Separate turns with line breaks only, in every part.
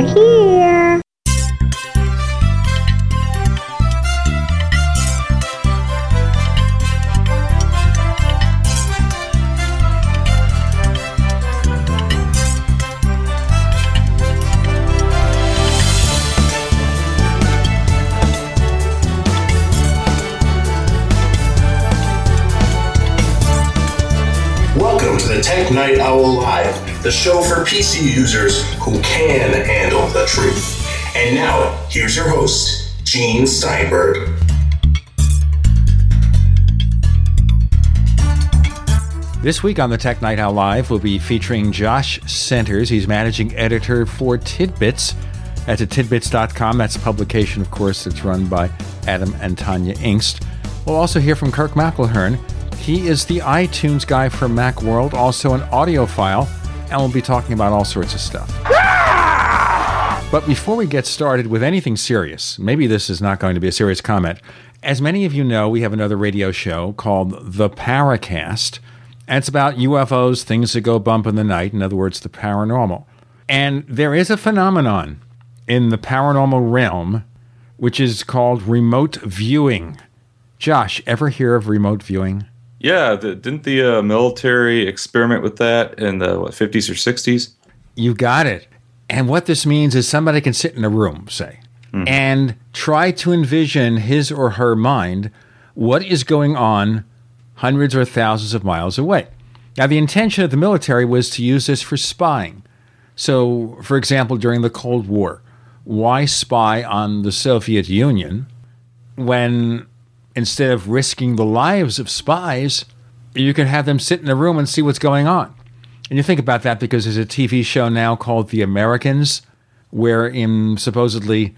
They're here.
Welcome to the Tech Night Owl Live, the show for PC users who can the truth. And now, here's your host, Gene Steinberg.
This week on the Tech Night Owl Live, we'll be featuring Josh Centers. He's managing editor for Tidbits. That's at tidbits.com. That's a publication, of course, that's run by Adam and Tonya Engst. We'll also hear from Kirk McElhearn. He is the iTunes guy for Macworld, also an audiophile, and we'll be talking about all sorts of stuff. But before we get started with anything serious, maybe this is not going to be a serious comment. As many of you know, we have another radio show called The Paracast, and it's about UFOs, things that go bump in the night, in other words, the paranormal. And there is a phenomenon in the paranormal realm which is called remote viewing. Josh, ever hear of remote viewing?
Yeah, the, didn't the uh, military experiment with that in the what, 50s or 60s?
You got it. And what this means is somebody can sit in a room, say, mm-hmm. and try to envision his or her mind what is going on hundreds or thousands of miles away. Now, the intention of the military was to use this for spying. So, for example, during the Cold War, why spy on the Soviet Union when instead of risking the lives of spies, you can have them sit in a room and see what's going on? And you think about that because there's a TV show now called The Americans, where in supposedly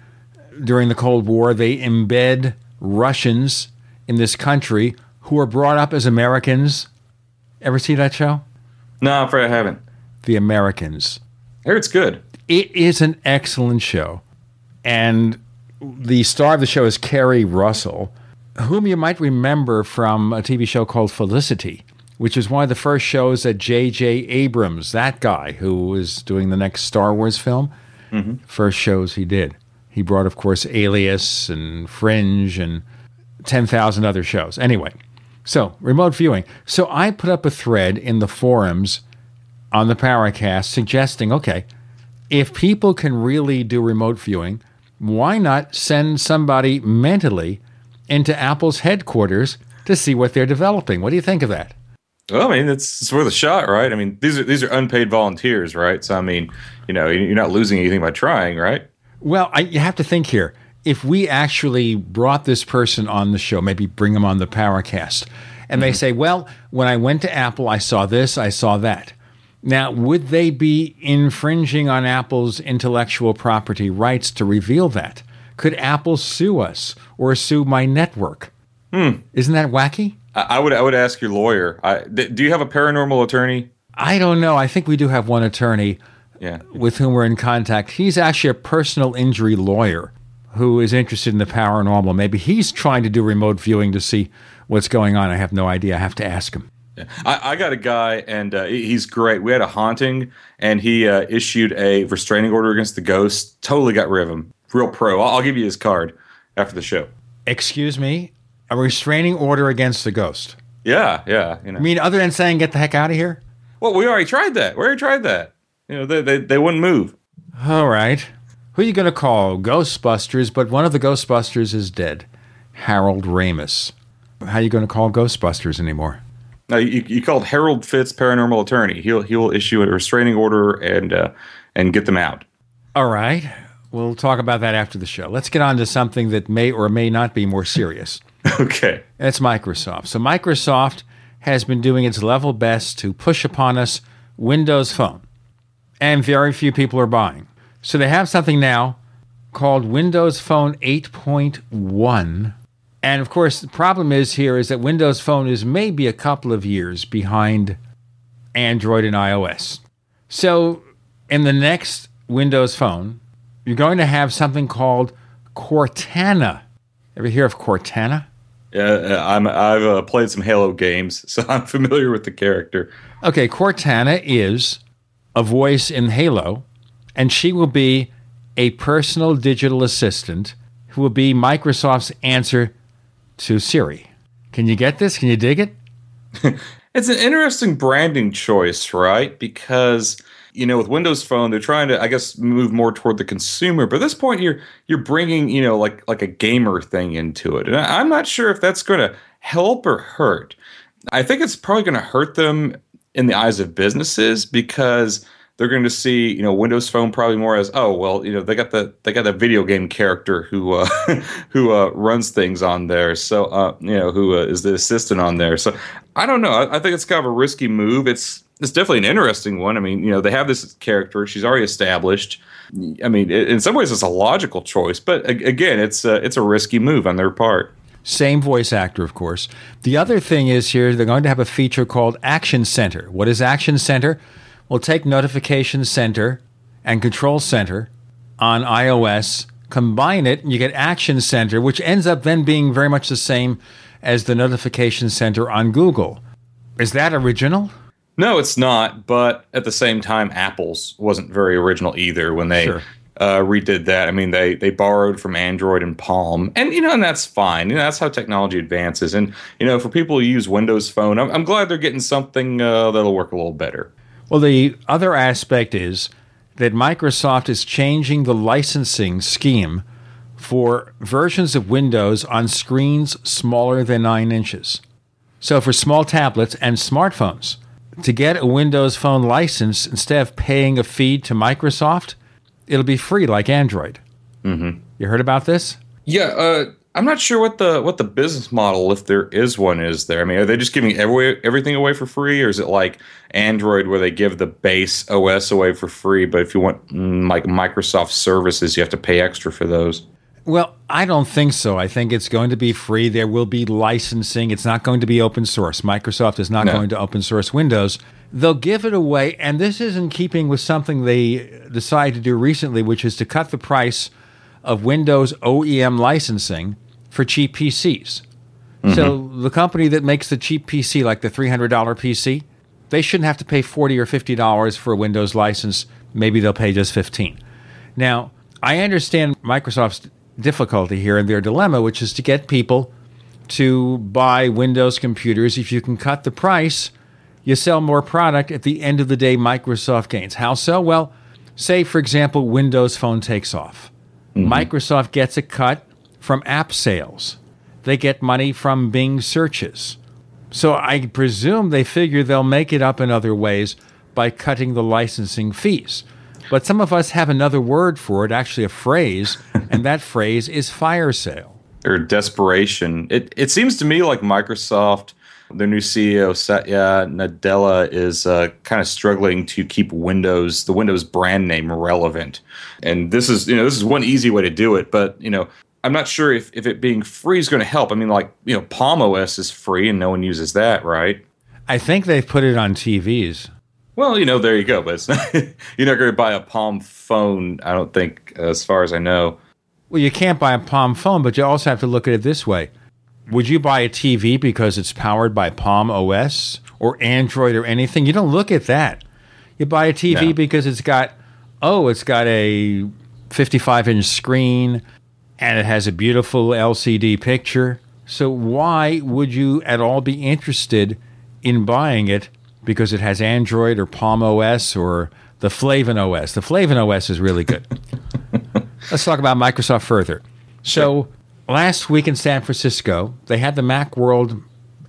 during the Cold War they embed Russians in this country who are brought up as Americans. Ever see that show?
No, I'm afraid I haven't.
The Americans.
I hear it's good.
It is an excellent show. And the star of the show is Keri Russell, whom you might remember from a TV show called Felicity, which is one of the first shows that J.J. Abrams, that guy who was doing the next Star Wars film, mm-hmm. first shows he did. He brought, of course, Alias and Fringe and 10,000 other shows. Anyway, so remote viewing. So I put up a thread in the forums on the Paracast suggesting okay, if people can really do remote viewing, why not send somebody mentally into Apple's headquarters to see what they're developing? What do you think of that?
Well, I mean, it's, it's worth a shot, right? I mean, these are these are unpaid volunteers, right? So, I mean, you know, you're not losing anything by trying, right?
Well, I, you have to think here. If we actually brought this person on the show, maybe bring them on the Paracast, and they say, well, when I went to Apple, I saw this, I saw that. Now, would they be infringing on Apple's intellectual property rights to reveal that? Could Apple sue us or sue my network? Hmm. Isn't that wacky?
I, would I would ask your lawyer. I, th- do you have a paranormal attorney?
I don't know. I think we do have one attorney
Yeah.
with whom we're in contact. He's actually a personal injury lawyer who is interested in the paranormal. Maybe he's trying to do remote viewing to see what's going on. I have no idea. I have to ask him.
I, I got a guy, and uh, he's great. We had a haunting, and he uh, issued a restraining order against the ghost. Totally got rid of him. Real pro. I'll, I'll give you his card after the show.
Excuse me? A restraining order against the ghost.
Yeah, yeah. You know.
I mean, other than saying, get the heck out of here?
well, we already tried that. We already tried that. You know, they they, they wouldn't move.
All right. Who are you going to call? Ghostbusters, but one of the Ghostbusters is dead. Harold Ramis. How are you going to call Ghostbusters anymore?
No, you, you called Harold Fitz, paranormal attorney. He'll he'll issue a restraining order and uh, and get them out.
All right. We'll talk about that after the show. Let's get on to something that may or may not be more serious.
Okay.
That's Microsoft. So, Microsoft has been doing its level best to push upon us Windows Phone, and very few people are buying. So, they have something now called Windows Phone 8.1. And of course, the problem is here is that Windows Phone is maybe a couple of years behind Android and iOS. So, in the next Windows Phone, you're going to have something called Cortana. Ever hear of Cortana?
Yeah, uh, I'm I've uh, played some Halo games, so I'm familiar with the character.
Okay, Cortana is a voice in Halo, and she will be a personal digital assistant who will be Microsoft's answer to Siri. Can you get this? Can you dig it?
it's an interesting branding choice, right? Because you know, with Windows Phone, they're trying to, I guess, move more toward the consumer. But at this point, you're you're bringing, you know, like like a gamer thing into it, and I'm not sure if that's going to help or hurt. I think it's probably going to hurt them in the eyes of businesses because they're going to see you know Windows Phone probably more as oh well you know they got the they got the video game character who uh, who uh, runs things on there. So uh, you know who uh, is the assistant on there. So I don't know. I, I, think it's kind of a risky move. It's it's definitely an interesting one I mean you know they have this character she's already established I mean in some ways it's a logical choice but again it's a, it's a risky move on their part.
Same voice actor, of course. The other thing is here, they're going to have a feature called Action Center. What is Action Center? We'll take Notification Center and Control Center on iOS, combine it, and you get Action Center, which ends up then being very much the same as the Notification Center on Google. Is that original?
No, it's not. But at the same time, Apple's wasn't very original either when they sure uh, redid that. I mean, they they borrowed from Android and Palm, and you know, and that's fine. You know, that's how technology advances. And you know, for people who use Windows Phone, I'm, I'm glad they're getting something uh, that'll work a little better.
Well, the other aspect is that Microsoft is changing the licensing scheme for versions of Windows on screens smaller than nine inches. So, for small tablets and smartphones, to get a Windows Phone license, instead of paying a fee to Microsoft, it'll be free like Android. Mm-hmm. You heard about this?
Yeah, uh, I'm not sure what the what the business model, if there is one, is there. I mean, are they just giving every, everything away for free, or is it like Android where they give the base OS away for free, but if you want mm, like Microsoft services, you have to pay extra for those?
Well, I don't think so. I think it's going to be free. There will be licensing. It's not going to be open source. Microsoft is not no. going to open source Windows they'll give it away, and this is in keeping with something they decided to do recently, which is to cut the price of Windows OEM licensing for cheap PCs. Mm-hmm. So the company that makes the cheap PC, like the $300 PC, they shouldn't have to pay 40 or $50 for a Windows license. Maybe they'll pay just 15. Now, I understand Microsoft's difficulty here and their dilemma, which is to get people to buy Windows computers if you can cut the price – you sell more product. At the end of the day, Microsoft gains. How so? Well, say, for example, Windows Phone takes off. Mm-hmm. Microsoft gets a cut from app sales, they get money from Bing searches. So I presume they figure they'll make it up in other ways by cutting the licensing fees. But some of us have another word for it, actually a phrase, and that phrase is fire sale.
Or desperation. It, it seems to me like Microsoft their new CEO Satya Nadella is uh, kind of struggling to keep Windows, the Windows brand name, relevant. And this is, you know, this is one easy way to do it. But you know, I'm not sure if, if it being free is going to help. I mean, like you know, Palm OS is free and no one uses that, right?
I think they've put it on TVs.
Well, you know, there you go. But it's not, you're not going to buy a Palm phone. I don't think, as far as I know.
Well, you can't buy a Palm phone, but you also have to look at it this way would you buy a TV because it's powered by Palm OS or Android or anything? You don't look at that. You buy a TV no. because it's got, oh, it's got a 55 inch screen and it has a beautiful LCD picture. So, why would you at all be interested in buying it because it has Android or Palm OS or the Flavin OS? The Flavin OS is really good. Let's talk about Microsoft further. So, last week in San Francisco, they had the Macworld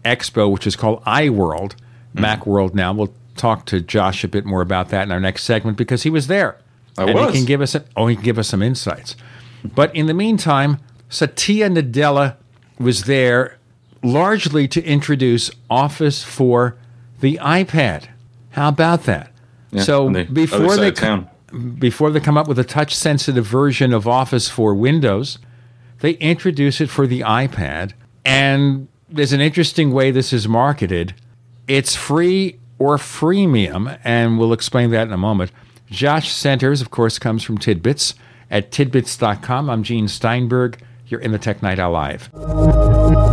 Expo, which is called iWorld. Mm-hmm. Macworld now. We'll talk to Josh a bit more about that in our next segment because he was there.
I
and
was.
he can give us a, oh he can give us some insights. But in the meantime, Satya Nadella was there largely to introduce Office for the iPad. How about that?
Yeah,
so before they com- before they come up with a touch sensitive version of Office for Windows, they introduce it for the iPad, and there's an interesting way this is marketed. It's free or freemium, and we'll explain that in a moment. Josh Centers, of course, comes from Tidbits at tidbits.com. I'm Gene Steinberg. You're in the Tech Night Owl Live.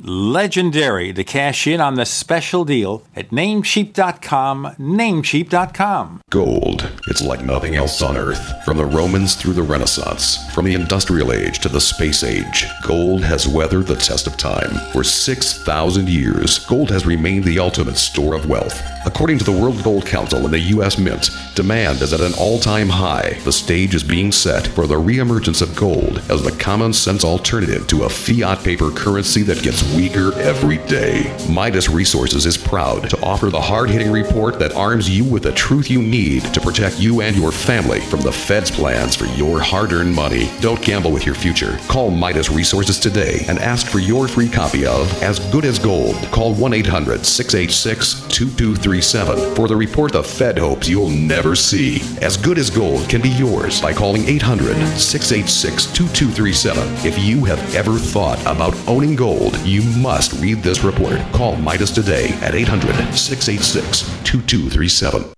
LEGENDARY to cash in on the special deal at namecheap.com. Namecheap.com.
Gold. It's like nothing else on Earth. From the Romans through the Renaissance, from the Industrial Age to the Space Age, gold has weathered the test of time. For 6,000 years, gold has remained the ultimate store of wealth. According to the World Gold Council and the U.S. Mint, demand is at an all time high. The stage is being set for the reemergence of gold as the common sense alternative to a fiat paper currency that gets weaker every day. Midas Resources is proud to offer the hard hitting report that arms you with the truth you need to protect you and your family from the Fed's plans for your hard earned money. Don't gamble with your future. Call Midas Resources today and ask for your free copy of As Good as Gold. Call 1 800 686 2237 for the report the Fed hopes you'll never see. As Good as Gold can be yours by calling 800 686 2237. If you have ever thought about owning gold, you must read this report. Call Midas today at 800 686 2237.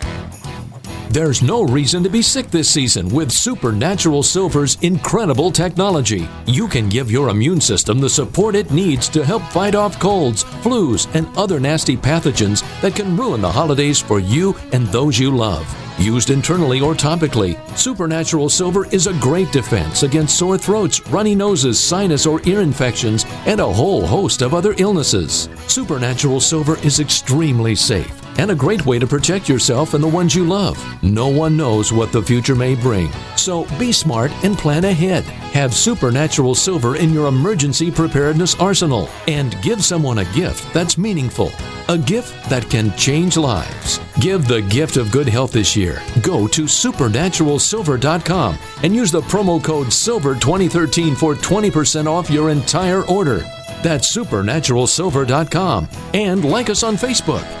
There's no reason to be sick this season with Supernatural Silver's incredible technology. You can give your immune system the support it needs to help fight off colds, flus, and other nasty pathogens that can ruin the holidays for you and those you love. Used internally or topically, Supernatural Silver is a great defense against sore throats, runny noses, sinus or ear infections, and a whole host of other illnesses. Supernatural Silver is extremely safe and a great way to protect yourself and the ones you love. No one knows what the future may bring, so be smart and plan ahead. Have Supernatural Silver in your emergency preparedness arsenal and give someone a gift that's meaningful, a gift that can change lives. Give the gift of good health this year. Go to supernaturalsilver.com and use the promo code SILVER2013 for 20% off your entire order. That's supernaturalsilver.com and like us on Facebook.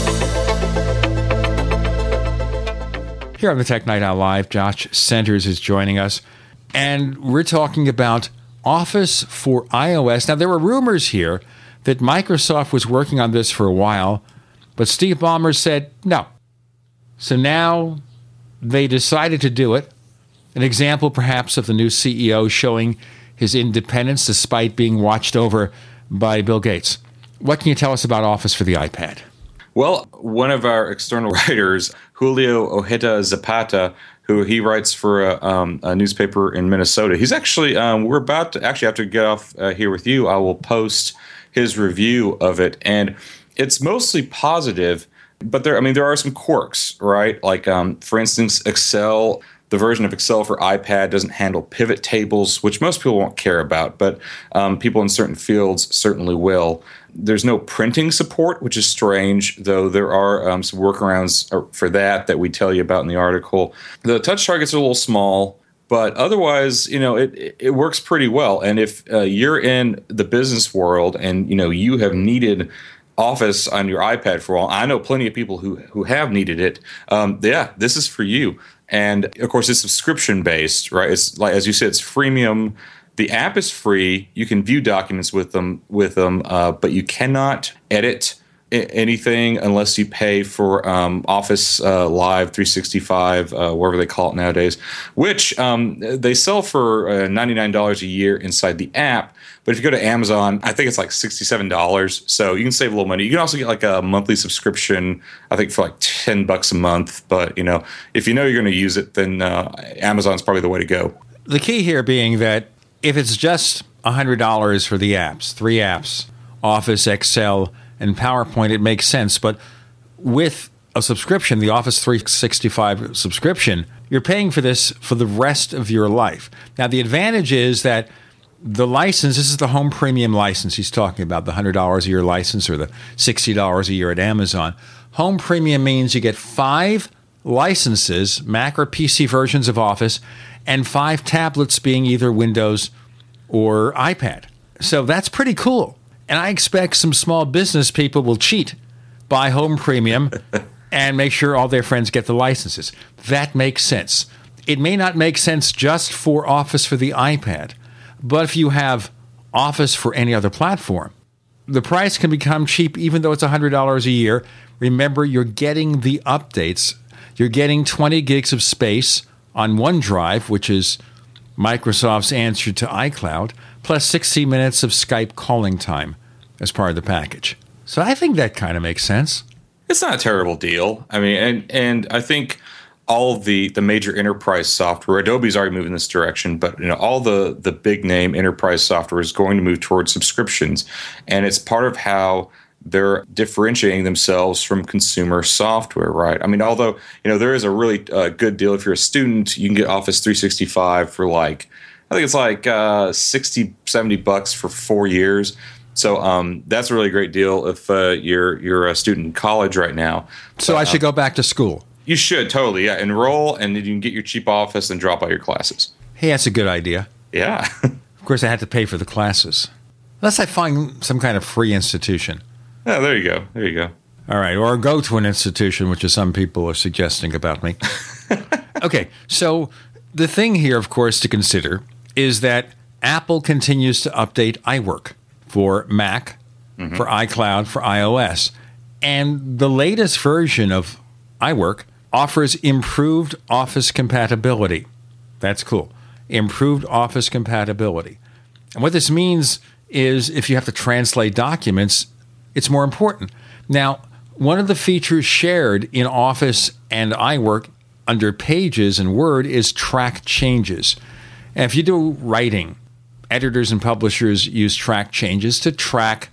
Here on the Tech Night Owl Live, Josh Centers is joining us, and we're talking about Office for iOS. Now, there were rumors here that Microsoft was working on this for a while, but Steve Ballmer said no. So now they decided to do it. An example, perhaps, of the new CEO showing his independence despite being watched over by Bill Gates. What can you tell us about Office for the iPad?
Well, one of our external writers, Julio Ojeda Zapata, who he writes for a, um, a newspaper in Minnesota, he's actually, um, we're about to actually have to get off uh, here with you. I will post his review of it. And it's mostly positive, but there, I mean, there are some quirks, right? Like, um, for instance, Excel the version of Excel for iPad doesn't handle pivot tables, which most people won't care about, but um, people in certain fields certainly will. There's no printing support, which is strange, though there are um, some workarounds uh, for that that we tell you about in the article. The touch targets are a little small, but otherwise, you know, it it works pretty well. And if uh, you're in the business world and you know you have needed Office on your iPad for a while, I know plenty of people who who have needed it. Um, yeah, this is for you. And of course, it's subscription based, right? It's like as you said, it's freemium. The app is free. You can view documents with them with them, uh, but you cannot edit anything unless you pay for um, Office uh, Live 365, uh, wherever they call it nowadays, which um, they sell for uh, $99 a year inside the app. But if you go to Amazon, I think it's like $67. So you can save a little money. You can also get like a monthly subscription, I think for like 10 bucks a month. But, you know, if you know you're going to use it, then uh, Amazon's probably the way to go.
The key here being that if it's just $100 for the apps, three apps, Office, Excel, and PowerPoint, it makes sense. But with a subscription, the Office 365 subscription, you're paying for this for the rest of your life. Now, the advantage is that the license, this is the home premium license he's talking about, the $100 a year license or the $60 a year at Amazon. Home premium means you get five licenses, Mac or PC versions of Office, and five tablets being either Windows or iPad. So that's pretty cool. And I expect some small business people will cheat, buy home premium, and make sure all their friends get the licenses. That makes sense. It may not make sense just for Office for the iPad, but if you have Office for any other platform, the price can become cheap even though it's $100 a year. Remember, you're getting the updates. You're getting 20 gigs of space on OneDrive, which is Microsoft's answer to iCloud, plus 60 minutes of Skype calling time as part of the package. So I think that kind of makes sense.
It's not a terrible deal. I mean, and and I think all the the major enterprise software, Adobe's already moving in this direction, but you know, all the the big name enterprise software is going to move towards subscriptions, and it's part of how they're differentiating themselves from consumer software, right? I mean, although you know there is a really uh, good deal if you're a student, you can get Office 365 for like I think it's like uh, 60, 70 bucks for four years. So um, that's a really great deal if uh, you're you're a student in college right now.
So I should go back to school.
You should totally yeah enroll and then you can get your cheap office and drop out your classes.
Hey, that's a good idea.
Yeah.
of course, I had to pay for the classes, unless I find some kind of free institution.
Yeah, there you go. There you go.
All right, or go to an institution, which is some people are suggesting about me. okay, so the thing here, of course, to consider is that Apple continues to update iWork for Mac, mm-hmm. for iCloud, for iOS. And the latest version of iWork offers improved Office compatibility. That's cool. Improved Office compatibility. And what this means is if you have to translate documents, it's more important. Now, one of the features shared in Office and iWork under Pages and Word is track changes. And if you do writing, editors and publishers use track changes to track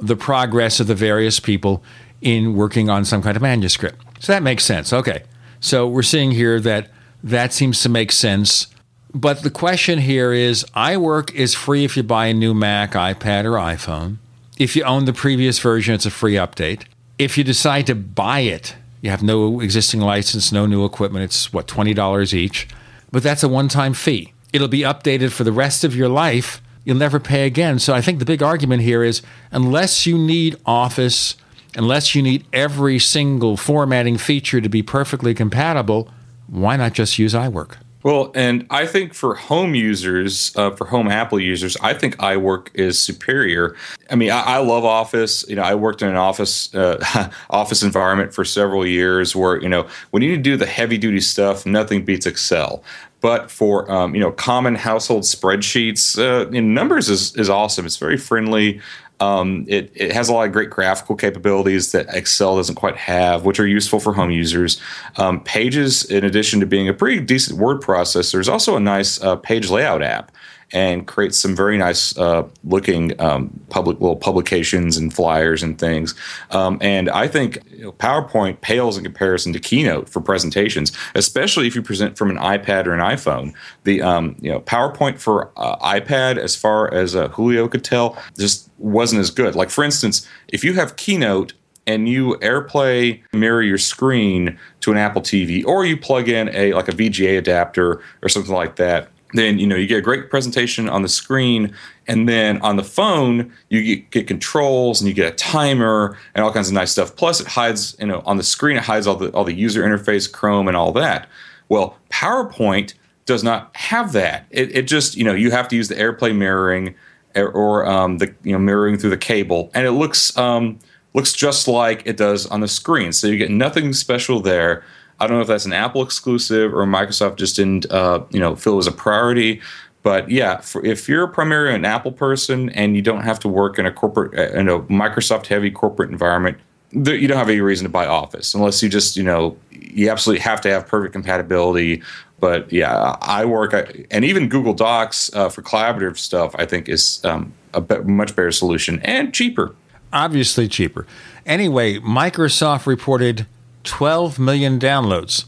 the progress of the various people in working on some kind of manuscript. So that makes sense. Okay. So we're seeing here that that seems to make sense. But the question here is iWork is free if you buy a new Mac, iPad, or iPhone. If you own the previous version, it's a free update. If you decide to buy it, you have no existing license, no new equipment, it's what, $20 each. But that's a one time fee it'll be updated for the rest of your life. You'll never pay again. So I think the big argument here is unless you need Office, unless you need every single formatting feature to be perfectly compatible, why not just use iWork?
Well, and I think for home users, uh, for home Apple users, I think iWork is superior. I mean, I, I love Office. You know, I worked in an office uh, office environment for several years, where you know when you need to do the heavy duty stuff, nothing beats Excel. But for um, you know common household spreadsheets, uh, in numbers is is awesome. It's very friendly. Um, it, it has a lot of great graphical capabilities that Excel doesn't quite have, which are useful for home users. Um, Pages, in addition to being a pretty decent word processor, is also a nice uh, page layout app and creates some very nice uh, looking um, public little publications and flyers and things. Um, and I think you know, PowerPoint pales in comparison to Keynote for presentations, especially if you present from an iPad or an iPhone. The um, you know PowerPoint for uh, iPad, as far as uh, Julio could tell, just wasn't as good. Like for instance, if you have Keynote and you AirPlay mirror your screen to an Apple TV, or you plug in a like a VGA adapter or something like that, then you know you get a great presentation on the screen and then on the phone you get, controls and you get a timer and all kinds of nice stuff. Plus it hides you know on the screen it hides all the all the user interface chrome and all that. Well powerpoint does not have that. It, it just you know you have to use the airplay mirroring or, or um, the you know mirroring through the cable. And it looks um, looks just like it does on the screen. So you get nothing special there I don't know if that's an Apple exclusive or Microsoft just didn't, uh, you know, feel it was a priority. But yeah, for, if you're primarily an Apple person and you don't have to work in a corporate, uh, in a Microsoft heavy corporate environment, you don't have any reason to buy Office unless you just, you know, you absolutely have to have perfect compatibility. But yeah, iWork, and even Google Docs uh, for collaborative stuff, I think is um, a be- much better solution and cheaper.
Obviously cheaper. Anyway, Microsoft reported 12 million downloads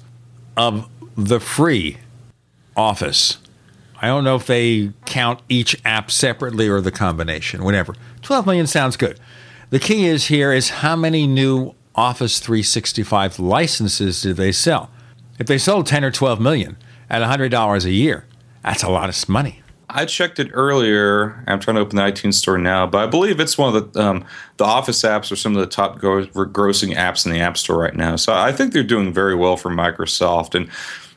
of the free Office. I don't know if they count each app separately or the combination, whatever. 12 million sounds good. The key is here is how many new Office 365 licenses did they sell? If they sold 10 or 12 million at $100 a year, that's a lot of money.
I checked it earlier. I'm trying to open the iTunes store now, but I believe it's one of the um, the Office apps or some of the top grossing apps in the App Store right now. So I think they're doing very well for Microsoft. And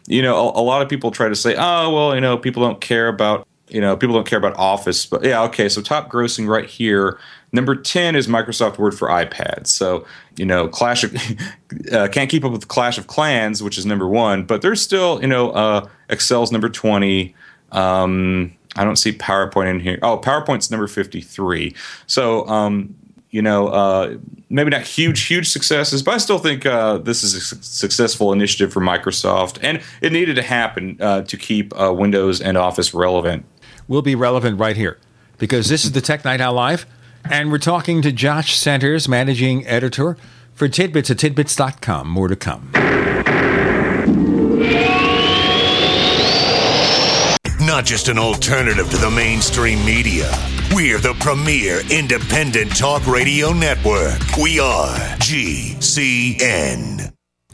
you know, a, a lot of people try to say, "Oh, well, you know, people don't care about you know, people don't care about Office." But yeah, okay. So top grossing right here. Number 10 is Microsoft Word for iPad. So, you know, Clash of, uh, can't keep up with Clash of Clans, which is number one, but there's still, you know, uh, Excel's number 20. Um, I don't see PowerPoint in here. Oh, PowerPoint's number 53. So, um, you know, uh, maybe not huge, huge successes, but I still think uh, this is a su- successful initiative for Microsoft, and it needed to happen uh, to keep uh, Windows and Office relevant.
We'll be relevant right here because this is the Tech Night Owl Live, and we're talking to Josh Centers, managing editor for Tidbits at tidbits.com. More to come.
Not just an alternative to the mainstream media. We're the premier independent talk radio network. We are GCN.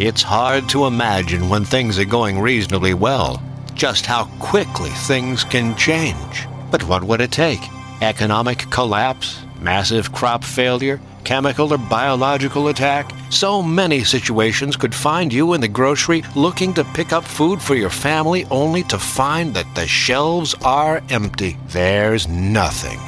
It's hard to imagine when things are going reasonably well just how quickly things can change. But what would it take? Economic collapse? Massive crop failure? Chemical or biological attack? So many situations could find you in the grocery looking to pick up food for your family only to find that the shelves are empty. There's nothing.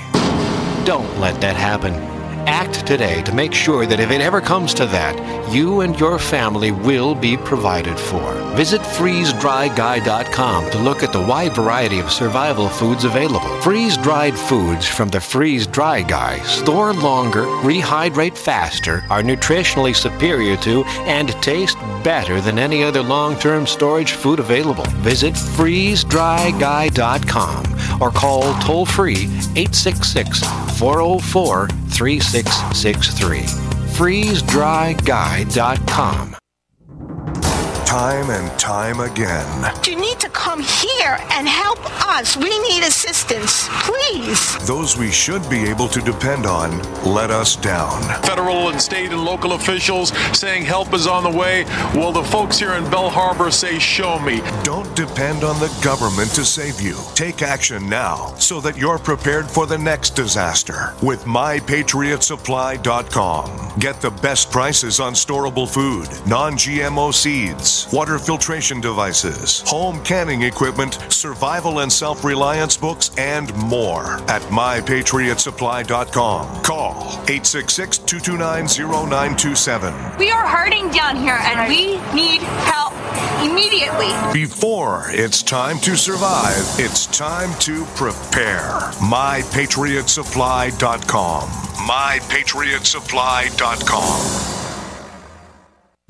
Don't let that happen. Act today to make sure that if it ever comes to that, you and your family will be provided for. Visit freezedryguy.com to look at the wide variety of survival foods available. Freeze dried foods from the Freeze Dry Guy store longer, rehydrate faster, are nutritionally superior to, and taste better than any other long term storage food available. Visit freezedryguy.com or call toll free 866 404 3663. FreezeDryGuy.com.
Time and time again.
You need to come here and help us. We need assistance, please.
Those we should be able to depend on let us down.
Federal and state and local officials saying help is on the way. Well, the folks here in Bell Harbor say, show me.
Don't depend on the government to save you. Take action now so that you're prepared for the next disaster with MyPatriotSupply.com. Get the best prices on storable food, non GMO seeds, water filtration devices, home canning equipment, survival and self reliance books, and more at MyPatriotSupply.com. Call 866 229 0927.
We are hurting down here and we need help immediately.
Before it's time to survive, it's time to prepare. MyPatriotSupply.com. MyPatriotSupply.com.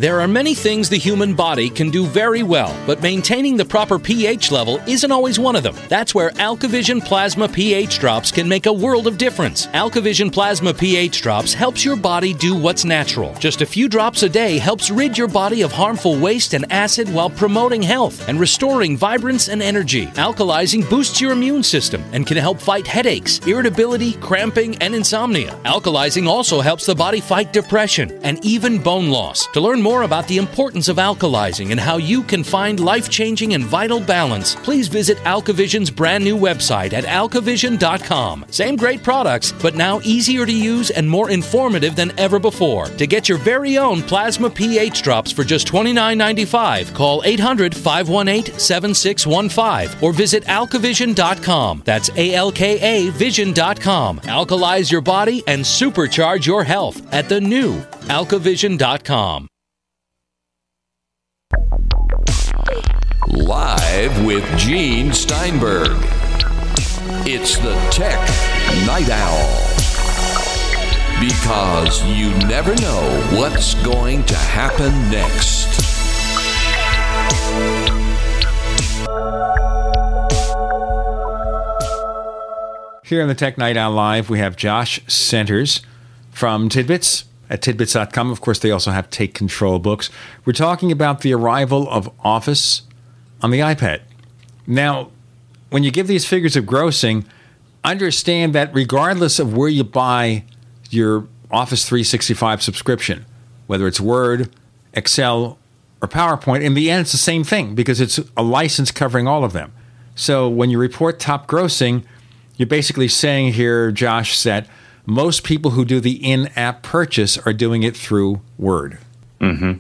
There are many things the human body can do very well, but maintaining the proper pH level isn't always one of them. That's where AlkaVision Plasma pH drops can make a world of difference. AlkaVision Plasma pH drops helps your body do what's natural. Just a few drops a day helps rid your body of harmful waste and acid while promoting health and restoring vibrance and energy. Alkalizing boosts your immune system and can help fight headaches, irritability, cramping, and insomnia. Alkalizing also helps the body fight depression and even bone loss. To learn more about the importance of alkalizing and how you can find life changing and vital balance, please visit AlkaVision's brand new website at alkavision.com. Same great products, but now easier to use and more informative than ever before. To get your very own plasma pH drops for just $29.95, call 800 518 7615 or visit alkavision.com. That's A L K A vision.com. Alkalize your body and supercharge your health at the new alkavision.com.
Live with Gene Steinberg. It's the Tech Night Owl. Because you never know what's going to happen next.
Here on the Tech Night Owl Live, we have Josh Centers from Tidbits at tidbits.com. Of course, they also have Take Control books. We're talking about the arrival of Office on the iPad. Now, when you give these figures of grossing, understand that regardless of where you buy your Office 365 subscription, whether it's Word, Excel, or PowerPoint, in the end, it's the same thing because it's a license covering all of them. So when you report top grossing, you're basically saying here, Josh, that most people who do the in app purchase are doing it through Word.
Mm-hmm.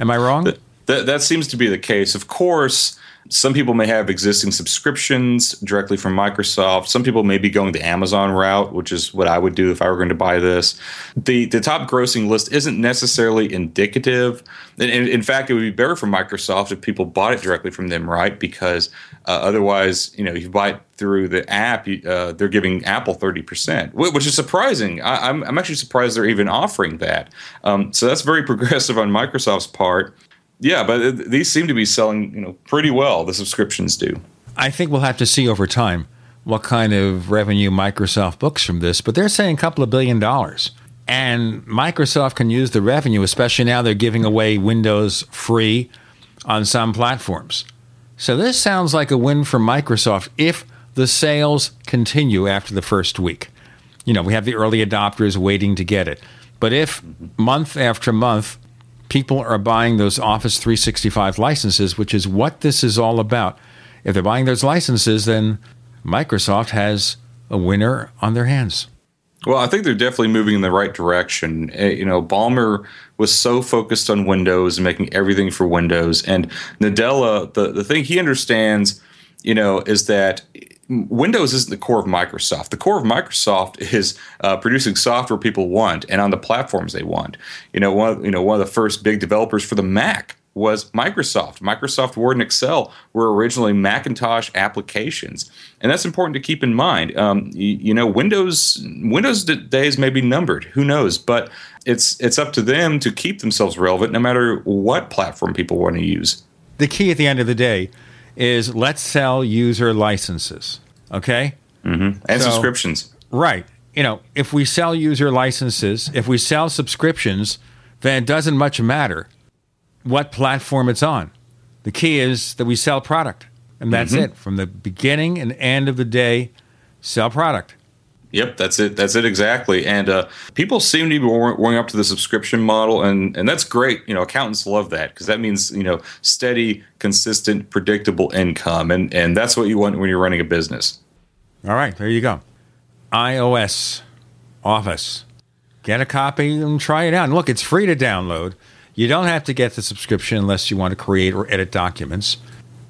Am I wrong?
That, that, that seems to be the case. Of course, some people may have existing subscriptions directly from Microsoft. Some people may be going the Amazon route, which is what I would do if I were going to buy this. The the top grossing list isn't necessarily indicative. And, in fact, it would be better for Microsoft if people bought it directly from them, right? Because uh, otherwise, you know, you buy it through the app, uh, they're giving Apple 30%, which is surprising. I, am I'm, I'm actually surprised they're even offering that. Um, so that's very progressive on Microsoft's part yeah, but these seem to be selling, you know, pretty well. The subscriptions do.
I think we'll have to see over time what kind of revenue Microsoft books from this, but they're saying a couple of billion dollars. And Microsoft can use the revenue, especially now they're giving away Windows free on some platforms. So this sounds like a win for Microsoft if the sales continue after the first week. You know, we have the early adopters waiting to get it. But if month after month people are buying those Office 365 licenses, which is what this is all about. If they're buying those licenses, then Microsoft has a winner on their hands.
Well, I think they're definitely moving in the right direction. Eh, you know, Ballmer was so focused on Windows and making everything for Windows, and Nadella, the the thing he understands, you know, is that Windows isn't the core of Microsoft. The core of Microsoft is uh, producing software people want and on the platforms they want. You know, one you know one of the first big developers for the Mac was Microsoft. Microsoft Word and Excel were originally Macintosh applications, and that's important to keep in mind. Um, you, you, know, Windows Windows days may be numbered. Who knows? But it's it's up to them to keep themselves relevant, no matter what platform people want to use.
The key at the end of the day is let's sell user licenses. Okay?
Mm-hmm. And so, subscriptions.
Right. You know, if we sell user licenses, if we sell subscriptions, then it doesn't much matter what platform it's on. The key is that we sell product. And that's mm-hmm. it. From the beginning and end of the day, sell product.
Yep, that's it. That's it exactly. And uh, people seem to be warming up to the subscription model, and and that's great. You know, accountants love that because that means you know steady, consistent, predictable income, and and that's what you want when you're running a business.
All right, there you go. iOS Office. Get a copy and try it out. And look, it's free to download. You don't have to get the subscription unless you want to create or edit documents.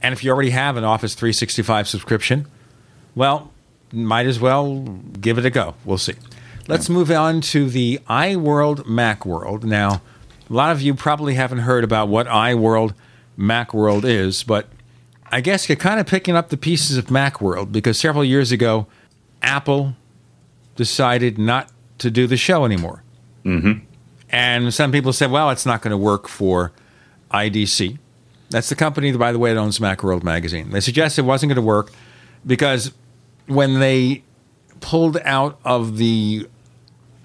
And if you already have an Office 365 subscription, well, might as well give it a go. We'll see. Let's move on to the iWorld Macworld. Now, a lot of you probably haven't heard about what iWorld Macworld is, but I guess you're kind of picking up the pieces of Macworld because several years ago, Apple decided not to do the show anymore.
Mm-hmm.
And some people said, well, it's not going to work for IDG. That's the company, by the way, that owns Macworld magazine. They suggested it wasn't going to work because when they pulled out of the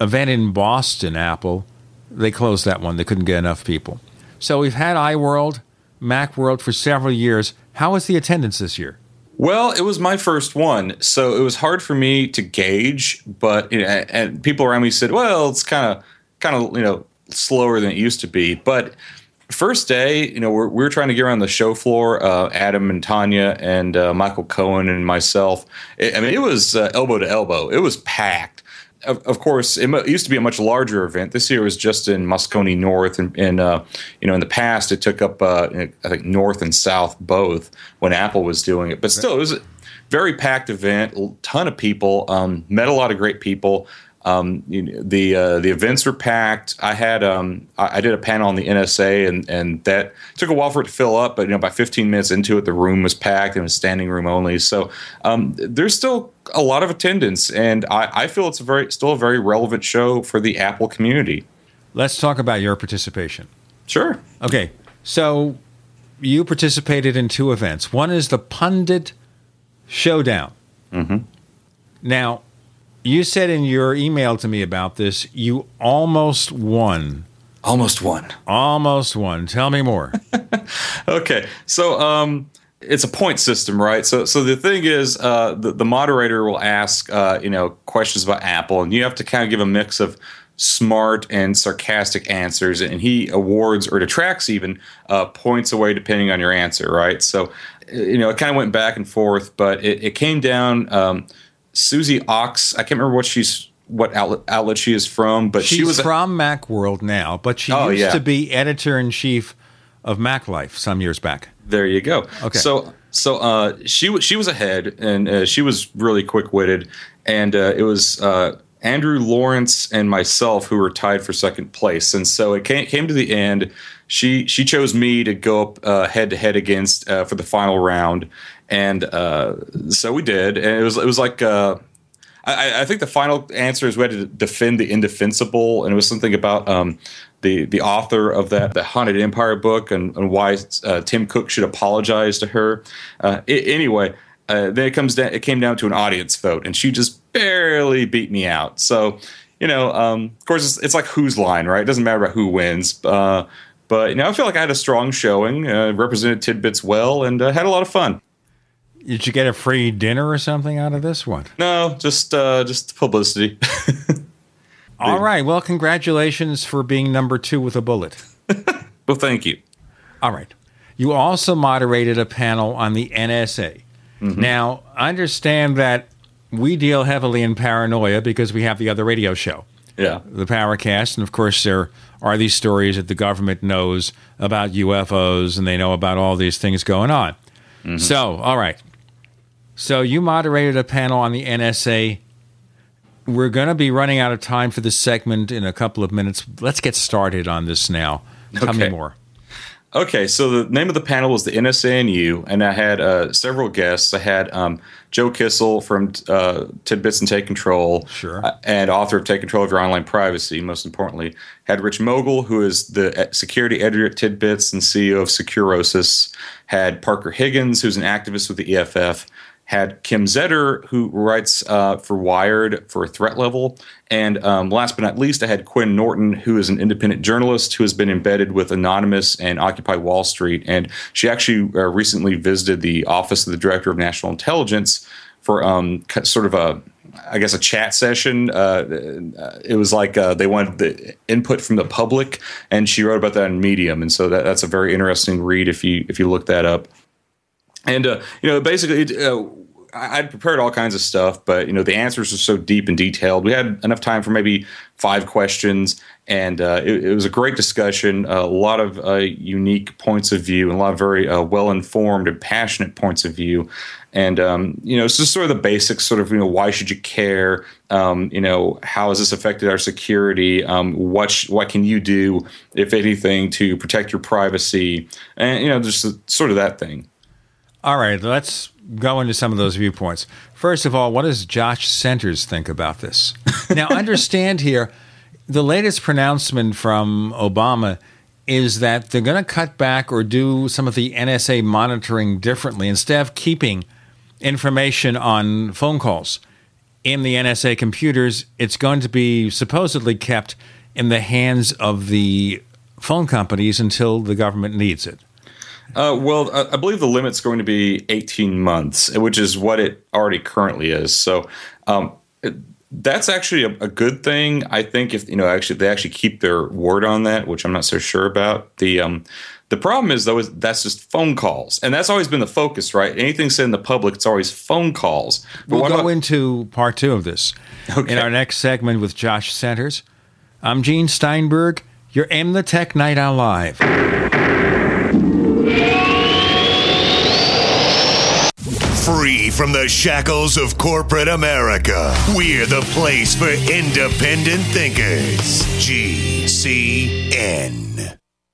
event in Boston, Apple, they closed that one. They couldn't get enough people. So we've had iWorld, Macworld for several years. How was the attendance this year?
Well, it was my first one, so it was hard for me to gauge. But and people around me said, "Well, it's kind of, kind of, you know, slower than it used to be." But first day, you know, we're, we were trying to get around the show floor. Uh, Adam and Tonya and uh, Michael Cohen and myself. It, I mean, it was uh, elbow to elbow. It was packed. Of, of course, it, it, used to be a much larger event. This year was just in Moscone North, and, and uh, you know, in the past, it took up uh, I think North and South both when Apple was doing it. But still, it was a very packed event. A ton of people. Um, met a lot of great people. Um, you know, the uh, the events were packed. I had um, I, I, did a panel on the NSA, and and that took a while for it to fill up. But you know, by 15 minutes into it, the room was packed and it was standing room only. So um, there's still a lot of attendance, and I, I feel it's a very still a very relevant show for the Apple community.
Let's talk about your participation.
Sure.
Okay, so you participated in two events. One is the Pundit Showdown.
Mm-hmm.
Now you said in your email to me about this, you almost won.
Almost won.
Almost won. Tell me more.
okay, so um, it's a point system, right? So, so the thing is, uh, the, the moderator will ask, uh, you know, questions about Apple, and you have to kind of give a mix of smart and sarcastic answers, and he awards or detracts even uh, points away depending on your answer, right? So, you know, it kind of went back and forth, but it, it came down. Um, Susie Ochs. I can't remember what she's what outlet outlet she is from, but
she's
she was
from MacWorld now, but she oh, used yeah. to be editor in chief of MacLife some years back.
There you go.
Okay.
So so uh, she was she was ahead, and uh, she was really quick witted, and uh, it was. Uh, Andrew Lawrence and myself who were tied for second place, and so it came, came to the end. She she chose me to go up head to head against uh, for the final round, and uh, so we did, and it was it was like uh, I, I, think the final answer is we had to defend the indefensible, and it was something about um, the the author of that the Haunted Empire book and, and why uh, Tim Cook should apologize to her. Uh, it, anyway, uh, then it comes down it came down to an audience vote, and she just barely beat me out. So you know, um, of course, it's, it's, like whose line, right? It doesn't matter about who wins. Uh, but you know, I feel like I had a strong showing, uh, represented tidbits well, and had a lot of fun.
Did you get a free dinner or something out of this one?
No, just uh, just publicity.
All right. Well, congratulations for being number two with a bullet.
well, thank you.
All right. You also moderated a panel on the NSA. Mm-hmm. Now, I understand that we deal heavily in paranoia because we have the other radio show.
Yeah.
The Paracast. And of course, there are these stories that the government knows about UFOs and they know about all these things going on. Mm-hmm. So, all right So you moderated a panel on the NSA. We're going to be running out of time for this segment in a couple of minutes. Let's get started on this now. Tell
Okay.
me more.
Okay, so the name of the panel was the NSA and you, and I had uh, several guests. I had um, Joe Kissell from uh, Tidbits and Take Control,
Sure.
uh, and author of Take Control of Your Online Privacy. Most importantly, had Rich Mogull, who is the uh, security editor at Tidbits and CEO of Securosis. Had Parker Higgins, who's an activist with the EFF. Had Kim Zetter, who writes uh, for Wired for Threat Level. And um, last but not least, I had Quinn Norton, who is an independent journalist who has been embedded with Anonymous and Occupy Wall Street. And she actually uh, recently visited the Office of the Director of National Intelligence for um, sort of a, I guess, a chat session. Uh, uh, it was like uh, they wanted the input from the public, and she wrote about that in Medium. And so that, that's a very interesting read if you if you look that up. And uh, you know, basically, uh, I'd prepared all kinds of stuff, but you know, the answers were so deep and detailed. We had enough time for maybe five questions, and uh, it, it was a great discussion. a lot of uh, unique points of view, and a lot of very uh, well-informed and passionate points of view. And um, you know, it's just sort of the basics. Sort of, you know, why should you care? Um, you know, how has this affected our security? Um, what sh- what can you do, if anything, to protect your privacy? And you know, just sort of that thing.
All right, let's go into some of those viewpoints. First of all, what does Josh Centers think about this? now, understand here, the latest pronouncement from Obama is that they're going to cut back or do some of the NSA monitoring differently. Instead of keeping information on phone calls in the NSA computers, it's going to be supposedly kept in the hands of the phone companies until the government needs it.
Uh, well, I, believe the limit's going to be 18 months, which is what it already currently is. So um, it- that's actually a, a good thing. I think if you know, actually, they actually keep their word on that, which I'm not so sure about. The um, the problem is though is that's just phone calls, and that's always been the focus, right? Anything said in the public, it's always phone calls. But
We'll go
about-
into part two of this in our next segment with Josh Centers. I'm Gene Steinberg. You're in the Tech Night Owl Live.
Free from the shackles of corporate America, we're the place for independent thinkers. GCN.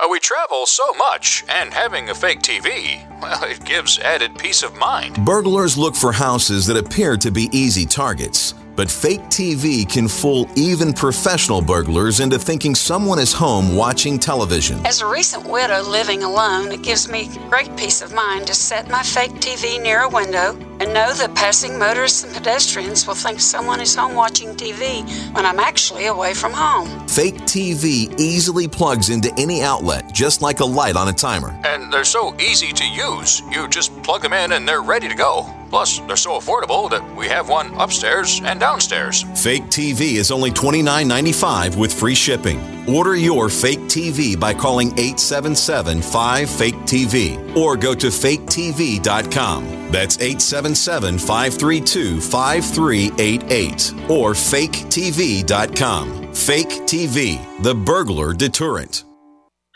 Uh, We travel so much, and having a fake TV, well, it gives added peace of mind.
Burglars look for houses that appear to be easy targets. But fake TV can fool even professional burglars into thinking someone is home watching television.
As a recent widow living alone, it gives me great peace of mind to set my fake TV near a window and know that passing motorists and pedestrians will think someone is home watching TV when I'm actually away from home.
Fake TV easily plugs into any outlet, just like a light on a timer.
And they're so easy to use. You just plug them in and they're ready to go. Plus, they're so affordable that we have one upstairs and downstairs.
Fake TV is only $29.95 with free shipping. Order your fake TV by calling 877 5 Fake TV or go to faketv.com. That's 877 532 5388 or faketv.com. Fake TV, the burglar deterrent.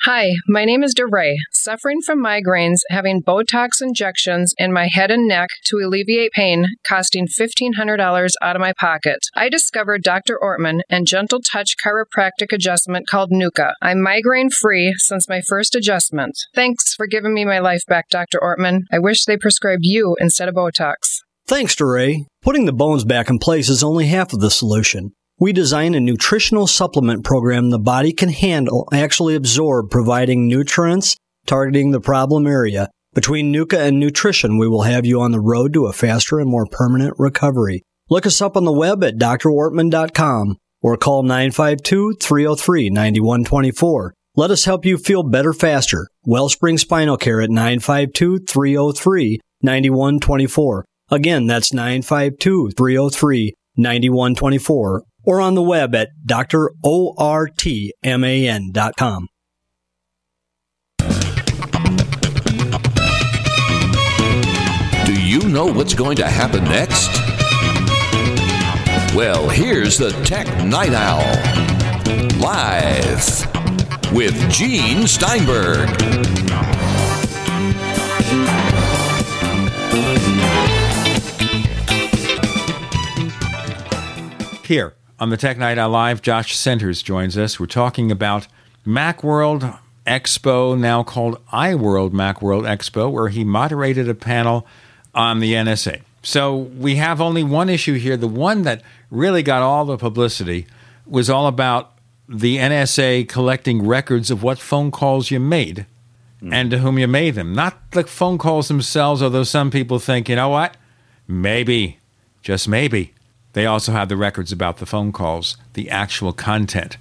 Hi, my name is DeRay, suffering from migraines, having Botox injections in my head and neck to alleviate pain, costing $1,500 out of my pocket. I discovered Dr. Ortman and Gentle Touch chiropractic adjustment called NUCCA. I'm migraine free since my first adjustment. Thanks for giving me my life back, Dr. Ortman. I wish they prescribed you instead of Botox.
Thanks, DeRay. Putting the bones back in place is only half of the solution. We design a nutritional supplement program the body can handle, actually absorb, providing nutrients targeting the problem area. Between NUCCA and nutrition, we will have you on the road to a faster and more permanent recovery. Look us up on the web at drwortman.com or call 952 303 9124. Let us help you feel better faster. Wellspring Spinal Care at 952 303 9124. Again, that's 952 303 9124 or on the web at drortman.com.
Do you know what's going to happen next? Well, here's the Tech Night Owl. Live with Gene Steinberg.
Here on the Tech Night Owl Live, Josh Centers joins us. We're talking about Macworld Expo, now called iWorld Macworld Expo, where he moderated a panel on the NSA. So we have only one issue here. The one that really got all the publicity was all about the NSA collecting records of what phone calls you made mm. and to whom you made them. Not the phone calls themselves, although some people think, you know what? Maybe, just maybe. They also have the records about the phone calls, the actual content.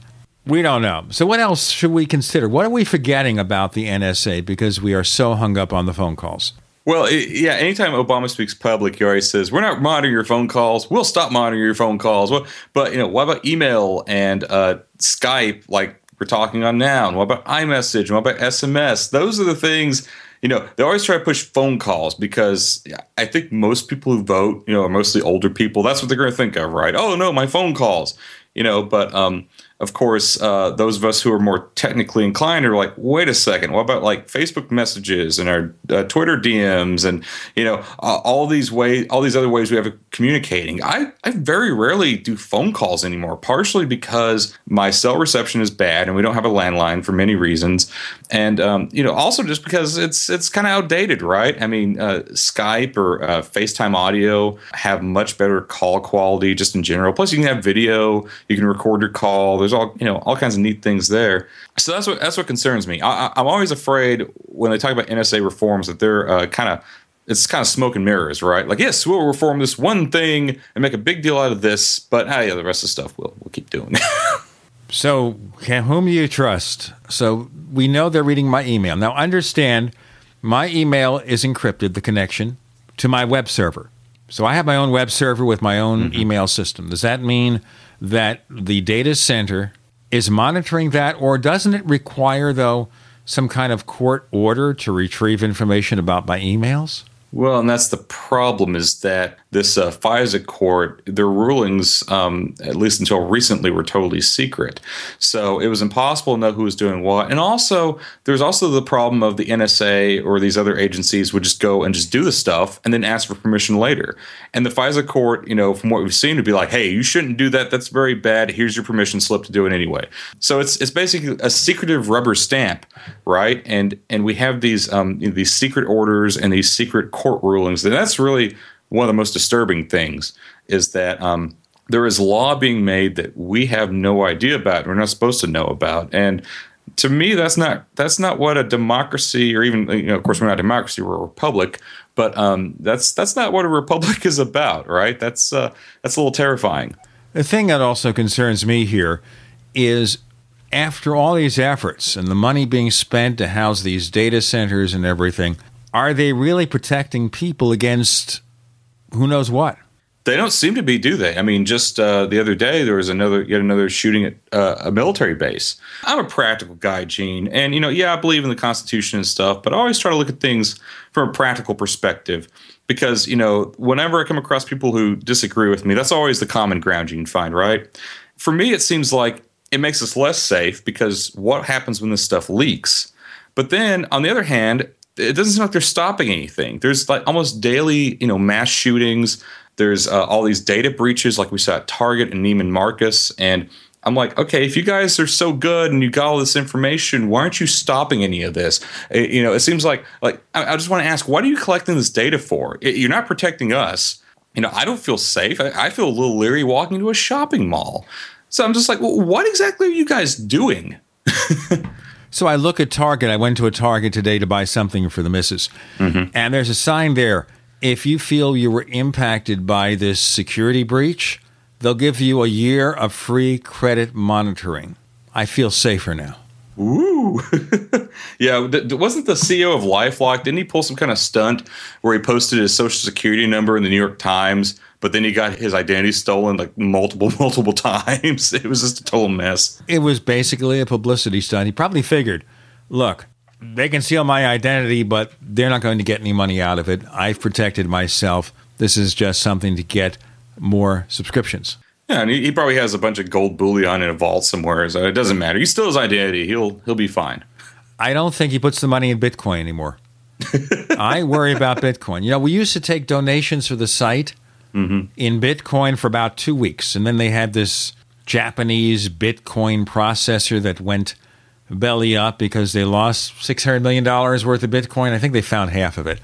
We don't know. So, what else should we consider? What are we forgetting about the NSA because we are so hung up on the phone calls?
Well, yeah. Anytime Obama speaks public, he always says, "We're not monitoring your phone calls. We'll stop monitoring your phone calls." But you know, what about email and uh, Skype, like we're talking on now? And what about iMessage? And what about SMS? Those are the things. You know, they always try to push phone calls because I think most people who vote, you know, are mostly older people. That's what they're going to think of, right? Oh no, my phone calls. You know, but um, of course, uh, those of us who are more technically inclined are like, wait a second, what about like Facebook messages and our uh, Twitter DMs and you know uh, all these ways, all these other ways we have of communicating. I I very rarely do phone calls anymore, partially because my cell reception is bad and we don't have a landline for many reasons, and um, you know also just because it's it's kind of outdated, right? I mean, uh, Skype or uh, FaceTime audio have much better call quality just in general. Plus, you can have video, you can record your call. There's all you know all kinds of neat things there. So that's what that's what concerns me. I, am always afraid when they talk about NSA reforms that they're uh, kind of it's kind of smoke and mirrors, right? Like yes, we'll reform this one thing and make a big deal out of this, but ah, yeah, the rest of the stuff we'll we'll keep doing.
so, whom do you trust? So we know they're reading my email. Now, understand, my email is encrypted. The connection to my web server. So I have my own web server with my own mm-hmm. email system. Does that mean that the data center is monitoring that, or doesn't it require, though, some kind of court order to retrieve information about my emails?
Well, and that's the problem is that this uh, FISA court, their rulings, um, at least until recently, were totally secret. So it was impossible to know who was doing what. And also, there's also the problem of the NSA or these other agencies would just go and just do the stuff and then ask for permission later. And the FISA court, you know, from what we've seen, would be like, "Hey, you shouldn't do that. That's very bad. Here's your permission slip to do it anyway." So it's it's basically a secretive rubber stamp, right? And and we have these um, you know, these secret orders and these secret court rulings. And that's really one of the most disturbing things is that um, there is law being made that we have no idea about. We're not supposed to know about, and to me, that's not that's not what a democracy, or even you know, of course, we're not a democracy; we're a republic. But um, that's that's not what a republic is about, right? That's uh, that's a little terrifying.
The thing that also concerns me here is after all these efforts and the money being spent to house these data centers and everything, are they really protecting people against who knows what?
They don't seem to be, do they? I mean, just uh, the other day there was another yet another shooting at uh, a military base. I'm a practical guy, Gene, and you know, yeah, I believe in the Constitution and stuff, but I always try to look at things from a practical perspective because you know, whenever I come across people who disagree with me, that's always the common ground you can find, right? For me, it seems like it makes us less safe because what happens when this stuff leaks? But then, on the other hand, it doesn't seem like they're stopping anything. There's like almost daily, you know, mass shootings there's uh, all these data breaches, like we saw at Target and Neiman Marcus. And I'm like, okay, if you guys are so good and you got all this information, why aren't you stopping any of this? It, you know, it seems like like I, I just want to ask, what are you collecting this data for? It, you're not protecting us. You know, I don't feel safe. I, I, feel a little leery walking into a shopping mall. So I'm just like, well, what exactly are you guys doing?
so I look at Target. I went to a Target today to buy something for the missus, mm-hmm. and there's a sign there if you feel you were impacted by this security breach, they'll give you a year of free credit monitoring. I feel safer now.
Ooh. yeah, wasn't the CEO of Lifelock, didn't he pull some kind of stunt where he posted his social security number in the New York Times, but then he got his identity stolen like multiple, multiple times? It was just a total mess.
It was basically a publicity stunt. He probably figured, look, they can steal my identity, but they're not going to get any money out of it. I've protected myself. This is just something to get more subscriptions.
Yeah, and he, he probably has a bunch of gold bullion in a vault somewhere, so it doesn't matter. He still has identity. He'll he'll be fine.
I don't think he puts the money in Bitcoin anymore. I worry about Bitcoin. You know, we used to take donations for the site mm-hmm. in Bitcoin for about two weeks, and then they had this Japanese Bitcoin processor that went belly up because they lost $600 million worth of Bitcoin. I think they found half of it.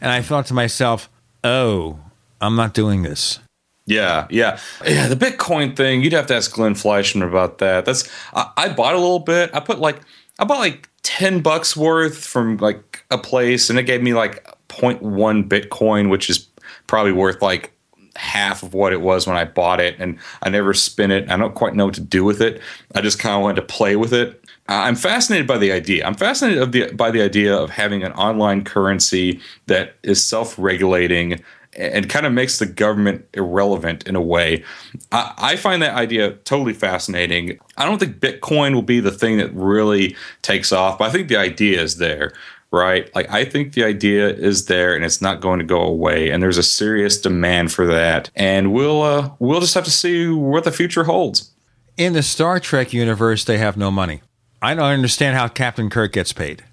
And I thought to myself, oh, I'm not doing this.
Yeah, yeah, yeah. The Bitcoin thing, you'd have to ask Glenn Fleishman about that. That's I, I bought a little bit. I put like I bought like ten bucks worth from like a place, and it gave me like 0.1 Bitcoin, which is probably worth like half of what it was when I bought it. And I never spin it. I don't quite know what to do with it. I just kind of wanted to play with it. I'm fascinated by the idea. I'm fascinated the, by the idea of having an online currency that is self-regulating and kind of makes the government irrelevant in a way. I, I, find that idea totally fascinating. I don't think Bitcoin will be the thing that really takes off, but I think the idea is there, right? Like I think the idea is there and it's not going to go away, and there's a serious demand for that. And we'll uh, we'll just have to see what the future holds.
In the Star Trek universe, they have no money. I don't understand how Captain Kirk gets paid.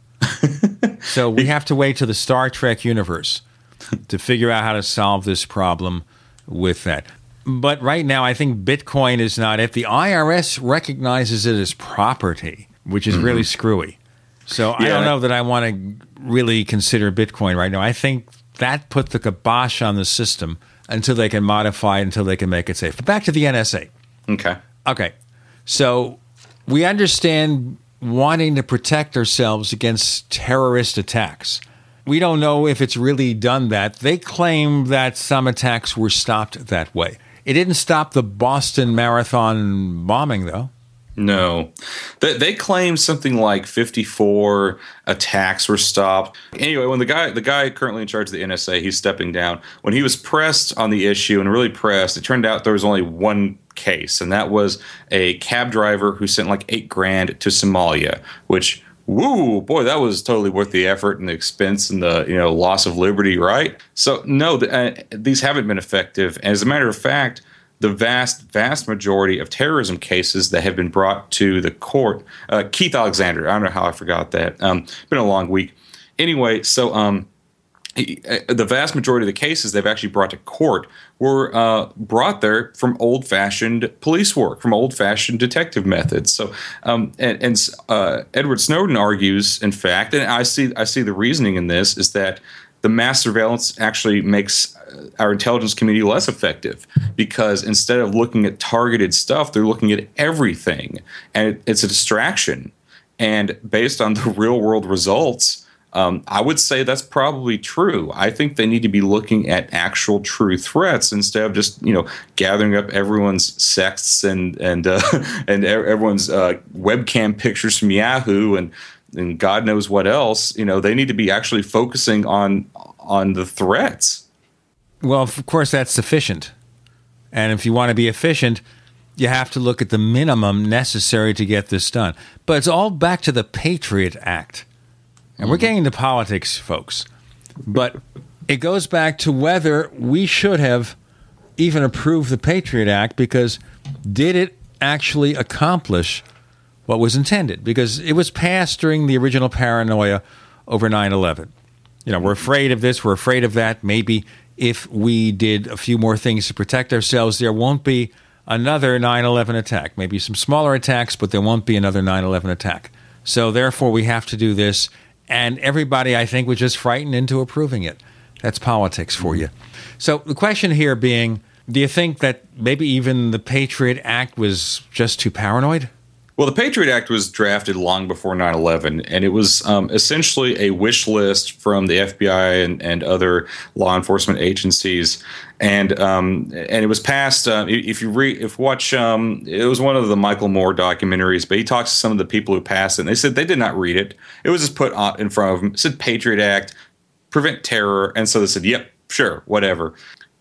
so we have to wait to the Star Trek universe to figure out how to solve this problem with that. But right now, I think Bitcoin is not. If the IRS recognizes it as property, which is mm-hmm. really screwy. So yeah. I don't know that I want to really consider Bitcoin right now. I think that put the kibosh on the system until they can modify it, until they can make it safe. But back to the NSA.
Okay.
Okay. So we understand wanting to protect ourselves against terrorist attacks. We don't know if it's really done that. They claim that some attacks were stopped that way. It didn't stop the Boston Marathon bombing, though.
No, they, they claimed something like 54 attacks were stopped. Anyway, when the guy, the guy currently in charge of the NSA, he's stepping down. When he was pressed on the issue and really pressed, it turned out there was only one case, and that was a cab driver who sent like eight grand to Somalia, which woo boy that was totally worth the effort and the expense and the you know loss of liberty right so no the, uh, these haven't been effective as a matter of fact the vast, vast majority of terrorism cases that have been brought to the court. Uh, Keith Alexander, I don't know how I forgot that. Um, been a long week. Anyway, so um, he, uh, the vast majority of the cases they've actually brought to court were uh, brought there from old-fashioned police work, from old-fashioned detective methods. So, um, and, and uh, Edward Snowden argues, in fact, and I see I see the reasoning in this is that the mass surveillance actually makes our intelligence community less effective because instead of looking at targeted stuff, they're looking at everything, and it, it's a distraction. And based on the real world results, um, I would say that's probably true. I think they need to be looking at actual true threats instead of just you know gathering up everyone's sexts and and uh, and everyone's uh, webcam pictures from Yahoo and and God knows what else. You know, they need to be actually focusing on on the threats.
Well, of course, that's sufficient. And if you want to be efficient, you have to look at the minimum necessary to get this done. But it's all back to the Patriot Act. And we're mm-hmm. getting into politics, folks. But it goes back to whether we should have even approved the Patriot Act because did it actually accomplish what was intended? Because it was passed during the original paranoia over 9 11. You know, we're afraid of this, we're afraid of that. Maybe if we did a few more things to protect ourselves, there won't be another 9 11 attack. Maybe some smaller attacks, but there won't be another 9 11 attack. So, therefore, we have to do this and everybody, I think, was just frightened into approving it. That's politics for mm-hmm. you. So the question here being do you think that maybe even the Patriot Act was just too paranoid?
Well, the Patriot Act was drafted long before 9 11, and it was um, essentially a wish list from the FBI and, and other law enforcement agencies. And um, and it was passed. Uh, if you if watch, um, it was one of the Michael Moore documentaries. But he talks to some of the people who passed it. and They said they did not read it. It was just put in front of them. It said Patriot Act, prevent terror, and so they said, "Yep, sure, whatever."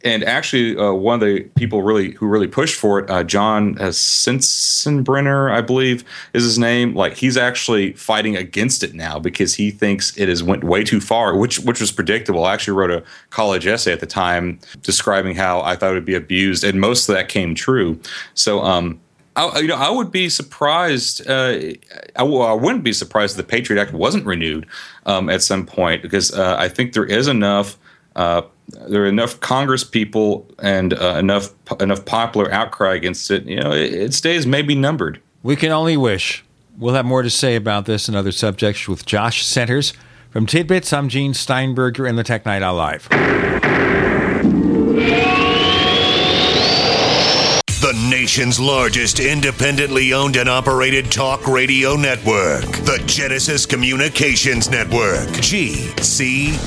And actually, uh, one of the people really who really pushed for it, uh, John uh, Sensenbrenner, I believe is his name. Like he's actually fighting against it now because he thinks it has went way too far, which which was predictable. I actually wrote a college essay at the time describing how I thought it would be abused, and most of that came true. So, um, I, you know, I would be surprised. Uh, I, wouldn't be surprised if the Patriot Act wasn't renewed um, at some point because uh, I think there is enough uh, there are enough Congress people and uh, enough enough popular outcry against it. You know, it, its days may be numbered.
We can only wish. We'll have more to say about this and other subjects with Josh Centers from Tidbits. I'm Gene Steinberger in the Tech Night Owl Live.
The nation's largest independently owned and operated talk radio network, the Genesis Communications Network, GCN.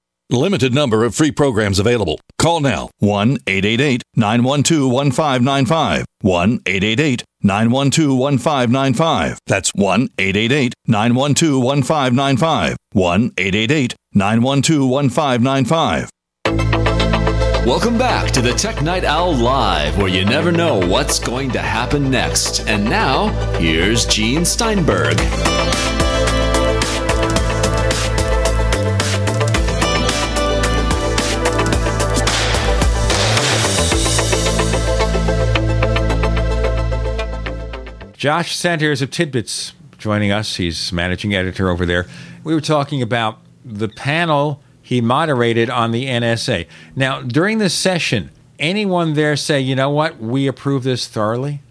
Limited number of free programs available. Call now 1 888 912 1595. 1 888 912 1595. That's 1 888 912 1595. 1 888 912 1595.
Welcome back to the Tech Night Owl Live, where you never know what's going to happen next. And now, here's Gene Steinberg.
Josh Centers of Tidbits joining us. He's managing editor over there. We were talking about the panel he moderated on the NSA. Now, during this session, anyone there say, you know what, we approve this thoroughly?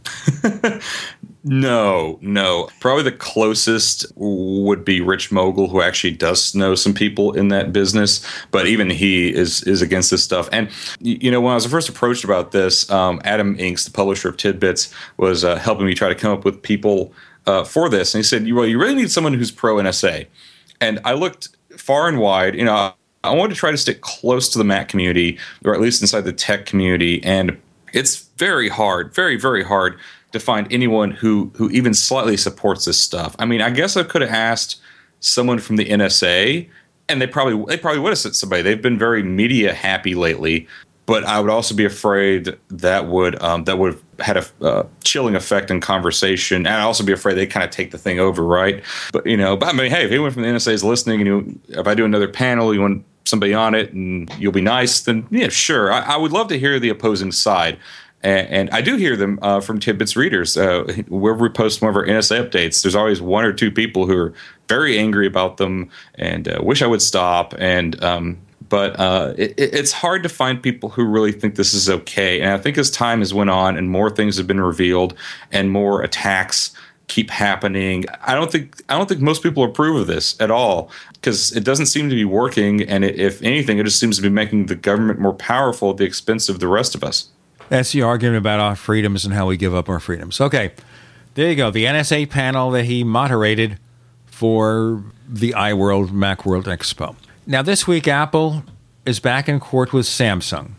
No, no. Probably the closest would be Rich Mogull, who actually does know some people in that business, but even he is is against this stuff. And you know, when I was first approached about this, um, Adam Engst, the publisher of Tidbits, was uh, helping me try to come up with people uh, for this. And he said, "Well, you really need someone who's pro NSA." And I looked far and wide. You know, I wanted to try to stick close to the Mac community, or at least inside the tech community, and it's very hard, very very hard to find anyone who who even slightly supports this stuff. I mean, I guess I could have asked someone from the NSA, and they probably they probably would have said somebody. They've been very media happy lately, but I would also be afraid that would um, that would have had a uh, chilling effect in conversation, and I'd also be afraid they kind of take the thing over, right? But you know, but I mean, hey, if anyone from the NSA is listening, and you, if I do another panel, you want somebody on it, and you'll be nice, then yeah, sure. I, I would love to hear the opposing side. And, and, I do hear them uh, from Tidbits readers. Uh, wherever we post one of our NSA updates, there's always one or two people who are very angry about them and uh, wish I would stop. And um, but uh, it, it's hard to find people who really think this is okay. And I think as time has went on and more things have been revealed and more attacks keep happening, I don't think I don't think most people approve of this at all because it doesn't seem to be working. And it, if anything, it just seems to be making the government more powerful at the expense of the rest of us.
That's the argument about our freedoms and how we give up our freedoms. Okay, there you go. The NSA panel that he moderated for the iWorld Macworld Expo. Now, this week, Apple is back in court with Samsung.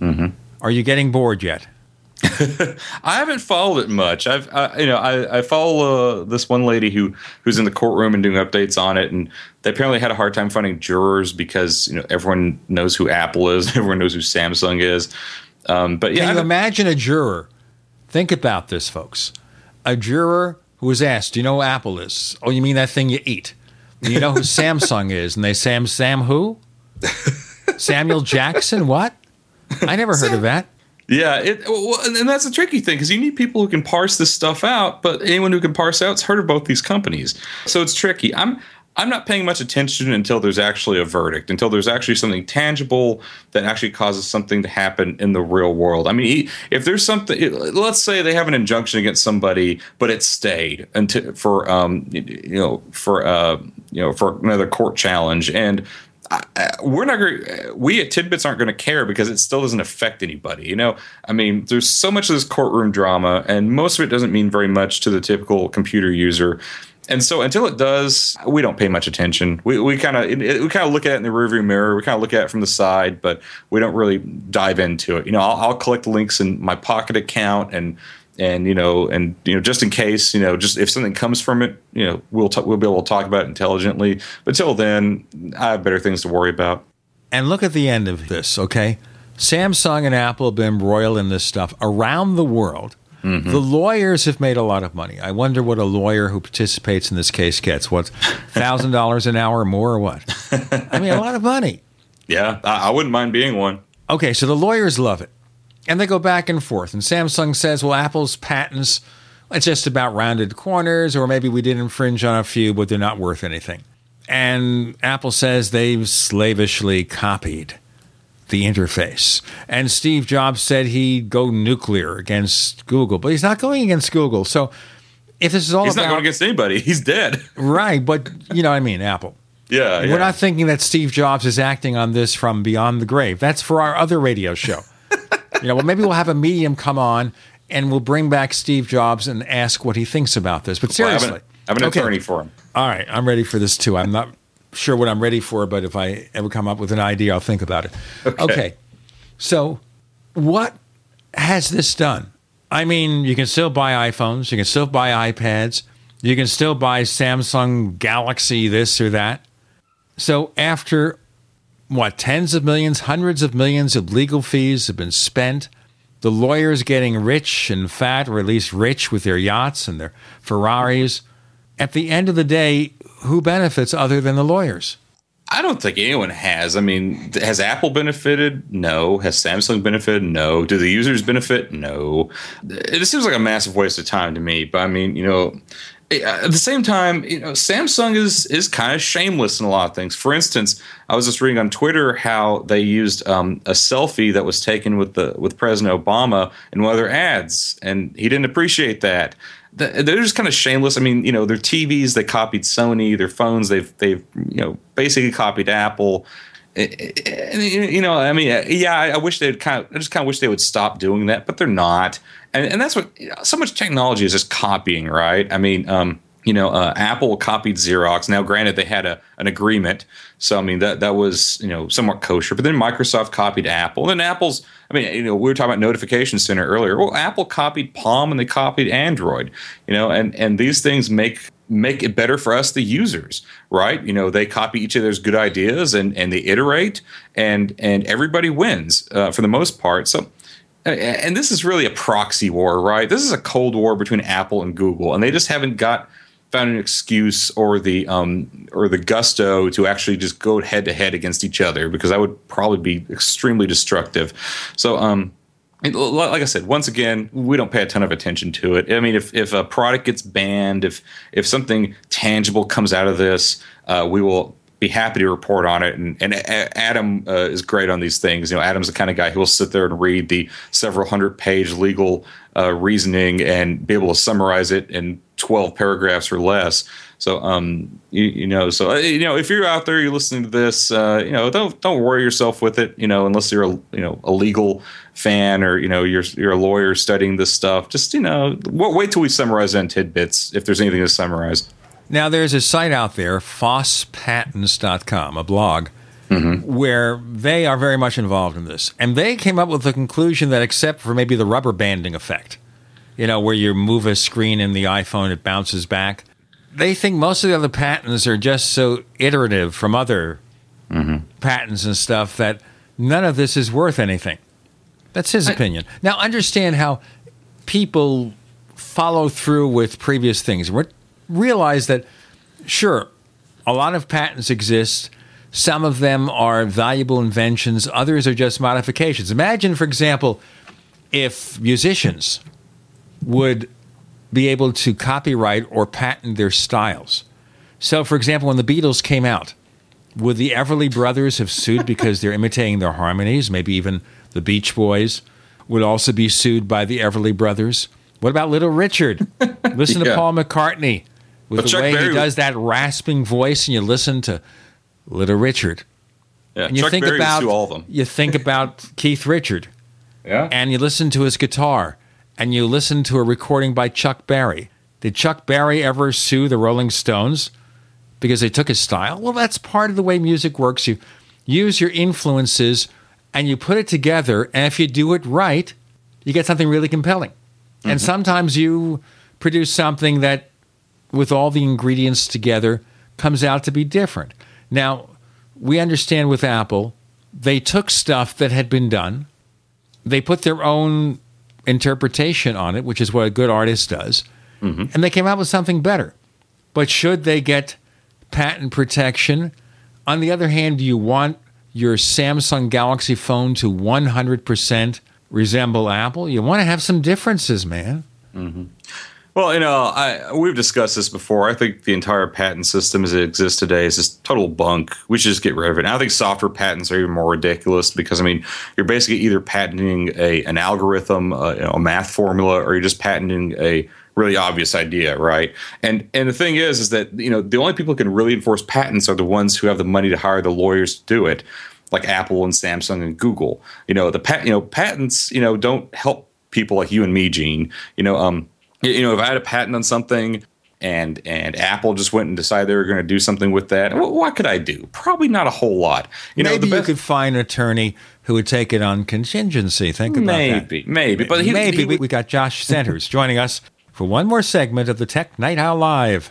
Mm-hmm.
Are you getting bored yet?
I haven't followed it much. I've, uh, you know, I, I follow uh, this one lady who who's in the courtroom and doing updates on it, and they apparently had a hard time finding jurors because you know everyone knows who Apple is, everyone knows who Samsung is. Um, but yeah,
can you imagine a juror? Think about this, folks. A juror who was asked, "Do you know who Apple is?" Oh, you mean that thing you eat? Do you know who Samsung is? And they Sam Sam who? Samuel Jackson? What? I never heard of that.
Yeah, it, well, and that's a tricky thing because you need people who can parse this stuff out. But anyone who can parse out out's heard of both these companies, so it's tricky. I'm I'm not paying much attention until there's actually a verdict, until there's actually something tangible that actually causes something to happen in the real world. I mean, if there's something, let's say they have an injunction against somebody, but it stayed until for um you know for uh you know for another court challenge. And we're not going we at tidbits aren't going to care because it still doesn't affect anybody you know? I mean there's so much of this courtroom drama and most of it doesn't mean very much to the typical computer user and so until it does, we don't pay much attention. We we kind of we kind of look at it in the rearview mirror. We kind of look at it from the side, but we don't really dive into it. You know, I'll, I'll collect links in my Pocket account and and you know and you know just in case you know just if something comes from it you know we'll t- we'll be able to talk about it intelligently but till then i have better things to worry about
and look at the end of this okay samsung and apple have been royal in this stuff around the world Mm-hmm. The lawyers have made a lot of money. I wonder what a lawyer who participates in this case gets. What, thousand dollars an hour more, or what? I mean, a lot of money.
Yeah, I, I wouldn't mind being one.
Okay, so the lawyers love it, and they go back and forth. And Samsung says, "Well, Apple's patents, it's just about rounded corners, or maybe we did infringe on a few, but they're not worth anything." And Apple says they've slavishly copied the interface. And Steve Jobs said he'd go nuclear against Google, but he's not going against Google. So if this is all
he's
about,
not going against anybody, he's dead.
right, but you know what I mean, Apple.
Yeah,
We're not thinking that Steve Jobs is acting on this from beyond the grave. That's for our other radio show. you know, well, maybe we'll have a medium come on and we'll bring back Steve Jobs and ask what he thinks about this. But seriously,
well, I have an, I have an attorney for him.
All right, I'm ready for this too. I'm not sure what I'm ready for, but if I ever come up with an idea, I'll think about it.
Okay.
okay. So, what has this done? I mean, you can still buy iPhones, you can still buy iPads, you can still buy Samsung Galaxy this or that. So, after what, tens of millions, hundreds of millions of legal fees have been spent, the lawyers getting rich and fat, or at least rich with their yachts and their Ferraris. At the end of the day, who benefits other than the lawyers?
I don't think anyone has. I mean, has Apple benefited? No. Has Samsung benefited? No. Do the users benefit? No. It seems like a massive waste of time to me. But I mean, you know, at the same time, you know, Samsung is is kind of shameless in a lot of things. For instance, I was just reading on Twitter how they used um, a selfie that was taken with the with President Obama in one of their ads, and he didn't appreciate that they're just kind of shameless. I mean, you know, their TVs they copied Sony, their phones they've they've you know basically copied Apple. You know, I mean, yeah, I wish they'd kind of, I just kind of wish they would stop doing that, but they're not. And, and that's what so much technology is just copying, right? I mean, um, you know, uh, Apple copied Xerox. Now, granted, they had a, an agreement, so I mean that that was you know somewhat kosher. But then Microsoft copied Apple. And then Apple's, I mean, you know, we were talking about Notification Center earlier. Well, Apple copied Palm and they copied Android. You know, and and these things make make it better for us, the users, right? You know, they copy each other's good ideas and and they iterate, and and everybody wins uh, for the most part. So and this is really a proxy war, right? This is a cold war between Apple and Google, and they just haven't got found an excuse or the um, or the gusto to actually just go head to head against each other because that would probably be extremely destructive. So, um, like I said, once again, we don't pay a ton of attention to it. I mean, if if a product gets banned, if if something tangible comes out of this, uh, we will be happy to report on it. And, and Adam uh, is great on these things. You know, Adam's the kind of guy who will sit there and read the several hundred page legal uh, reasoning and be able to summarize it in 12 paragraphs or less. So, um, you, you know, so uh, you know, if you're out there, you're listening to this, uh, you know, don't don't worry yourself with it. You know, unless you're a you know a legal fan or you know you're you're a lawyer studying this stuff. Just you know, wait till we summarize in TidBITS if there's anything to summarize.
Now, there's a site out there, fosspatents.com, a blog, mm-hmm. where they are very much involved in this. And they came up with the conclusion that, except for maybe the rubber banding effect, you know, where you move a screen in the iPhone, it bounces back, they think most of the other patents are just so iterative from other mm-hmm. patents and stuff that none of this is worth anything. That's his I, opinion. Now, understand how people follow through with previous things. We're realize that, sure, a lot of patents exist. Some of them are valuable inventions, others are just modifications. Imagine, for example, if musicians would be able to copyright or patent their styles. So, for example, when the Beatles came out, would the Everly Brothers have sued because they're imitating their harmonies? Maybe even the Beach Boys would also be sued by the Everly Brothers. What about Little Richard? Listen yeah. to Paul McCartney with but the Chuck way Berry he does that rasping voice, and you listen to Little Richard.
Yeah, and you Chuck think Berry about all of them.
you think about Keith Richard.
Yeah,
and you listen to his guitar, and you listen to a recording by Chuck Berry. Did Chuck Berry ever sue the Rolling Stones because they took his style? Well, that's part of the way music works. You use your influences and you put it together, and if you do it right, you get something really compelling. Mm-hmm. And sometimes you produce something that with all the ingredients together comes out to be different. Now, we understand with Apple, they took stuff that had been done, they put their own interpretation on it, which is what a good artist does, mm-hmm. and they came out with something better. But should they get patent protection? On the other hand, do you want your Samsung Galaxy phone to 100% resemble Apple? You want to have some differences, man.
Mm-hmm. Well, you know, I, we've discussed this before. I think the entire patent system as it exists today is just total bunk. We should just get rid of it. And I think software patents are even more ridiculous because I mean, you're basically either patenting a an algorithm, uh, you know, a math formula, or you're just patenting a really obvious idea, right? And and the thing is, is that you know the only people who can really enforce patents are the ones who have the money to hire the lawyers to do it, like Apple and Samsung and Google. You know, the pat you know patents you know don't help people like you and me, Gene. You know, um you know, if I had a patent on something and and Apple just went and decided they were going to do something with that, what, what, could I do? Probably not a whole lot.
You maybe know, you could find an attorney who would take it on contingency. Think about
maybe,
that.
Maybe, maybe, but he,
maybe he, we got Josh Centers joining us for one more segment of the Tech Night Owl Live.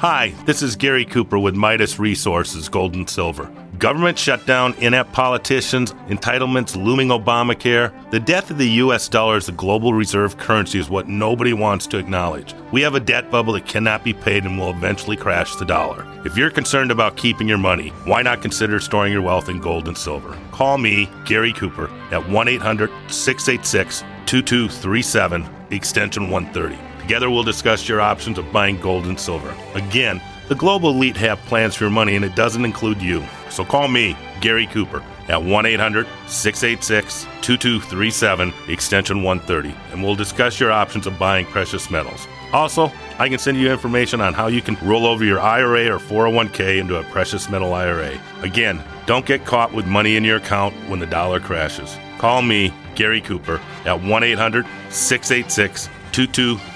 Hi, this is Gary Cooper with Midas Resources Gold and Silver. Government shutdown, inept politicians, entitlements, looming Obamacare. The death of the US dollar as the global reserve currency is what nobody wants to acknowledge. We have a debt bubble that cannot be paid and will eventually crash the dollar. If you're concerned about keeping your money, why not consider storing your wealth in gold and silver? Call me, Gary Cooper, at 1 800 686 2237, extension 130. Together, we'll discuss your options of buying gold and silver. Again, the global elite have plans for your money, and it doesn't include you. So call me, Gary Cooper, at 1 800 686 2237, extension 130, and we'll discuss your options of buying precious metals. Also, I can send you information on how you can roll over your IRA or 401k into a precious metal IRA. Again, don't get caught with money in your account when the dollar crashes. Call me, Gary Cooper, at 1 800 686 2237.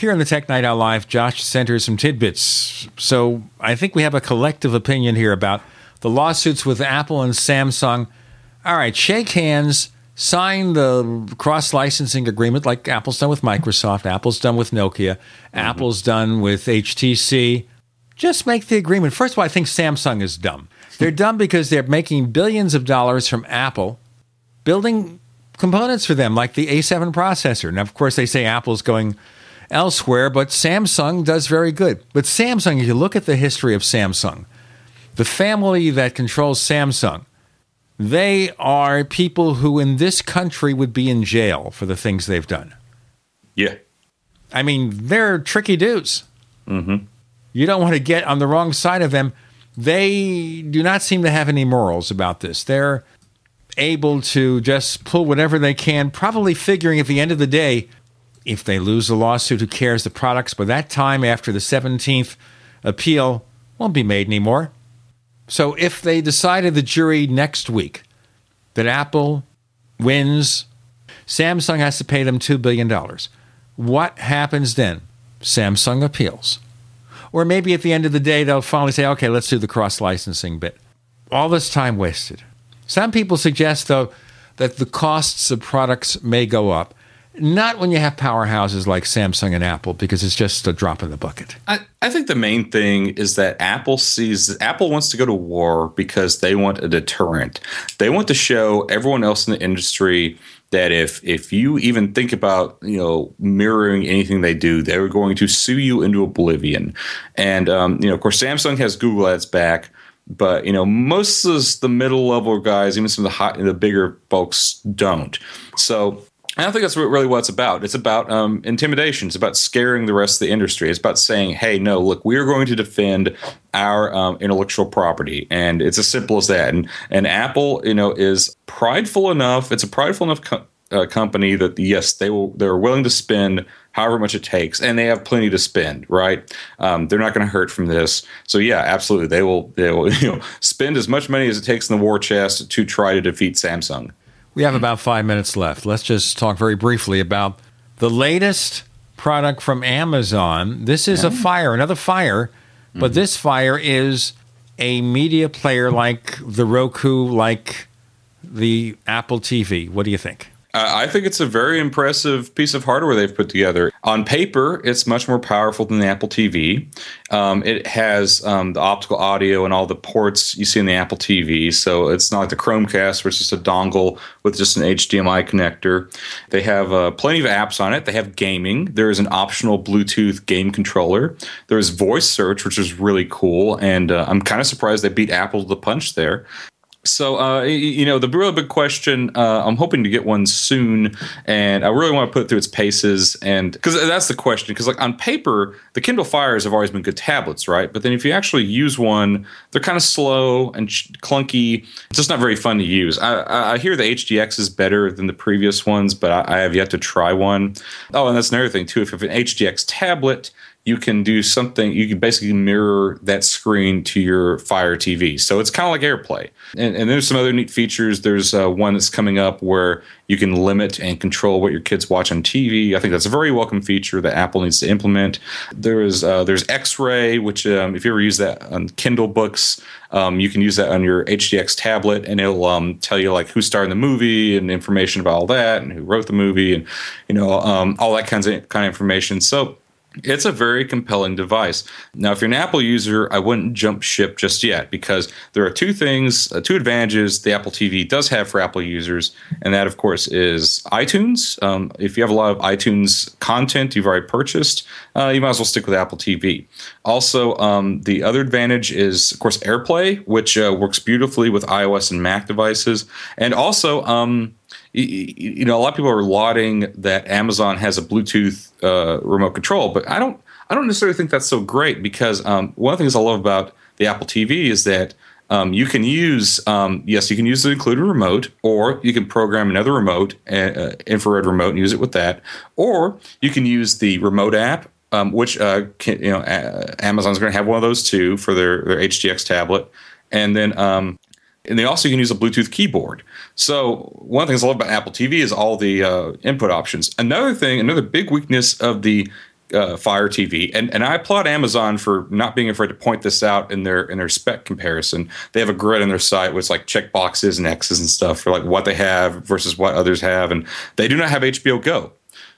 Here on the Tech Night Owl Live, Josh Centers some TidBITS. So I think we have a collective opinion here about the lawsuits with Apple and Samsung. All right, shake hands, sign the cross licensing agreement like Apple's done with Microsoft, Apple's done with Nokia, mm-hmm. Apple's done with HTC. Just make the agreement. First of all, I think Samsung is dumb. They're dumb because they're making billions of dollars from Apple, building components for them, like the A7 processor. Now, of course, they say Apple's going elsewhere, but Samsung does very good. But Samsung, if you look at the history of Samsung, the family that controls Samsung, they are people who in this country would be in jail for the things they've done.
Yeah.
I mean, they're tricky dudes.
Mm-hmm.
You don't want to get on the wrong side of them. They do not seem to have any morals about this. They're able to just pull whatever they can, probably figuring at the end of the day, if they lose the lawsuit, who cares? The products by that time after the 17th appeal won't be made anymore. So if they decided the jury next week that Apple wins, Samsung has to pay them $2 billion. What happens then? Samsung appeals. Or maybe at the end of the day, they'll finally say, okay, let's do the cross licensing bit. All this time wasted. Some people suggest, though, that the costs of products may go up. Not when you have powerhouses like Samsung and Apple, because it's just a drop in the bucket.
I, I think the main thing is that Apple sees Apple wants to go to war because they want a deterrent. They want to show everyone else in the industry that if if you even think about you know mirroring anything they do, they're going to sue you into oblivion. And um, you know, of course, Samsung has Google Ads back, but you know, most of the middle level guys, even some of the hot, the bigger folks, don't. So I don't think that's really what it's about. It's about um, intimidation. It's about scaring the rest of the industry. It's about saying, "Hey, no, look, we're going to defend our um, intellectual property," and it's as simple as that. And and Apple, you know, is prideful enough. It's a prideful enough co- uh, company that yes, they will. They're willing to spend however much it takes, and they have plenty to spend. Right? Um, they're not going to hurt from this. So yeah, absolutely, they will. They will you know spend as much money as it takes in the war chest to try to defeat Samsung.
We have about five minutes left. Let's just talk very briefly about the latest product from Amazon. This is a Fire, another Fire, but mm-hmm. this Fire is a media player like the Roku, like the Apple TV. What do you think?
I think it's a very impressive piece of hardware they've put together. On paper, it's much more powerful than the Apple TV. Um, it has um, the optical audio and all the ports you see in the Apple TV. So it's not like the Chromecast, where it's just a dongle with just an HDMI connector. They have uh, plenty of apps on it. They have gaming. There is an optional Bluetooth game controller. There's voice search, which is really cool. And uh, I'm kind of surprised they beat Apple to the punch there. So, uh, you know, the real big question, uh, I'm hoping to get one soon, and I really want to put it through its paces. And because that's the question, because like on paper, the Kindle Fires have always been good tablets, right? But then if you actually use one, they're kind of slow and clunky. It's just not very fun to use. I, I hear the HDX is better than the previous ones, but I, I have yet to try one. Oh, and that's another thing, too. If you have an HDX tablet, you can do something you can basically mirror that screen to your fire tv so it's kind of like airplay. And, and there's some other neat features. There's uh, one that's coming up where you can limit and control what your kids watch on tv i think that's a very welcome feature that apple needs to implement. There is uh, there's x-ray which um, if you ever use that on kindle books um, you can use that on your hdx tablet and it'll um, tell you like who starred in the movie and information about all that and who wrote the movie and you know um, all that kinds of kind of information. So it's a very compelling device. Now, if you're an Apple user, I wouldn't jump ship just yet because there are two things, uh, two advantages the Apple TV does have for Apple users, and that, of course, is iTunes. Um, if you have a lot of iTunes content you've already purchased, uh, you might as well stick with Apple TV. Also, um, the other advantage is, of course, AirPlay, which uh, works beautifully with iOS and Mac devices, and also. Um, you know, a lot of people are lauding that Amazon has a Bluetooth uh, remote control, but I don't. I don't necessarily think that's so great because um, one of the things I love about the Apple TV is that um, you can use um, yes, you can use the included remote, or you can program another remote, uh, infrared remote, and use it with that, or you can use the remote app. Um, which uh, can, you know, Amazon's going to have one of those too for their their HDX tablet, and then um, and they also can use a Bluetooth keyboard. So one of the things I love about Apple TV is all the uh, input options. Another thing, another big weakness of the uh, Fire TV, and, and I applaud Amazon for not being afraid to point this out in their in their spec comparison. They have a grid on their site with like check boxes and X's and stuff for like what they have versus what others have, and they do not have HBO Go.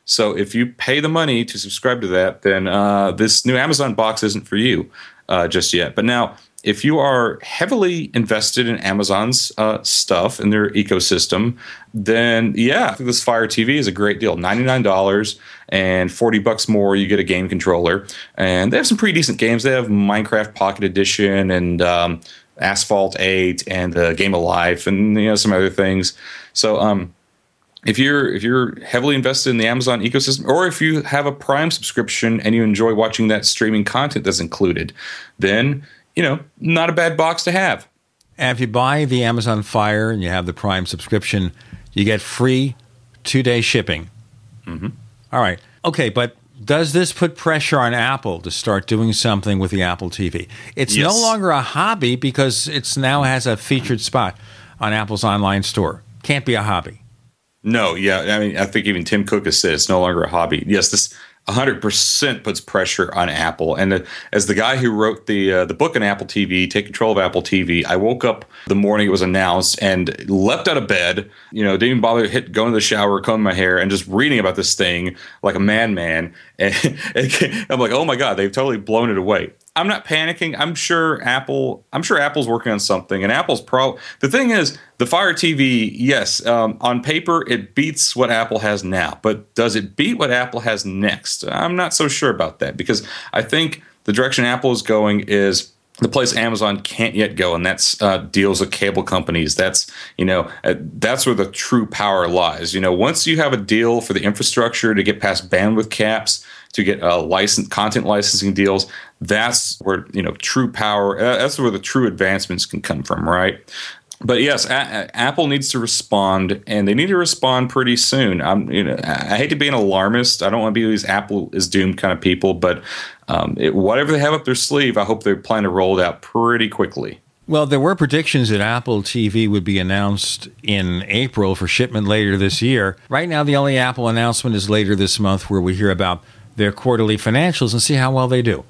So if you pay the money to subscribe to that, then uh, this new Amazon box isn't for you uh, just yet. But now if you are heavily invested in Amazon's uh, stuff and their ecosystem, then yeah, this Fire TV is a great deal. Ninety nine dollars and forty bucks more, you get a game controller, and they have some pretty decent games. They have Minecraft Pocket Edition and um, Asphalt Eight and the Game of Life and you know some other things. So um, if you're if you're heavily invested in the Amazon ecosystem, or if you have a Prime subscription and you enjoy watching that streaming content that's included, then you know not a bad box to have.
And if you buy the Amazon Fire and you have the Prime subscription, you get free two day shipping.
Mm-hmm.
All right, okay, but does this put pressure on Apple to start doing something with the Apple TV? It's
Yes.
no longer a hobby because it's now has a featured spot on Apple's online store. Can't be a hobby.
No, yeah, I mean, I think even Tim Cook has said it's no longer a hobby. Yes, this 100% puts pressure on Apple. And as the guy who wrote the uh, the book on Apple TV, Take Control of Apple TV, I woke up the morning it was announced and leapt out of bed. You know, didn't even bother to hit, go in the shower, comb my hair, and just reading about this thing like a madman. And, and I'm like, oh my god, they've totally blown it away. I'm not panicking. I'm sure Apple. I'm sure Apple's working on something, and Apple's pro. The thing is, the Fire TV. Yes, um, on paper it beats what Apple has now, but does it beat what Apple has next? I'm not so sure about that because I think the direction Apple is going is the place Amazon can't yet go, and that's uh, deals with cable companies. That's you know uh, that's where the true power lies. You know, once you have a deal for the infrastructure to get past bandwidth caps, to get uh, license content licensing deals, that's where you know true power. Uh, that's where the true advancements can come from, right? But yes, a- Apple needs to respond, and they need to respond pretty soon. I'm, you know, I I hate to be an alarmist. I don't want to be these Apple is doomed kind of people, but um, it, whatever they have up their sleeve, I hope they plan to roll it out pretty quickly.
Well, there were predictions that Apple TV would be announced in April for shipment later this year. Right now, the only Apple announcement is later this month, where we hear about their quarterly financials and see how well they do.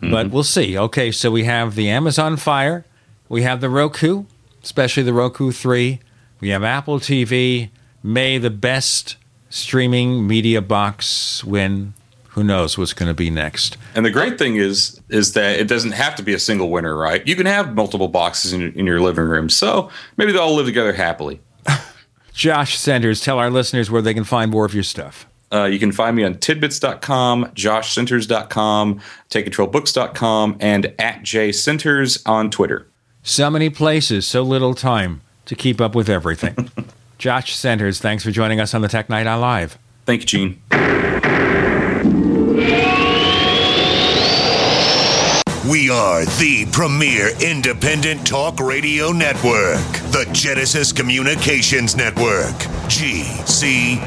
But mm-hmm. we'll see. Okay, so we have the Amazon Fire, we have the Roku, especially the Roku 3, we have Apple TV. May the best streaming media box win. Who knows what's going to be next?
And the great thing is, is that it doesn't have to be a single winner, right? You can have multiple boxes in, in your living room, so maybe they'll all live together happily.
Josh Centers, tell our listeners where they can find more of your stuff.
Uh, you can find me on tidbits.com, joshcenters.com, takecontrolbooks.com, and at jcenters on Twitter.
So many places, so little time to keep up with everything. Josh Centers, thanks for joining us on the Tech Night Owl Live.
Thank you, Gene.
We are the premier independent talk radio network, the Genesis Communications Network, GCN.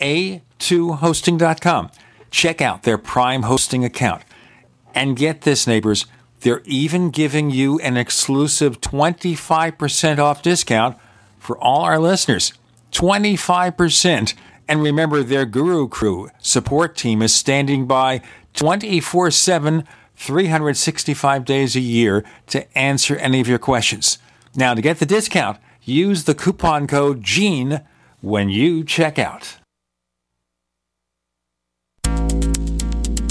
a2hosting.com. Check out their Prime hosting account. And get this, neighbors, they're even giving you an exclusive 25% off discount for all our listeners. 25%. And remember, their Guru Crew support team is standing by 24 7, 365 days a year to answer any of your questions. Now, to get the discount, use the coupon code GENE when you check out.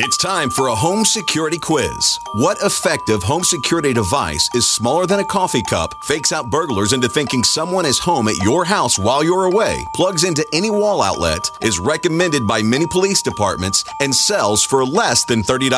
It's time for a home security quiz. What effective home security device is smaller than a coffee cup, fakes out burglars into thinking someone is home at your house while you're away, plugs into any wall outlet, is recommended by many police departments, and sells for less than $30?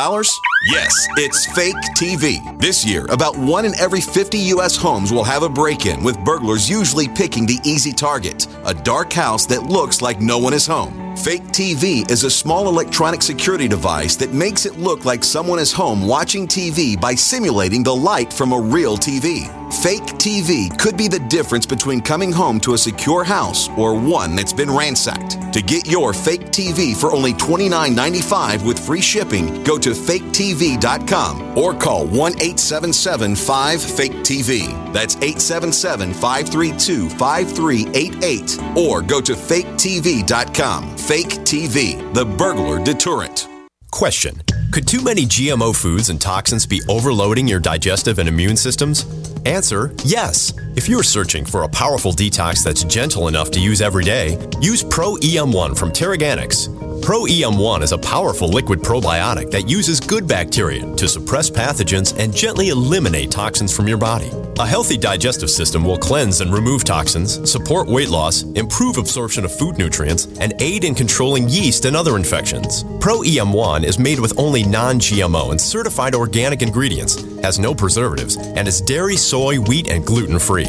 Yes, it's Fake TV. This year, about one in every 50 U.S. homes will have a break in, with burglars usually picking the easy target a dark house that looks like no one is home. Fake TV is a small electronic security device that makes it look like someone is home watching TV by simulating the light from a real TV. Fake TV could be the difference between coming home to a secure house or one that's been ransacked. To get your fake TV for only $29.95 with free shipping, go to faketv.com or call 1 877 5 Fake TV. That's 877 532 5388 or go to faketv.com. Fake TV, the burglar deterrent.
Question Could too many GMO foods and toxins be overloading your digestive and immune systems? Answer yes. If you're searching for a powerful detox that's gentle enough to use every day, use Pro EM1 from Teraganix. Pro EM1 is a powerful liquid probiotic that uses good bacteria to suppress pathogens and gently eliminate toxins from your body. A healthy digestive system will cleanse and remove toxins, support weight loss, improve absorption of food nutrients, and aid in controlling yeast and other infections. Pro EM1 is made with only non GMO and certified organic ingredients, has no preservatives, and is dairy, soy, wheat, and gluten free.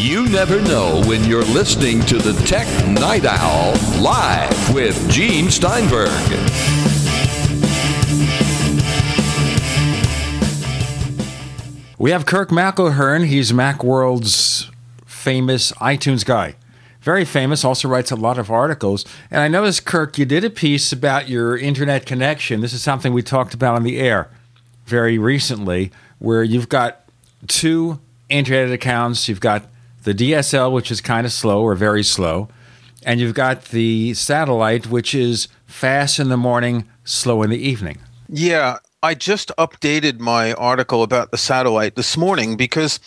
You never know when you're listening to the Tech Night Owl live with Gene Steinberg.
We have Kirk McElhearn. He's Macworld's famous iTunes guy. Very famous, also writes a lot of articles. And I noticed, Kirk, you did a piece about your internet connection. This is something we talked about on the air very recently, where you've got two internet accounts. You've got the DSL, which is kind of slow or very slow, and you've got the satellite, which is fast in the morning, slow in the evening.
Yeah, I just updated my article about the satellite this morning because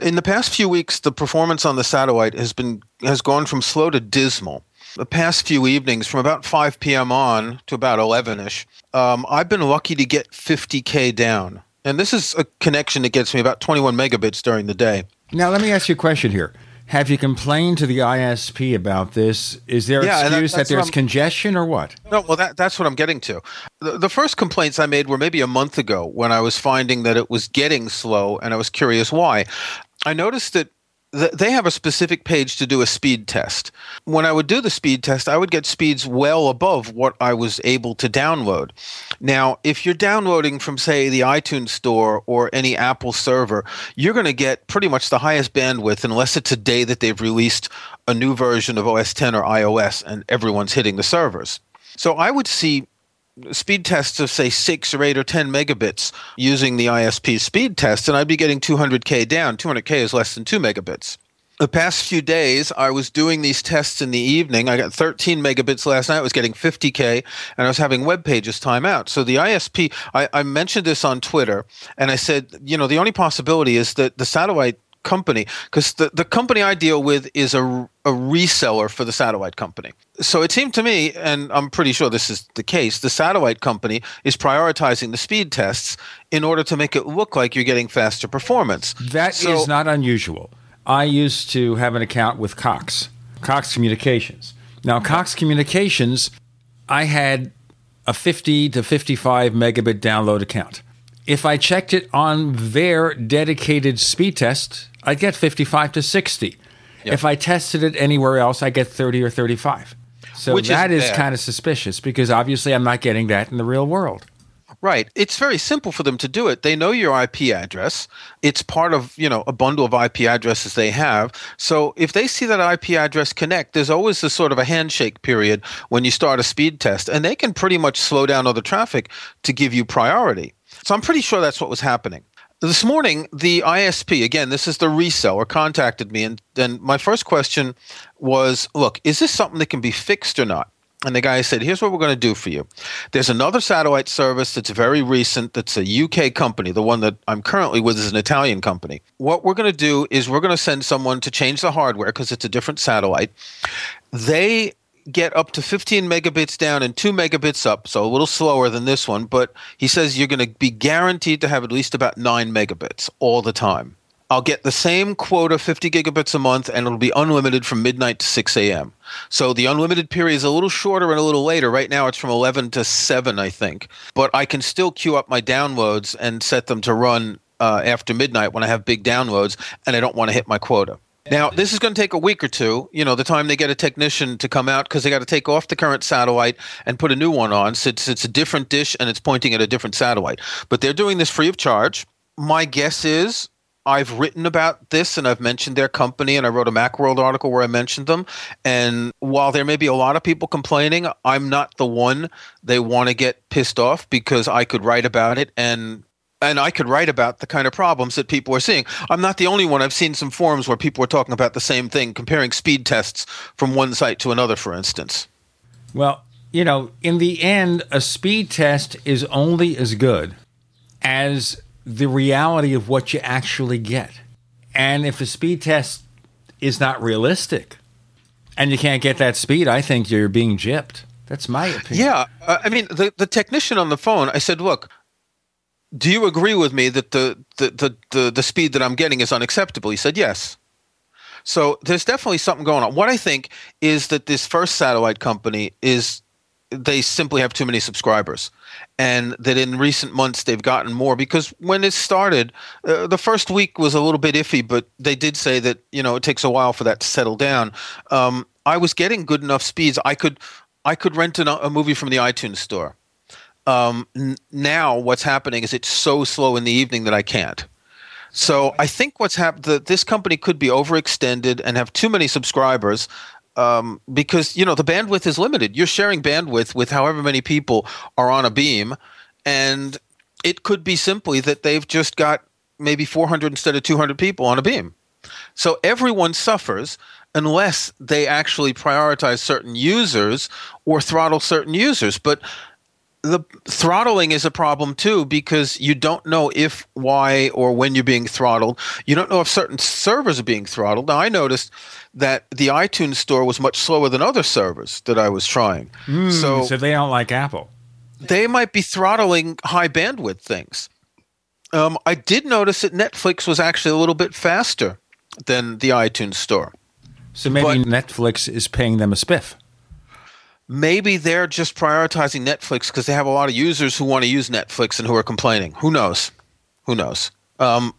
in the past few weeks the performance on the satellite has been has gone from slow to dismal. The past few evenings, from about 5 p.m. on to about 11ish, um, I've been lucky to get 50k down, and this is a connection that gets me about 21 megabits during the day.
Now, let me ask you a question here. Have you complained to the ISP about this? Is there
Yeah, and that-
excuse that, there's congestion or what?
No, well, that, that's what I'm getting to. The, the first complaints I made were maybe a month ago when I was finding that it was getting slow and I was curious why. I noticed that th- they have a specific page to do a speed test. When I would do the speed test, I would get speeds well above what I was able to download. Now, if you're downloading from, say, the iTunes Store or any Apple server, you're going to get pretty much the highest bandwidth unless it's a day that they've released a new version of OS 10 or iOS and everyone's hitting the servers. So I would see speed tests of say six or eight or ten megabits using the ISP speed test, and I'd be getting 200k down. 200k is less than two megabits. The past few days, I was doing these tests in the evening. I got 13 megabits last night. I was getting 50k, and I was having web pages time out. So the ISP, I, I mentioned this on Twitter, and I said, you know, the only possibility is that the satellite company because the, the company I deal with is a, a reseller for the satellite company. So it seemed to me, and I'm pretty sure this is the case, the satellite company is prioritizing the speed tests in order to make it look like you're getting faster performance.
That is
So-
not unusual. I used to have an account with Cox, Cox Communications. Now, Cox Communications, I had a 50 to 55 megabit download account. If I checked it on their dedicated speed test, I'd get 55 to 60. If I tested it anywhere else, I get 30 or 35. So
Which
that is,
bad.
kind of suspicious because obviously I'm not getting that in the real world.
Right. It's very simple for them to do it. They know your IP address. It's part of, you know, a bundle of IP addresses they have. So if they see that IP address connect, there's always a sort of a handshake period when you start a speed test, and they can pretty much slow down other traffic to give you priority. So I'm pretty sure that's what was happening. This morning, the ISP, again, this is the reseller, contacted me, and, and my first question was look, is this something that can be fixed or not? And the guy said, Here's what we're going to do for you. There's another satellite service that's very recent, that's a UK company. The one that I'm currently with is an Italian company. What we're going to do is we're going to send someone to change the hardware because it's a different satellite. They get up to 15 megabits down and 2 megabits up, so a little slower than this one, but he says you're going to be guaranteed to have at least about 9 megabits all the time. I'll get the same quota, 50 gigabits a month, and it'll be unlimited from midnight to 6 a.m. So the unlimited period is a little shorter and a little later. Right now it's from 11 to 7, I think. But I can still queue up my downloads and set them to run uh, after midnight when I have big downloads and I don't want to hit my quota. Now, this is going to take a week or two, you know, the time they get a technician to come out because they got to take off the current satellite and put a new one on since it's a different dish and it's pointing at a different satellite. But they're doing this free of charge. My guess is I've written about this and I've mentioned their company and I wrote a Macworld article where I mentioned them. And while there may be a lot of people complaining, I'm not the one they want to get pissed off because I could write about it and and I could write about the kind of problems that people are seeing. I'm not the only one. I've seen some forums where people are talking about the same thing, comparing speed tests from one site to another, for instance.
Well, you know, in the end, a speed test is only as good as the reality of what you actually get. And if a speed test is not realistic and you can't get that speed, I think you're being gypped. That's my opinion.
Yeah, uh, I mean, the the technician on the phone. I said, "Look, do you agree with me that the the the the, the speed that I'm getting is unacceptable?" He said, "Yes." So there's definitely something going on. What I think is that this first satellite company is they simply have too many subscribers and that in recent months they've gotten more because when it started uh, the first week was a little bit iffy but they did say that you know it takes a while for that to settle down um, i was getting good enough speeds i could i could rent an, a movie from the itunes store um, n- now what's happening is it's so slow in the evening that i can't so I think what's happened that this company could be overextended and have too many subscribers um, because you know the bandwidth is limited. You're sharing bandwidth with however many people are on a beam, and it could be simply that they've just got maybe 400 instead of 200 people on a beam. So everyone suffers unless they actually prioritize certain users or throttle certain users. But the throttling is a problem too because you don't know if, why, or when you're being throttled. You don't know if certain servers are being throttled. Now, I noticed that the iTunes store was much slower than other servers that I was trying.
Mm,
so,
so they don't like Apple.
they might be throttling high bandwidth things. Um, I did notice that Netflix was actually a little bit faster than the iTunes store.
So maybe Netflix is paying them a spiff.
Maybe they're just prioritizing Netflix because they have a lot of users who want to use Netflix and who are complaining. Who knows? Who knows? Um,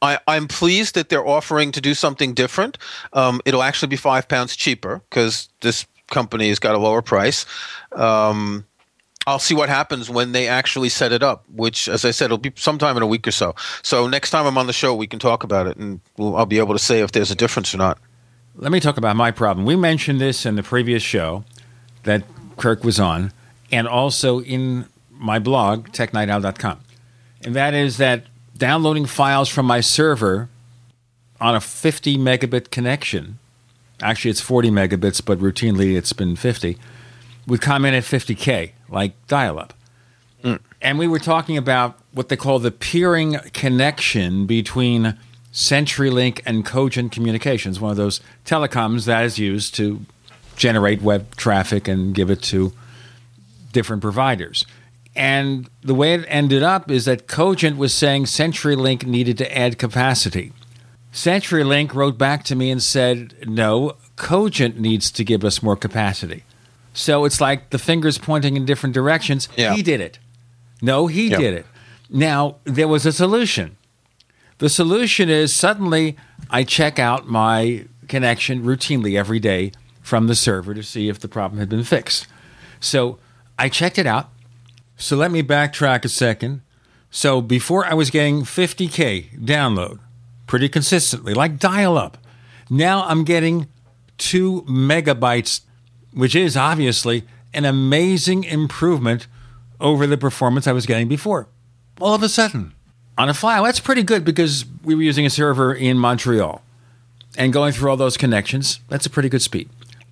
I, I'm pleased that they're offering to do something different. Um, it'll actually be five pounds cheaper because this company has got a lower price. Um, I'll see what happens when they actually set it up, which, as I said, it'll be sometime in a week or so. So next time I'm on the show, we can talk about it, and we'll, I'll be able to say if there's a difference or not.
Let me talk about my problem. We mentioned this in the previous show that Kirk was on, and also in my blog, technightowl.com. And that is that downloading files from my server on a 50 megabit connection, actually it's 40 megabits, but routinely it's been 50, would come in at 50K, like dial up. Hmm. And we were talking about what they call the peering connection between CenturyLink and Cogent Communications, one of those telecoms that is used to generate web traffic and give it to different providers. And the way it ended up is that Cogent was saying CenturyLink needed to add capacity. CenturyLink wrote back to me and said, no, Cogent needs to give us more capacity. So it's like the fingers pointing in different directions.
Yeah.
He did it. No, he
Yeah.
did it. Now, there was a solution. The solution is suddenly I check out my connection routinely every day from the server to see if the problem had been fixed. So I checked it out. So let me backtrack a second. So before I was getting 50K download pretty consistently, like dial up. Now I'm getting two megabytes, which is obviously an amazing improvement over the performance I was getting before. All of a sudden, on a file, that's pretty good because we were using a server in Montreal and going through all those connections. That's a pretty good speed.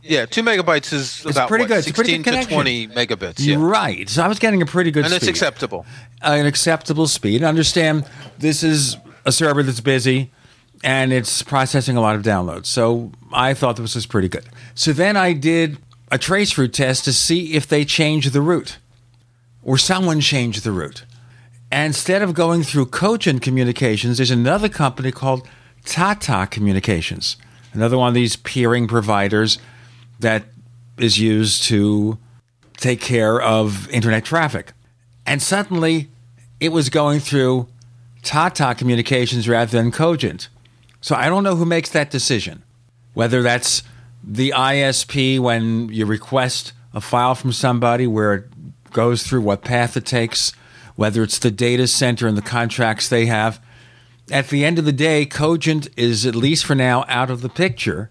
Yeah, two megabytes is
It's
about
pretty
what,
good. It's a pretty
16
good
to 20 megabits. Yeah.
Right. So I was getting a pretty good
and
speed.
it's acceptable.
Uh, an acceptable speed. Understand this is a server that's busy and it's processing a lot of downloads. So I thought this was pretty good. So then I did a trace route test to see if they changed the route or someone changed the route. And instead of going through Cogent Communications, there's another company called Tata Communications, another one of these peering providers that is used to take care of internet traffic. And suddenly it was going through Tata Communications rather than Cogent. So I don't know who makes that decision. Whether that's the ISP when you request a file from somebody where it goes through what path it takes, whether it's the data center and the contracts they have. At the end of the day, Cogent is, at least for now, out of the picture,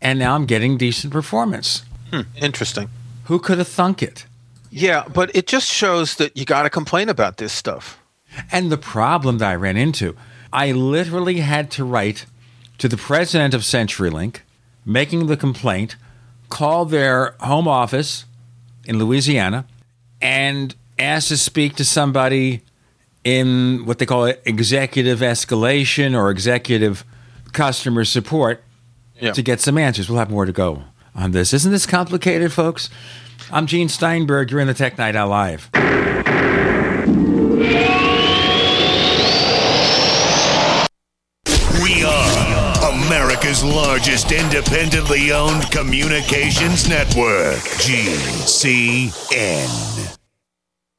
and now I'm getting decent performance.
Hmm, interesting.
Who could have thunk it?
Yeah, but it just shows that you got to complain about this stuff.
And the problem that I ran into, I literally had to write to the president of CenturyLink, making the complaint, call their home office in Louisiana, and ask to speak to somebody in what they call executive escalation or executive customer support
Yeah.
to get some answers. We'll have more to go on this. Isn't this complicated, folks? I'm Gene Steinberg. You're in the Tech Night Owl Live.
We are America's largest independently owned communications network, GCN.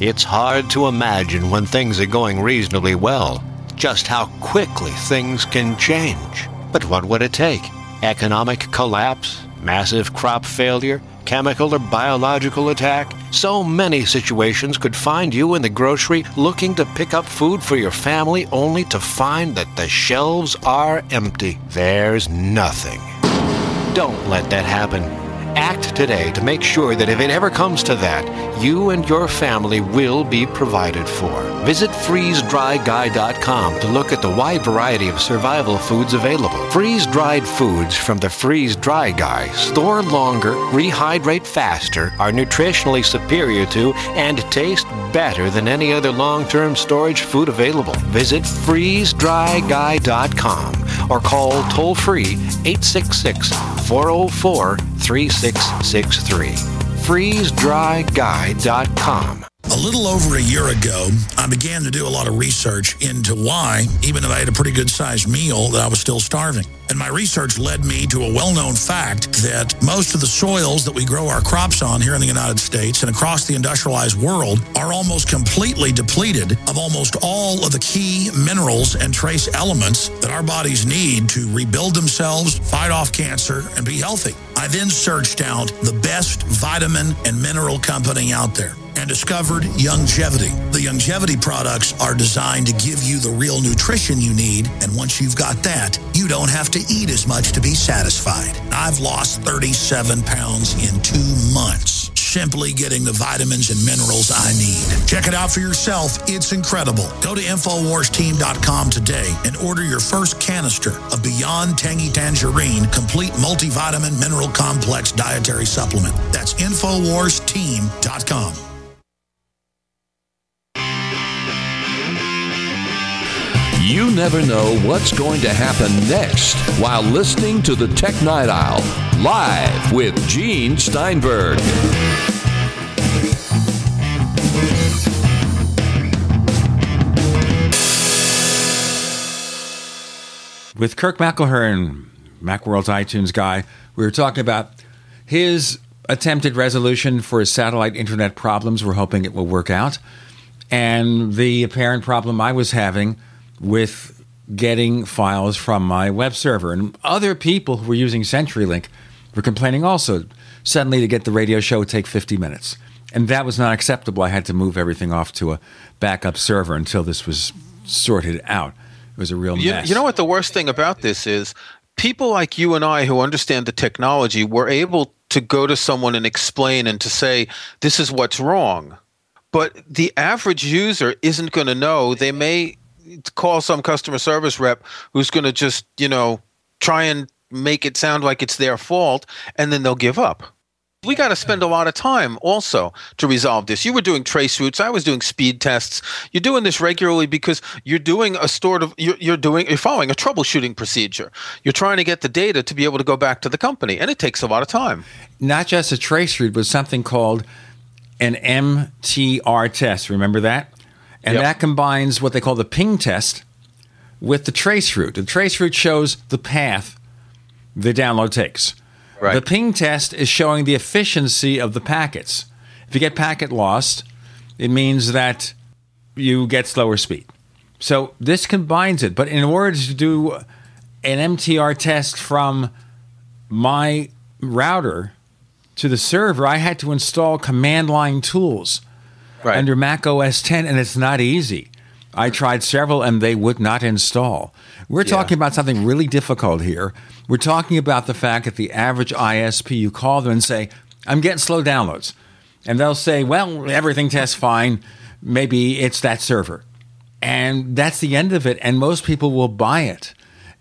It's hard to imagine when things are going reasonably well just how quickly things can change. But what would it take? Economic collapse? Massive crop failure? Chemical or biological attack? So many situations could find you in the grocery looking to pick up food for your family only to find that the shelves are empty. There's nothing. Don't let that happen. Act today to make sure that if it ever comes to that, you and your family will be provided for. Visit freezedryguy.com to look at the wide variety of survival foods available. Freeze dried foods from the Freeze Dry Guy store longer, rehydrate faster, are nutritionally superior to, and taste better than any other long term storage food available. Visit freezedryguy.com or call toll free 866 404 3663. FreezeDryGuy.com.
A little over a year ago, I began to do a lot of research into why, even though I had a pretty good sized meal, that I was still starving. And my research led me to a well known fact that most of the soils that we grow our crops on here in the United States and across the industrialized world are almost completely depleted of almost all of the key minerals and trace elements that our bodies need to rebuild themselves, fight off cancer, and be healthy. I then searched out the best vitamin and mineral company out there and discovered Youngevity. The Youngevity products are designed to give you the real nutrition you need, and once you've got that, you don't have to eat as much to be satisfied. I've lost 37 pounds in two months simply getting the vitamins and minerals I need. Check it out for yourself. It's incredible. Go to InfoWarsTeam.com today and order your first canister of Beyond Tangy Tangerine Complete Multivitamin Mineral Complex Dietary Supplement. That's InfoWarsTeam.com.
You never know what's going to happen next while listening to the Tech Night Owl live with Gene Steinberg.
With Kirk McElhearn, Macworld's iTunes guy, we were talking about his attempted resolution for his satellite internet problems. We're hoping it will work out. And the apparent problem I was having with getting files from my web server. And other people who were using CenturyLink were complaining also. Suddenly, to get the radio show would take 50 minutes. And that was not acceptable. I had to move everything off to a backup server until this was sorted out. It was a real
You,
mess.
you know what the worst thing about this is? People like you and I who understand the technology were able to go to someone and explain and to say, this is what's wrong. But the average user isn't going to know. They may call some customer service rep who's going to just, you know, try and make it sound like it's their fault, and then they'll give up. We got to spend a lot of time also to resolve this. You were doing trace routes. I was doing speed tests. You're doing this regularly because you're doing a sort of you're, you're doing you're following a troubleshooting procedure. You're trying to get the data to be able to go back to the company, and it takes a lot of time.
not just a trace route, but something called an MTR test. Remember that? And
Yep.
that combines what they call the ping test with the trace route. The trace route shows the path the download takes.
Right.
The ping test is showing the efficiency of the packets. If you get packet lost, it means that you get slower speed. So this combines it. But in order to do an MTR test from my router to the server, I had to install command line tools under Mac OS 10, and it's not easy. I tried several and they would not install. We're talking about something really difficult here. We're talking about the fact that the average ISP, you call them and say, I'm getting slow downloads. And they'll say, well, everything tests fine. Maybe it's that server. And that's the end of it. And most people will buy it.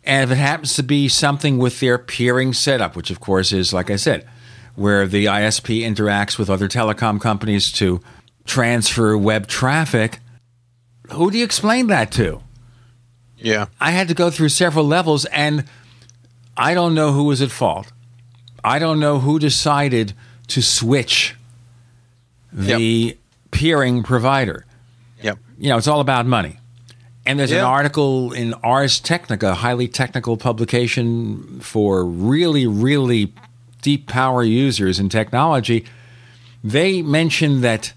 And if it happens to be something with their peering setup, which of course is, like I said, where the ISP interacts with other telecom companies to transfer web traffic, who do you explain that to?
Yeah.
I had to go through several levels, and I don't know who was at fault. I don't know who decided to switch the peering provider.
Yep.
You know, it's all about money. And there's an article in Ars Technica, a highly technical publication for really, really deep power users in technology. They mentioned that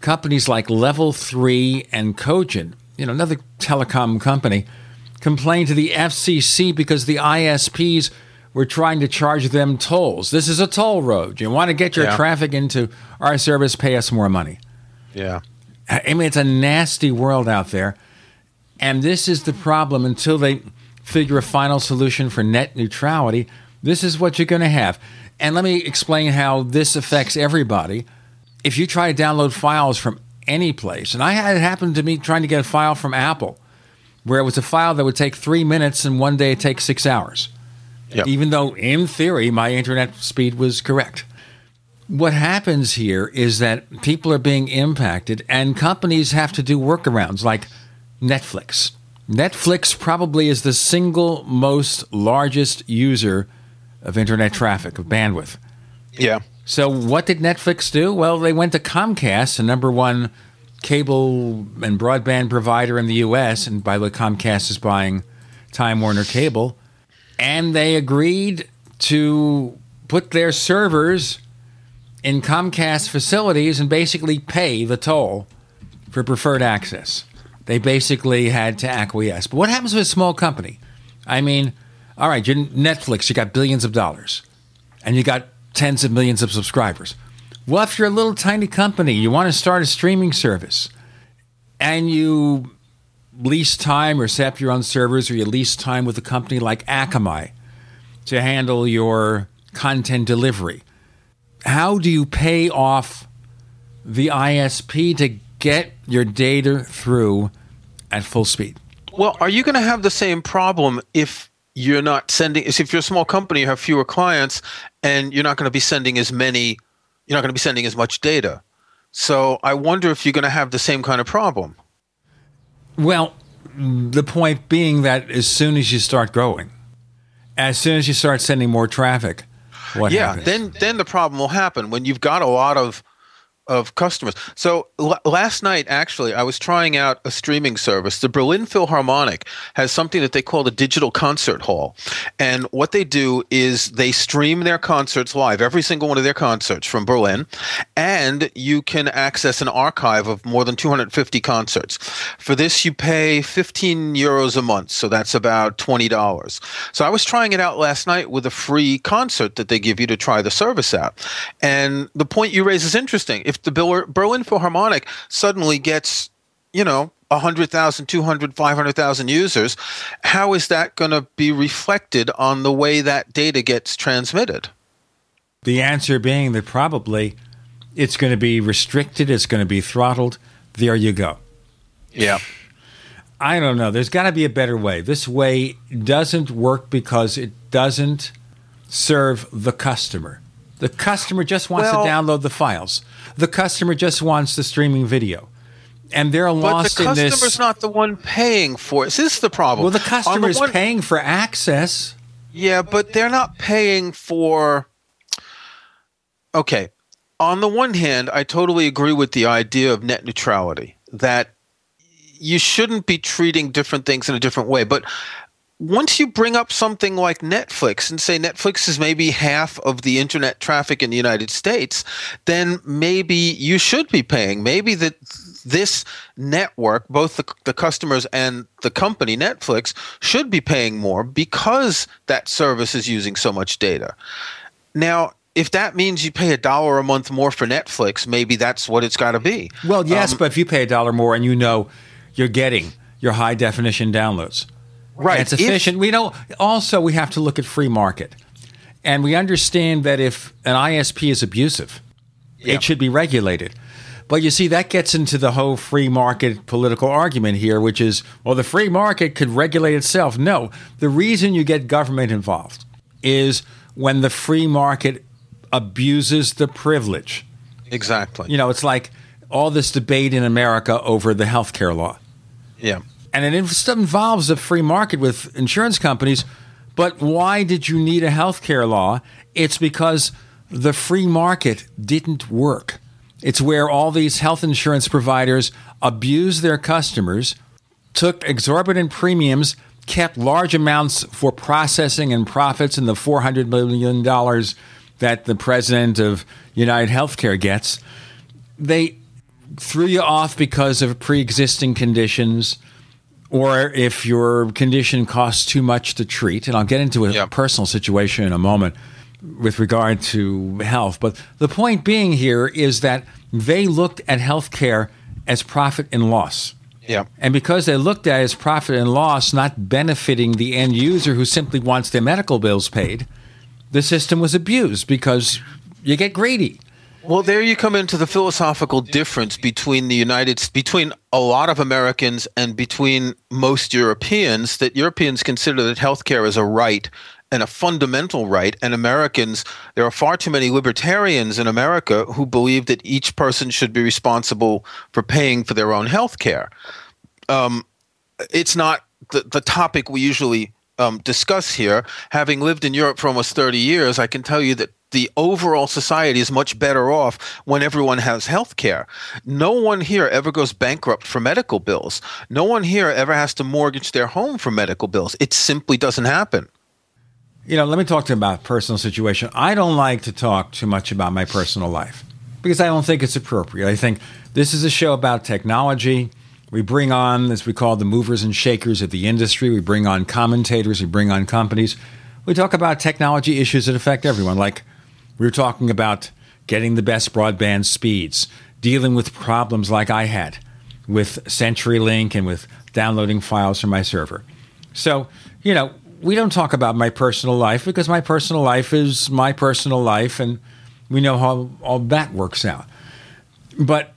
companies like Level 3 and Cogent, you know, another telecom company, complained to the FCC because the ISPs were trying to charge them tolls. This is a toll road. You want to get your
Yeah.
traffic into our service, pay us more money.
Yeah.
I mean, it's a nasty world out there. And this is the problem until they figure a final solution for net neutrality. This is what you're going to have. And let me explain how this affects everybody. If you try to download files from any place, and I had it happen to me trying to get a file from Apple, where it was a file that would take three minutes and one day it takes six hours.
Yep.
Even though, in theory, my internet speed was correct. What happens here is that people are being impacted, and companies have to do workarounds like Netflix. Netflix probably is the single most largest user of internet traffic, of bandwidth.
Yeah.
So, what did Netflix do? Well, they went to Comcast, the number one cable and broadband provider in the U.S., and by the way, Comcast is buying Time Warner Cable, and they agreed to put their servers in Comcast facilities and basically pay the toll for preferred access. They basically had to acquiesce. But what happens with a small company? I mean, all right, you're Netflix, you got billions of dollars, and you got tens of millions of subscribers. Well, if you're a little tiny company, you want to start a streaming service, and you lease time or set up your own servers, or you lease time with a company like Akamai to handle your content delivery. How do you pay off the ISP to get your data through at full speed?
Well, are you going to have the same problem if you're not sending? If you're a small company, you have fewer clients, and you're not going to be sending as many. You're not going to be sending as much data. So I wonder if you're going to have the same kind of problem.
Well, the point being that as soon as you start growing, as soon as you start sending more traffic, what happens?
yeah,
happens?
then then the problem will happen when you've got a lot of of customers. So l- last night, actually, I was trying out a streaming service. The Berlin Philharmonic has something that they call the digital concert hall, and what they do is they stream their concerts live, every single one of their concerts from Berlin, and you can access an archive of more than 250 concerts. For this, you pay 15 euros a month, so that's about twenty dollars. So I was trying it out last night with a free concert that they give you to try the service out, and the point you raise is interesting. If the Berlin Philharmonic suddenly gets, you know, 100,000, 200, 500,000 users, how is that going to be reflected on the way that data gets transmitted?
The answer being that probably it's going to be restricted, it's going to be throttled. There you go.
Yeah.
I don't know. There's got to be a better way. This way doesn't work because it doesn't serve the customer. The customer just wants
Well-
to download the files. The customer just wants the streaming video. And they're
But
lost
the
in
customer's not the one paying for it. This is the problem.
well, the customer is
one-
paying for access.
Yeah, but they're not paying for. Okay. On the one hand, I totally agree with the idea of net neutrality, that you shouldn't be treating different things in a different way. But once you bring up something like Netflix and say Netflix is maybe half of the internet traffic in the United States, then maybe you should be paying. Maybe that this network, both the, the customers and the company Netflix, should be paying more because that service is using so much data. Now, if that means you pay a dollar a month more for Netflix, maybe that's what it's got to be.
Well, yes,
Um,
but if you pay a dollar more and you know you're getting your high definition downloads,
Right.
It's
If-
efficient. we know. Also, we have to look at free market, and we understand that if an ISP is abusive, it should be regulated. But you see, that gets into the whole free market political argument here, which is, well, the free market could regulate itself. No, the reason you get government involved is when the free market abuses the privilege.
Exactly.
You know, it's like all this debate in America over the health care law.
Yeah.
And it inv- involves a free market with insurance companies. But why did you need a health care law? It's because the free market didn't work. It's where all these health insurance providers abused their customers, took exorbitant premiums, kept large amounts for processing and profits in the $400 million that the president of United Healthcare gets. They threw you off because of pre existing conditions or if your condition costs too much to treat. And I'll get into a personal situation in a moment with regard to health. But the point being here is that they looked at healthcare as profit and loss.
Yeah.
And because they looked at it as profit and loss, not benefiting the end user who simply wants their medical bills paid, the system was abused because you get greedy.
Well, there you come into the philosophical difference between the United between a lot of Americans and between most Europeans that Europeans consider that healthcare is a right and a fundamental right and Americans there are far too many libertarians in America who believe that each person should be responsible for paying for their own health care. Um, it's not the, the topic we usually um, discuss here. Having lived in Europe for almost 30 years, I can tell you that the overall society is much better off when everyone has health care. No one here ever goes bankrupt for medical bills. No one here ever has to mortgage their home for medical bills. It simply doesn't happen.
You know, let me talk to you about personal situation. I don't like to talk too much about my personal life because I don't think it's appropriate. I think this is a show about technology. We bring on, as we call the movers and shakers of the industry, we bring on commentators, we bring on companies. We talk about technology issues that affect everyone, like we were talking about getting the best broadband speeds, dealing with problems like I had with CenturyLink and with downloading files from my server. So, you know, we don't talk about my personal life because my personal life is my personal life and we know how all that works out. But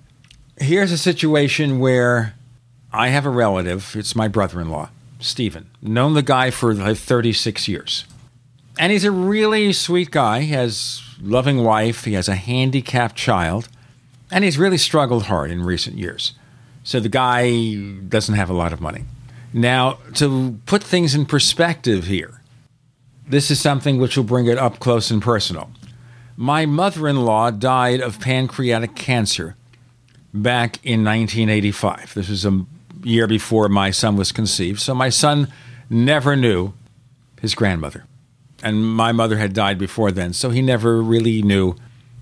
here's a situation where I have a relative, it's my brother in law, Stephen. Known the guy for like 36 years. And he's a really sweet guy. Has loving wife, he has a handicapped child, and he's really struggled hard in recent years. So the guy doesn't have a lot of money. Now, to put things in perspective here, this is something which will bring it up close and personal. My mother in law died of pancreatic cancer back in 1985. This was a year before my son was conceived. So my son never knew his grandmother and my mother had died before then, so he never really knew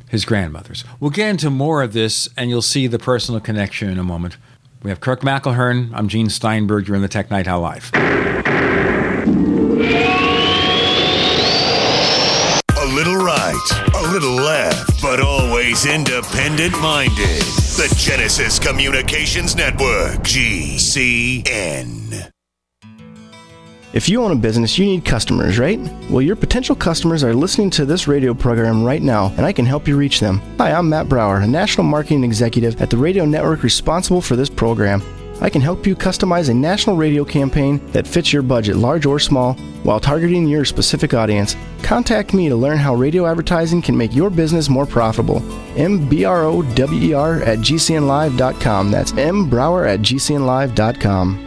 his grandmothers. We'll get into more of this, and you'll see the personal connection in a moment. We have Kirk McElhearn. I'm Gene Steinberg. You're in the Tech Night Owl Live.
A little right, a little left, but always independent minded. The Genesis Communications Network, GCN.
If you own a business, you need customers, right? Well, your potential customers are listening to this radio program right now, and I can help you reach them. Hi, I'm Matt Brower, a national marketing executive at the radio network responsible for this program. I can help you customize a national radio campaign that fits your budget, large or small, while targeting your specific audience. Contact me to learn how radio advertising can make your business more profitable. mbrower at gcnlive.com. That's mbrower at gcnlive.com.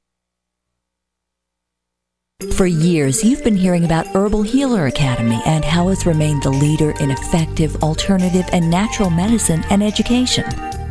For years, you've been hearing about Herbal Healer Academy and how it's remained the leader in effective, alternative, and natural medicine and education.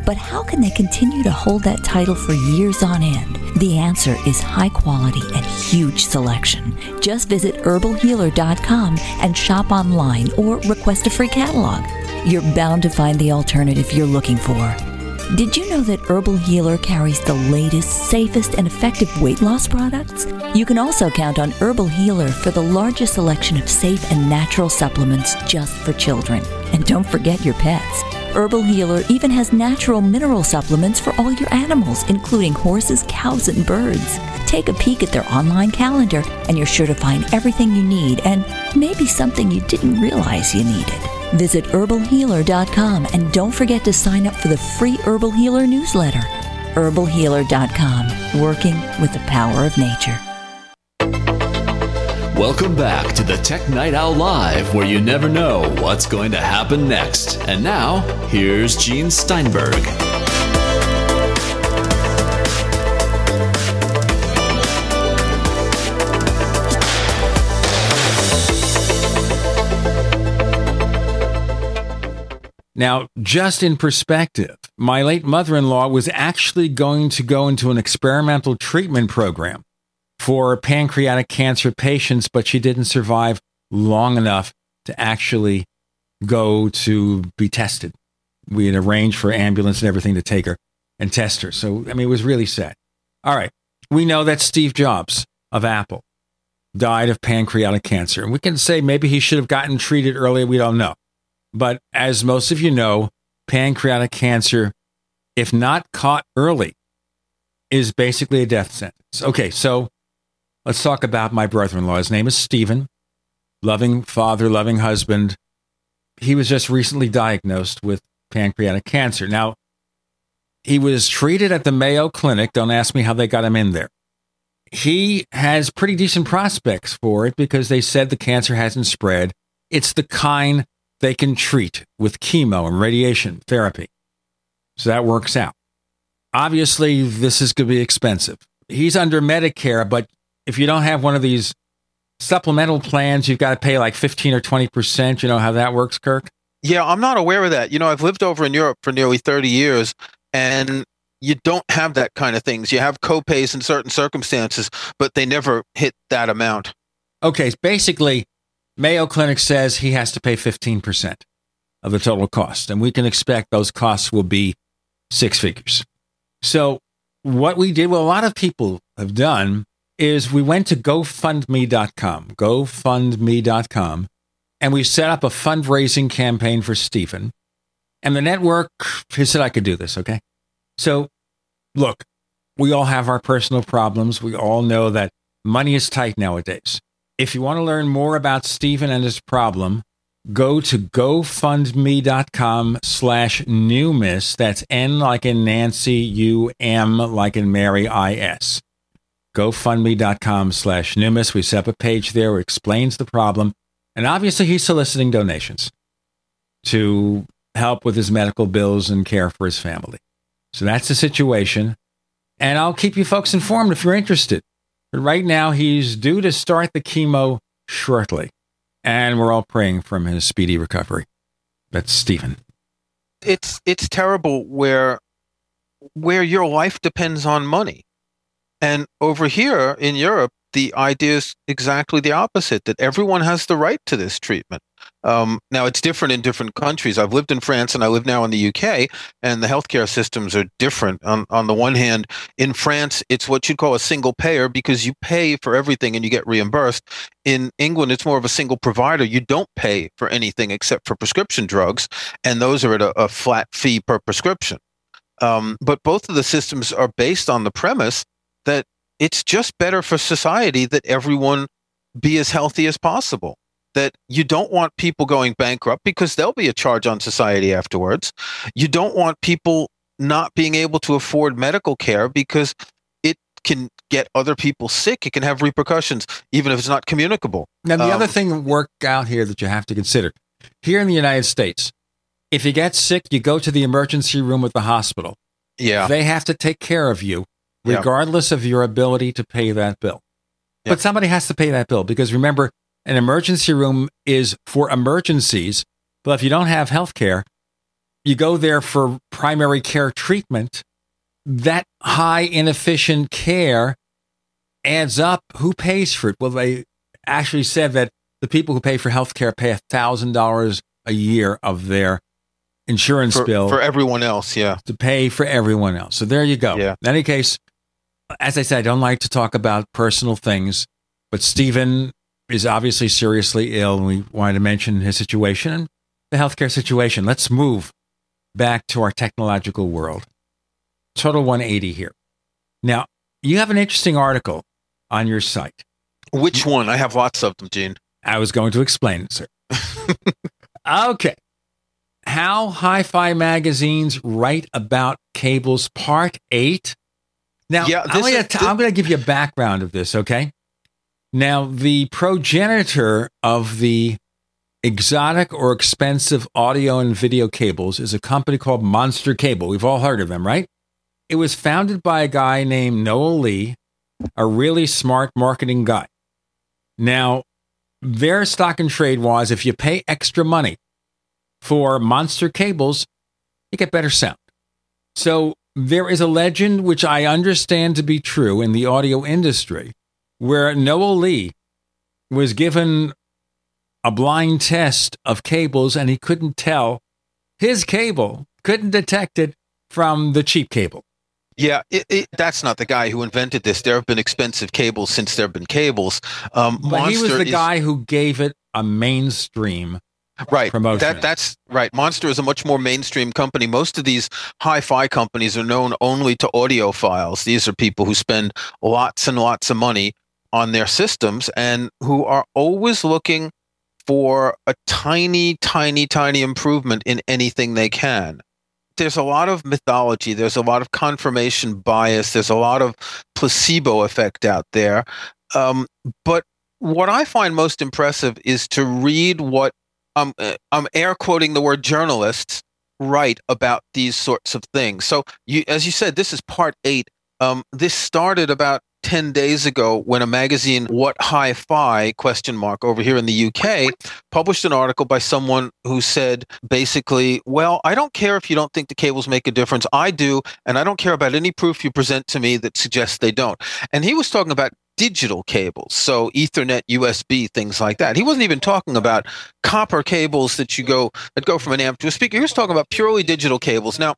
But how can they continue to hold that title for years on end? The answer is high quality and huge selection. Just visit herbalhealer.com and shop online or request a free catalog. You're bound to find the alternative you're looking for. Did you know that Herbal Healer carries the latest, safest, and effective weight loss products? You can also count on Herbal Healer for the largest selection of safe and natural supplements just for children. And don't forget your pets. Herbal Healer even has natural mineral supplements for all your animals, including horses, cows, and birds. Take a peek at their online calendar, and you're sure to find everything you need and maybe something you didn't realize you needed. Visit herbalhealer.com and don't forget to sign up for the free Herbal Healer newsletter. herbalhealer.com, working with the power of nature.
Welcome back to the Tech Night Owl Live, where you never know what's going to happen next. And now, here's Gene Steinberg.
Now, just in perspective, my late mother in law was actually going to go into an experimental treatment program for pancreatic cancer patients, but she didn't survive long enough to actually go to be tested. We had arranged for ambulance and everything to take her and test her. So, I mean, it was really sad. All right. We know that Steve Jobs of Apple died of pancreatic cancer. And we can say maybe he should have gotten treated earlier. We don't know. But as most of you know, pancreatic cancer, if not caught early, is basically a death sentence. Okay, so let's talk about my brother in law. His name is Stephen, loving father, loving husband. He was just recently diagnosed with pancreatic cancer. Now, he was treated at the Mayo Clinic. Don't ask me how they got him in there. He has pretty decent prospects for it because they said the cancer hasn't spread. It's the kind they can treat with chemo and radiation therapy. So that works out. Obviously, this is going to be expensive. He's under Medicare, but if you don't have one of these supplemental plans, you've got to pay like 15 or 20%. You know how that works, Kirk?
Yeah, I'm not aware of that. You know, I've lived over in Europe for nearly 30 years, and you don't have that kind of things. You have copays in certain circumstances, but they never hit that amount.
Okay, basically, Mayo Clinic says he has to pay 15% of the total cost, and we can expect those costs will be six figures. So, what we did, what a lot of people have done, is we went to GoFundMe.com, GoFundMe.com, and we set up a fundraising campaign for Stephen. And the network he said I could do this, okay? So, look, we all have our personal problems. We all know that money is tight nowadays. If you want to learn more about Stephen and his problem, go to gofundme.com slash numis. That's N like in Nancy, U M like in Mary, I S. GoFundMe.com slash numis. We set up a page there which explains the problem. And obviously, he's soliciting donations to help with his medical bills and care for his family. So that's the situation. And I'll keep you folks informed if you're interested. But right now, he's due to start the chemo shortly. And we're all praying for his speedy recovery. That's Stephen.
It's it's terrible where where your life depends on money. And over here in Europe, the idea is exactly the opposite that everyone has the right to this treatment. Um, now, it's different in different countries. I've lived in France and I live now in the UK, and the healthcare systems are different. On, on the one hand, in France, it's what you'd call a single payer because you pay for everything and you get reimbursed. In England, it's more of a single provider. You don't pay for anything except for prescription drugs, and those are at a, a flat fee per prescription. Um, but both of the systems are based on the premise that it's just better for society that everyone be as healthy as possible. That you don't want people going bankrupt because there'll be a charge on society afterwards. You don't want people not being able to afford medical care because it can get other people sick. It can have repercussions, even if it's not communicable.
Now, the
Um,
other thing work out here that you have to consider here in the United States, if you get sick, you go to the emergency room at the hospital.
Yeah.
They have to take care of you, Regardless of your ability to pay that bill. But somebody has to pay that bill because remember, an emergency room is for emergencies. But if you don't have health care, you go there for primary care treatment. That high, inefficient care adds up. Who pays for it? Well, they actually said that the people who pay for health care pay $1,000 a year of their insurance
for,
bill
for everyone else. Yeah.
to pay for everyone else. So there you go.
Yeah.
In any case, as I said, I don't like to talk about personal things, but Stephen is obviously seriously ill, and we wanted to mention his situation and the healthcare situation. Let's move back to our technological world. Total 180 here. Now, you have an interesting article on your site.
Which one? I have lots of them, Gene.
I was going to explain it, sir. okay. How Hi Fi magazines write about cables, part eight. Now,
Yeah,
I'm going to I'm going to give you a background of this, okay? Now, the progenitor of the exotic or expensive audio and video cables is a company called Monster Cable. We've all heard of them, right? It was founded by a guy named Noel Lee, a really smart marketing guy. Now, their stock and trade was if you pay extra money for monster cables, you get better sound. So there is a legend which I understand to be true in the audio industry where Noel Lee was given a blind test of cables and he couldn't tell his cable, couldn't detect it from the cheap cable.
Yeah, it, it, that's not the guy who invented this. There have been expensive cables since there have been cables. Um,
But he was the
is-
guy who gave it a mainstream
right.
Promotion.
that that's right. Monster is a much more mainstream company. Most of these hi-fi companies are known only to audiophiles these are people who spend lots and lots of money on their systems and who are always looking for a tiny tiny tiny improvement in anything they can. There's a lot of mythology. There's a lot of confirmation bias. There's a lot of placebo effect out there. Um, but what i find most impressive is to read what uh, I'm air quoting the word journalists write about these sorts of things. So, you, as you said, this is part eight. Um, this started about 10 days ago when a magazine, What Hi-Fi, question mark, over here in the UK, published an article by someone who said basically, well, I don't care if you don't think the cables make a difference. I do, and I don't care about any proof you present to me that suggests they don't. And he was talking about digital cables, so Ethernet, USB, things like that. He wasn't even talking about copper cables that you go that go from an amp to a speaker. He was talking about purely digital cables. Now,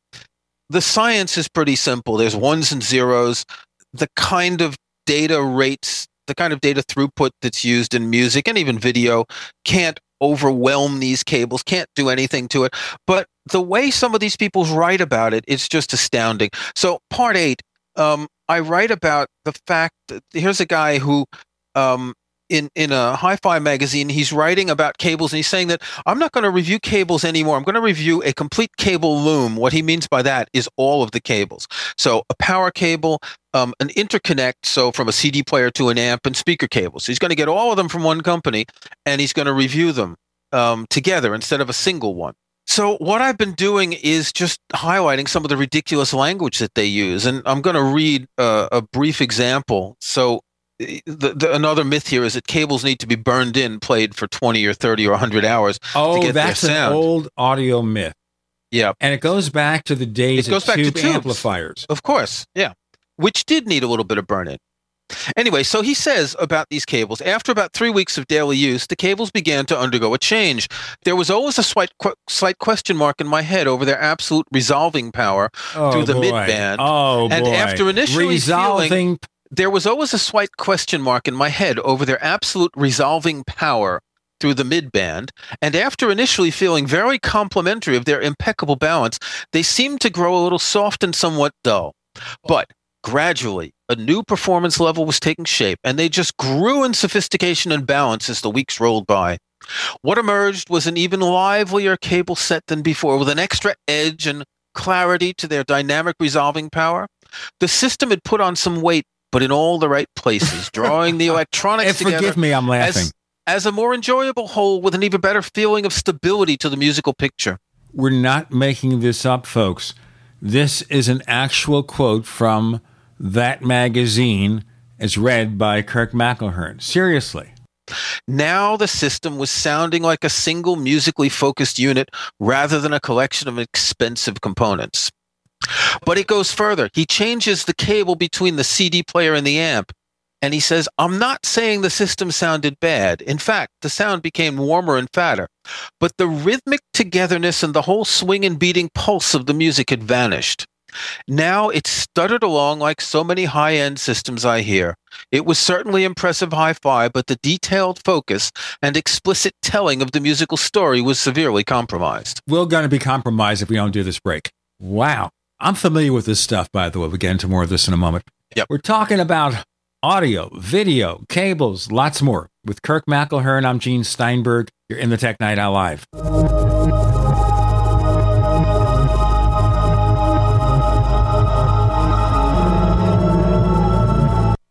the science is pretty simple. There's ones and zeros. The kind of data rates, the kind of data throughput that's used in music and even video can't overwhelm these cables, can't do anything to it. But the way some of these people write about it, it's just astounding. So, part eight, um, I write about the fact that here's a guy who um, in in a hi-fi magazine he's writing about cables and he's saying that i'm not going to review cables anymore. I'm going to review a complete cable loom. What he means by that is all of the cables. So a power cable um, an interconnect so from a cd player to an amp and speaker cables. So he's going to get all of them from one company and he's going to review them um, together instead of a single one so what I've been doing is just highlighting some of the ridiculous language that they use, and I'm going to read uh, a brief example. So the, the, another myth here is that cables need to be burned in, played for 20 or 30 or 100 hours
Oh,
to get
that's
their
an old audio myth.
Yeah.
And it goes back to the days
It goes
of
back to
tube
tubes.
amplifiers.
Of course, yeah. Which did need a little bit of burn in. Anyway, so he says about these cables after about three weeks of daily use, the cables began to undergo a change. There was always a slight, qu- slight question mark in my head over their absolute resolving power
Oh,
through the
boy.
mid band.
Oh,
and
boy.
after initially
Resolving-
feeling, there was always a slight question mark in my head over their absolute resolving power through the mid band. And after initially feeling very complimentary of their impeccable balance, they seemed to grow a little soft and somewhat dull. But gradually, a new performance level was taking shape, and they just grew in sophistication and balance as the weeks rolled by. What emerged was an even livelier cable set than before, with an extra edge and clarity to their dynamic resolving power. The system had put on some weight, but in all the right places, drawing the electronics
Eh,
together.
forgive me, I'm laughing.
As, as a more enjoyable whole with an even better feeling of stability to the musical picture.
We're not making this up, folks. This is an actual quote from that magazine as read by Kirk McElhearn. Seriously.
Now the system was sounding like a single musically focused unit rather than a collection of expensive components. But it goes further. He changes the cable between the CD player and the amp. And he says, I'm not saying the system sounded bad. In fact, the sound became warmer and fatter. But the rhythmic togetherness and the whole swing and beating pulse of the music had vanished. Now it stuttered along like so many high end systems I hear. It was certainly impressive hi fi, but the detailed focus and explicit telling of the musical story was severely compromised.
We're going to be compromised if we don't do this break. Wow. I'm familiar with this stuff, by the way. We'll get into more of this in a moment.
Yep.
We're talking about audio, video, cables, lots more. With Kirk McElhearn, I'm Gene Steinberg. You're in the Tech Night Owl Live.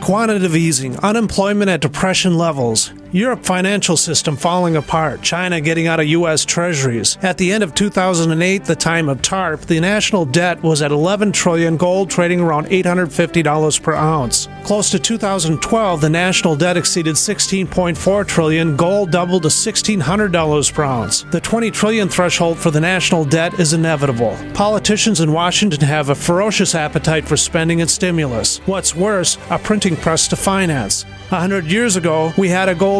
Quantitative easing, unemployment at depression levels, Europe financial system falling apart, China getting out of U.S. treasuries. At the end of 2008, the time of TARP, the national debt was at 11 trillion, gold trading around $850 per ounce. Close to 2012, the national debt exceeded 16.4 trillion, gold doubled to $1,600 per ounce. The 20 trillion threshold for the national debt is inevitable. Politicians in Washington have a ferocious appetite for spending and stimulus. What's worse, a printing press to finance. A hundred years ago, we had a gold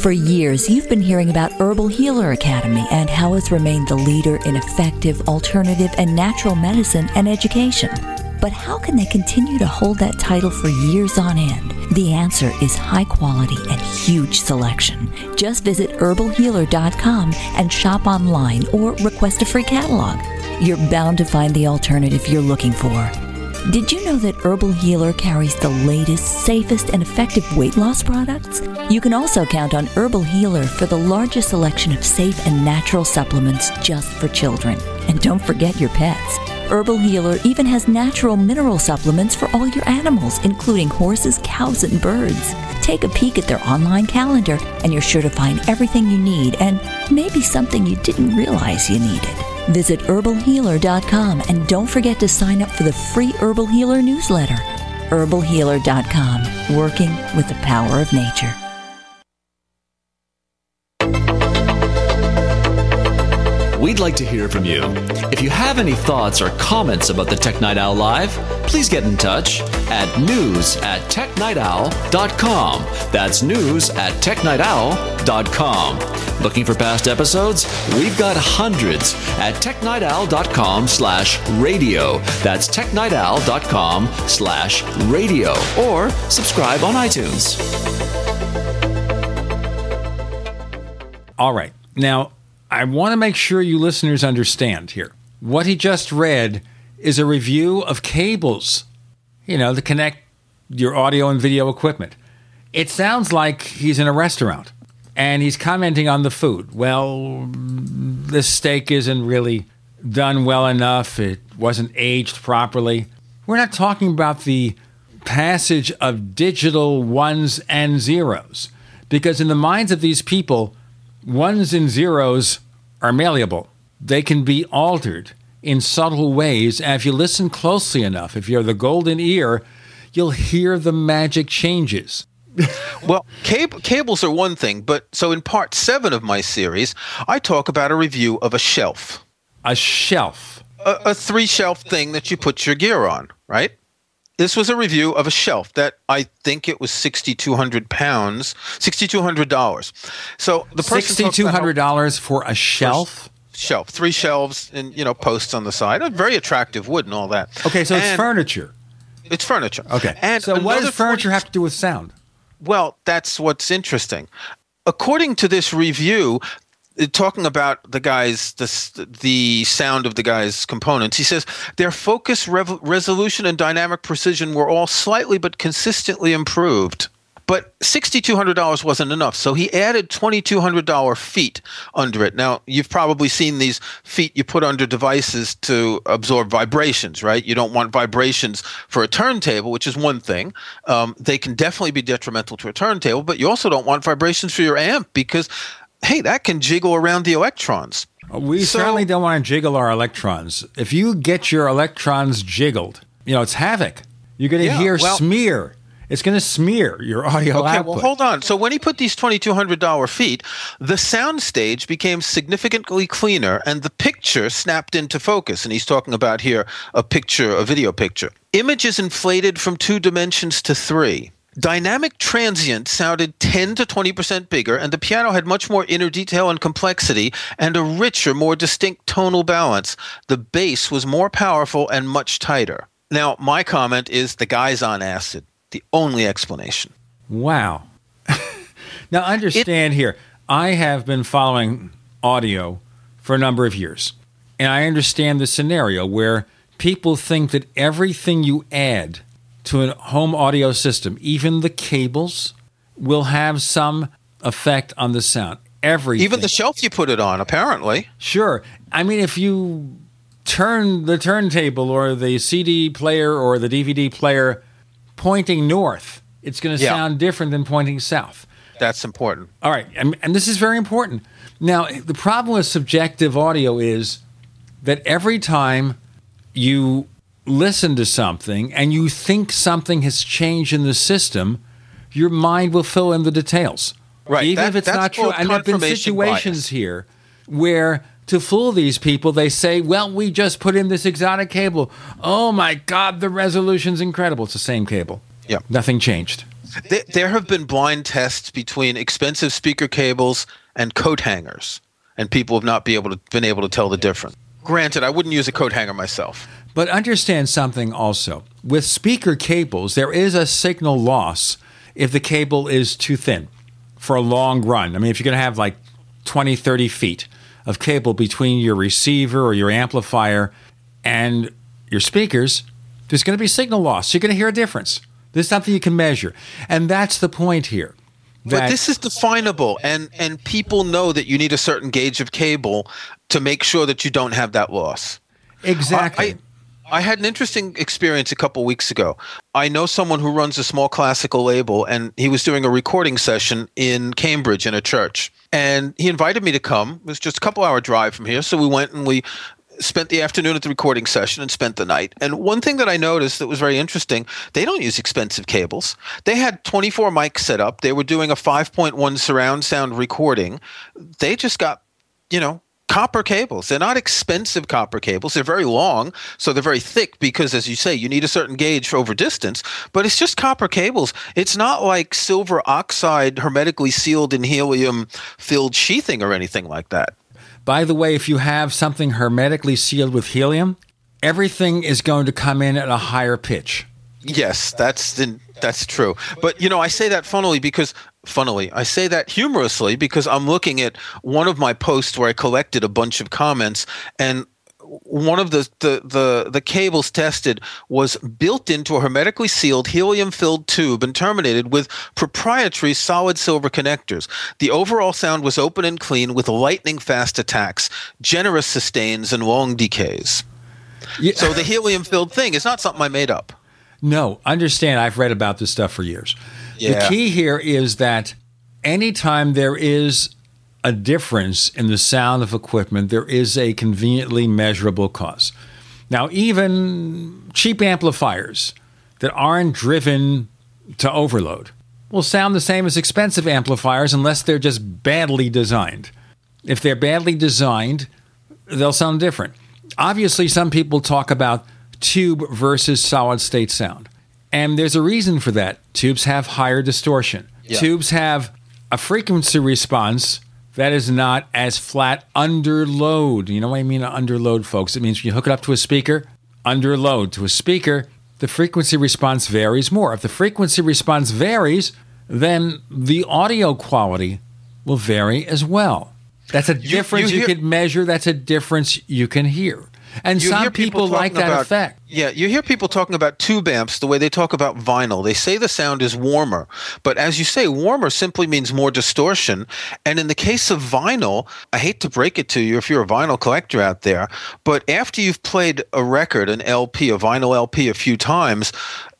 For years, you've been hearing about Herbal Healer Academy and how it's remained the leader in effective, alternative, and natural medicine and education. But how can they continue to hold that title for years on end? The answer is high quality and huge selection. Just visit herbalhealer.com and shop online or request a free catalog. You're bound to find the alternative you're looking for. Did you know that Herbal Healer carries the latest, safest, and effective weight loss products? You can also count on Herbal Healer for the largest selection of safe and natural supplements just for children. And don't forget your pets. Herbal Healer even has natural mineral supplements for all your animals, including horses, cows, and birds. Take a peek at their online calendar, and you're sure to find everything you need and maybe something you didn't realize you needed. Visit herbalhealer.com and don't forget to sign up for the free Herbal Healer newsletter. herbalhealer.com, working with the power of nature.
We'd like to hear from you. If you have any thoughts or comments about the Tech Night Owl Live, please get in touch at news at technightowl.com. That's news at technightowl.com. Looking for past episodes? We've got hundreds at technightowl.com slash radio. That's technightowl.com slash radio. Or subscribe on iTunes.
All right. Now, I want to make sure you listeners understand here. What he just read is a review of cables, you know, to connect your audio and video equipment. It sounds like he's in a restaurant and he's commenting on the food. Well, the steak isn't really done well enough, it wasn't aged properly. We're not talking about the passage of digital ones and zeros because, in the minds of these people, ones and zeros are malleable. They can be altered in subtle ways. And if you listen closely enough, if you're the golden ear, you'll hear the magic changes.
well, cab- cables are one thing, but so in part seven of my series, I talk about a review of a shelf.
A shelf?
A, a three shelf thing that you put your gear on, right? This was a review of a shelf that I think it was sixty two hundred pounds, sixty two hundred dollars. So the person
Sixty two hundred dollars for a shelf.
Shelf, three shelves, and you know posts on the side, a very attractive wood and all that.
Okay, so it's furniture.
It's furniture.
Okay.
And
so what does furniture have to do with sound?
Well, that's what's interesting. According to this review, uh, talking about the guy's the, the sound of the guy's components, he says their focus, rev- resolution, and dynamic precision were all slightly but consistently improved. But $6,200 wasn't enough, so he added $2,200 feet under it. Now, you've probably seen these feet you put under devices to absorb vibrations, right? You don't want vibrations for a turntable, which is one thing. Um, they can definitely be detrimental to a turntable, but you also don't want vibrations for your amp because, hey, that can jiggle around the electrons.
We certainly don't want to jiggle our electrons. If you get your electrons jiggled, you know it's havoc. You're going to
Yeah,
hear
well-
smear. It's going to smear your audio
Okay,
output.
well, hold on. So when he put these twenty-two hundred dollar feet, the sound stage became significantly cleaner, and the picture snapped into focus. And he's talking about here a picture, a video picture. Images inflated from two dimensions to three. Dynamic transient sounded 10 to 20% bigger, and the piano had much more inner detail and complexity and a richer, more distinct tonal balance. The bass was more powerful and much tighter. Now, my comment is the guy's on acid. The only explanation.
Wow. now, understand here, I have been following audio for a number of years, and I understand the scenario where people think that everything you add to a home audio system, even the cables, will have some effect on the sound. Everything.
Even the shelf you put it on, apparently.
Sure. I mean, if you turn the turntable or the CD player or the DVD player pointing north, it's going to
Yeah.
sound different than pointing south.
That's important.
All right. And, and this is very important. Now, the problem with subjective audio is that every time you listen to something and you think something has changed in the system, your mind will fill in the details.
Right,
Even
that-
if it's not true. And there have been situations
bias.
here where to fool these people, they say, well, we just put in this exotic cable. Oh my God, the resolution's incredible. It's the same cable.
Yeah.
Nothing changed.
There, there have been blind tests between expensive speaker cables and coat hangers, and people have not be able to, been able to tell the difference. Granted, I wouldn't use a coat hanger myself.
But understand something also. With speaker cables, there is a signal loss if the cable is too thin for a long run. I mean, if you're going to have like 20, 30 feet of cable between your receiver or your amplifier and your speakers, there's going to be signal loss. You're going to hear a difference. This There's something you can measure. And that's the point here.
But this is definable, and and people know that you need a certain gauge of cable to make sure that you don't have that loss.
Exactly.
I, I had an interesting experience a couple weeks ago. I know someone who runs a small classical label, and he was doing a recording session in Cambridge in a church. And he invited me to come. It was just a couple hour drive from here. So we went and we spent the afternoon at the recording session and spent the night. And one thing that I noticed that was very interesting, they don't use expensive cables. They had 24 mics set up. They were doing a 5.1 surround sound recording. They just got, you know, copper cables. They're not expensive copper cables. They're very long, so they're very thick because as you say, you need a certain gauge for over distance, but it's just copper cables. It's not like silver oxide hermetically sealed in helium filled sheathing or anything like that.
By the way, if you have something hermetically sealed with helium, everything is going to come in at a higher pitch.
Yes, that's the, that's true. But you know, I say that funnily because funnily, I say that humorously because I'm looking at one of my posts where I collected a bunch of comments and one of the, the, the, the cables tested was built into a hermetically sealed helium filled tube and terminated with proprietary solid silver connectors. The overall sound was open and clean with lightning fast attacks, generous sustains, and long decays. So the helium filled thing is not something I made up.
No, understand, I've read about this stuff for years. The key here is that anytime there is a difference in the sound of equipment, there is a conveniently measurable cause. Now, even cheap amplifiers that aren't driven to overload will sound the same as expensive amplifiers unless they're just badly designed. If they're badly designed, they'll sound different. Obviously, some people talk about tube versus solid state sound. And there's a reason for that. Tubes have higher distortion.
Yeah.
Tubes have a frequency response that is not as flat under load. You know what I mean under load, folks? It means when you hook it up to a speaker, under load to a speaker, the frequency response varies more. If the frequency response varies, then the audio quality will vary as well. That's a difference you,
hear-
could measure. That's a difference you can hear. And
You
some
hear
people, like that
about-
effect.
Yeah, you hear people talking about tube amps the way they talk about vinyl. They say the sound is warmer, but as you say, warmer simply means more distortion. And in the case of vinyl, I hate to break it to you if you're a vinyl collector out there, but after you've played a record, an LP, a vinyl LP, a few times,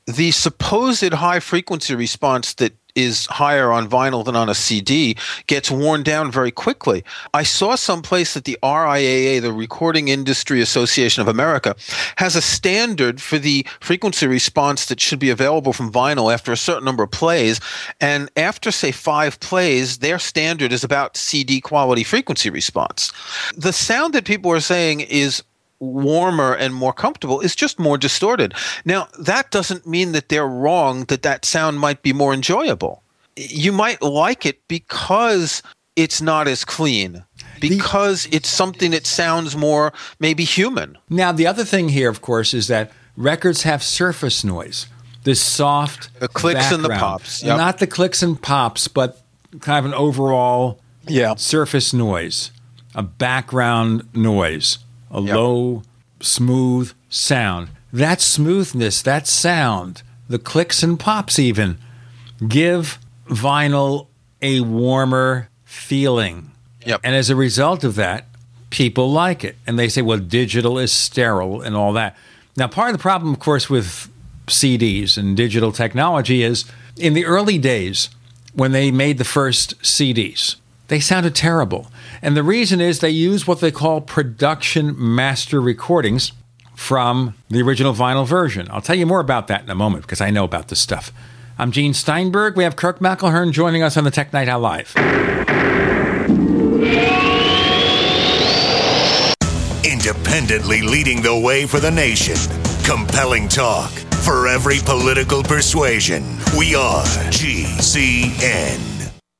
the supposed high frequency response that is higher on vinyl than on a CD gets worn down very quickly. I saw someplace that the RIAA, the Recording Industry Association of America, has a standard for the frequency response that should be available from vinyl after a certain number of plays. And after, say, five plays, their standard is about CD quality frequency response. The sound that people are saying is warmer and more comfortable is just more distorted. Now, that doesn't mean that they're wrong that that sound might be more enjoyable. You might like it because it's not as clean, because it's something that sounds more maybe human.
Now, the other thing here, of course, is that records have surface noise. This soft
The clicks and the pops, yep.
Not the clicks and pops, but kind of an overall
yeah.
surface noise, a background noise, a low, smooth sound. That smoothness, that sound, the clicks and pops even, give vinyl a warmer feeling.
Yep.
And as a result of that, people like it. And they say, well, digital is sterile and all that. Now, part of the problem, of course, with CDs and digital technology is in the early days when they made the first CDs, they sounded terrible. And the reason is they use what they call production master recordings from the original vinyl version. I'll tell you more about that in a moment because I know about this stuff. I'm Gene Steinberg. We have Kirk McElhearn joining us on the Tech Night Owl Live.
Independently leading the way for the nation. Compelling talk for every political persuasion. We are GCN.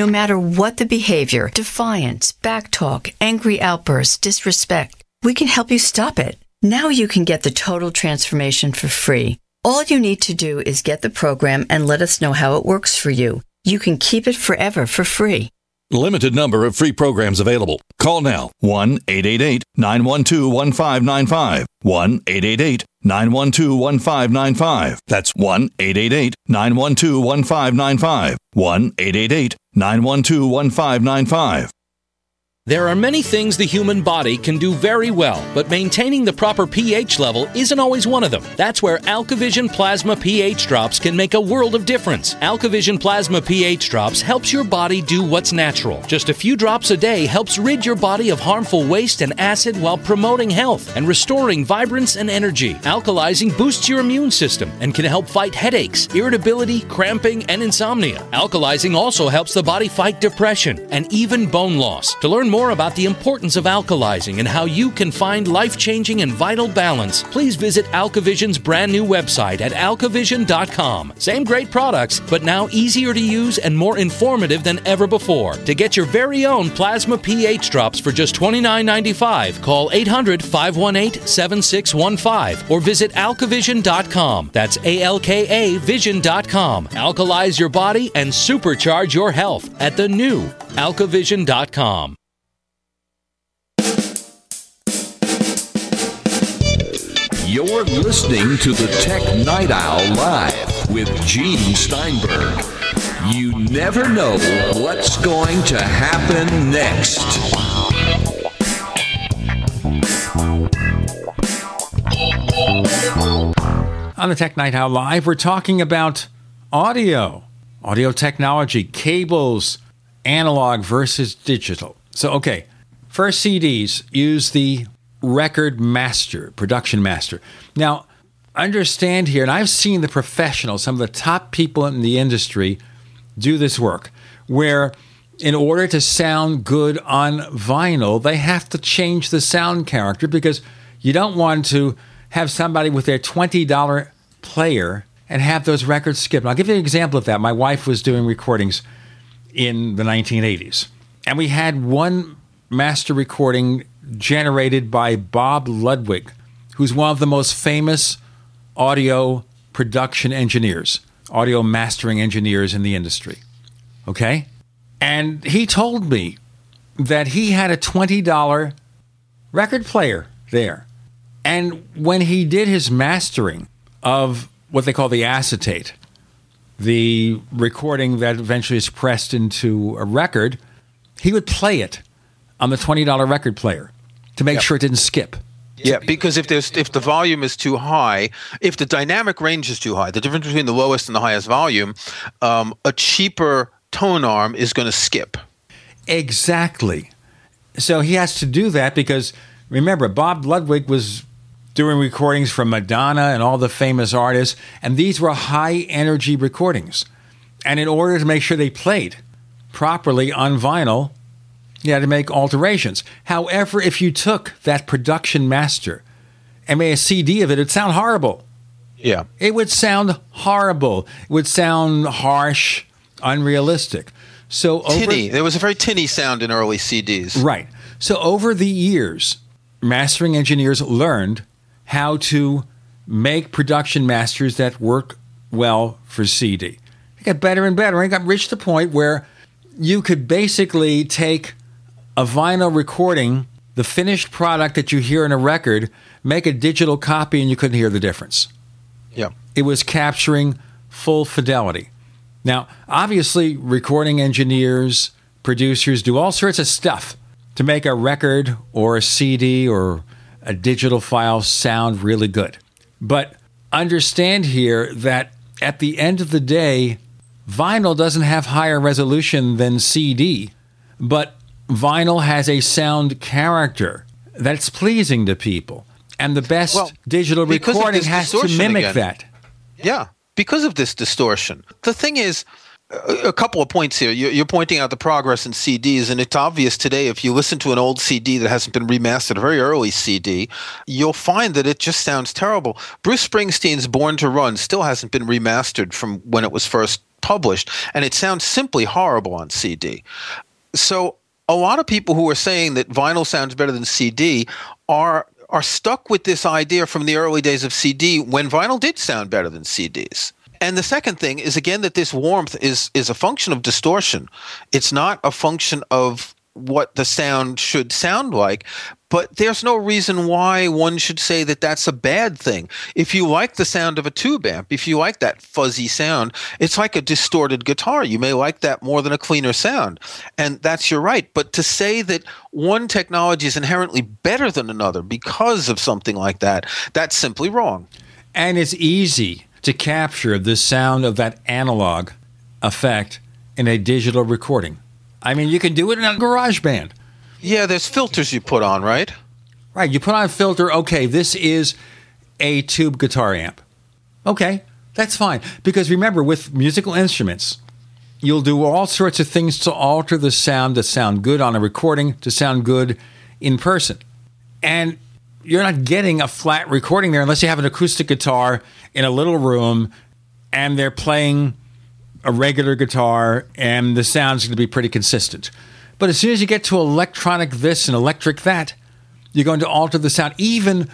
No matter what the behavior defiance, backtalk, angry outbursts, disrespect we can help you stop it. Now you can get the Total Transformation for free. All you need to do is get the program and let us know how it works for you. You can keep it forever for free.
Limited number of free programs available. Call now 1 888 912 1595. 1 888 912 1595. That's 1 888 912 1595. 1 888 912 1595.
There are many things the human body can do very well, but maintaining the proper pH level isn't always one of them. That's where AlkaVision Plasma pH drops can make a world of difference. AlkaVision Plasma pH drops helps your body do what's natural. Just a few drops a day helps rid your body of harmful waste and acid while promoting health and restoring vibrance and energy. Alkalizing boosts your immune system and can help fight headaches, irritability, cramping, and insomnia. Alkalizing also helps the body fight depression and even bone loss. To learn more about the importance of alkalizing and how you can find life changing and vital balance, please visit AlkaVision's brand new website at alkavision.com. Same great products, but now easier to use and more informative than ever before. To get your very own plasma pH drops for just $29.95, call 800 518 7615 or visit alkavision.com. That's A L K A vision.com. Alkalize your body and supercharge your health at the new alkavision.com.
You're listening to the Tech Night Owl Live with Gene Steinberg. You never know what's going to happen next.
On the Tech Night Owl Live, we're talking about audio, audio technology, cables, analog versus digital. So, okay, first CDs use the record master, production master. Now, understand here, and I've seen the professionals, some of the top people in the industry, do this work, where in order to sound good on vinyl, they have to change the sound character because you don't want to have somebody with their $20 player and have those records skip. I'll give you an example of that. My wife was doing recordings in the 1980s, and we had one master recording generated by Bob Ludwig, who's one of the most famous audio production engineers, audio mastering engineers in the industry. Okay? And he told me that he had a $20 record player there. And when he did his mastering of what they call the acetate, the recording that eventually is pressed into a record, he would play it on the $20 record player to make
Yep.
sure it didn't skip.
Yeah, because if there's if the volume is too high, if the dynamic range is too high, the difference between the lowest and the highest volume, um, a cheaper tone arm is going to skip.
Exactly. So he has to do that because remember, Bob Ludwig was doing recordings from Madonna and all the famous artists, and these were high energy recordings. And in order to make sure they played properly on vinyl, you had to make alterations. However, if you took that production master and made a CD of it, it'd sound horrible.
Yeah.
It would sound horrible. It would sound harsh, unrealistic. So over
Tinny. There was a very tinny sound in early CDs.
Right. So over the years, mastering engineers learned how to make production masters that work well for CD. It got better and better. And it got reached the point where you could basically take a vinyl recording, the finished product that you hear in a record, make a digital copy, and you couldn't hear the difference.
Yeah.
It was capturing full fidelity. Now, obviously, recording engineers, producers do all sorts of stuff to make a record or a CD or a digital file sound really good. But understand here that at the end of the day, vinyl doesn't have higher resolution than CD, but vinyl has a sound character that's pleasing to people. And the best
Well,
digital recording has to mimic
again.
that.
Yeah, because of this distortion. The thing is, a couple of points here. You're pointing out the progress in CDs, and it's obvious today if you listen to an old CD that hasn't been remastered, a very early CD, you'll find that it just sounds terrible. Bruce Springsteen's Born to Run still hasn't been remastered from when it was first published, and it sounds simply horrible on CD. So a lot of people who are saying that vinyl sounds better than CD are are stuck with this idea from the early days of CD when vinyl did sound better than CDs. And the second thing is again that this warmth is is a function of distortion. It's not a function of what the sound should sound like, but there's no reason why one should say that that's a bad thing. If you like the sound of a tube amp, if you like that fuzzy sound, it's like a distorted guitar. You may like that more than a cleaner sound. And that's your right. But to say that one technology is inherently better than another because of something like that, that's simply wrong.
And it's easy to capture the sound of that analog effect in a digital recording. I mean, you can do it in a GarageBand.
Yeah, there's filters you put on, right?
Right. You put on a filter. Okay, this is a tube guitar amp. Okay, that's fine. Because remember, with musical instruments, you'll do all sorts of things to alter the sound to sound good on a recording, to sound good in person. And you're not getting a flat recording there unless you have an acoustic guitar in a little room and they're playing a regular guitar and the sound's going to be pretty consistent. But as soon as you get to electronic this and electric that, you're going to alter the sound. Even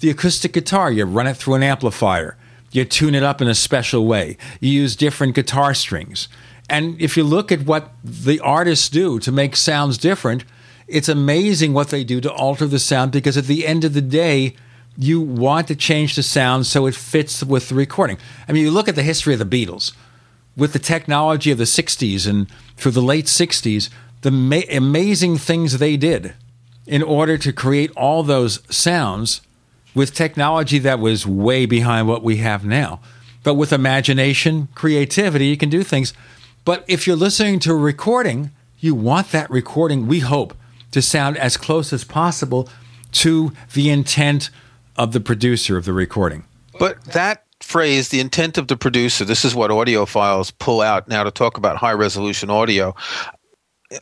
the acoustic guitar, you run it through an amplifier, you tune it up in a special way, you use different guitar strings. And if you look at what the artists do to make sounds different, it's amazing what they do to alter the sound because at the end of the day, you want to change the sound so it fits with the recording. I mean, you look at the history of the Beatles with the technology of the 60s and through the late 60s, the ma- amazing things they did in order to create all those sounds with technology that was way behind what we have now. But with imagination, creativity, you can do things. But if you're listening to a recording, you want that recording, we hope, to sound as close as possible to the intent of the producer of the recording.
But that phrase, the intent of the producer, this is what audiophiles pull out now to talk about high resolution audio.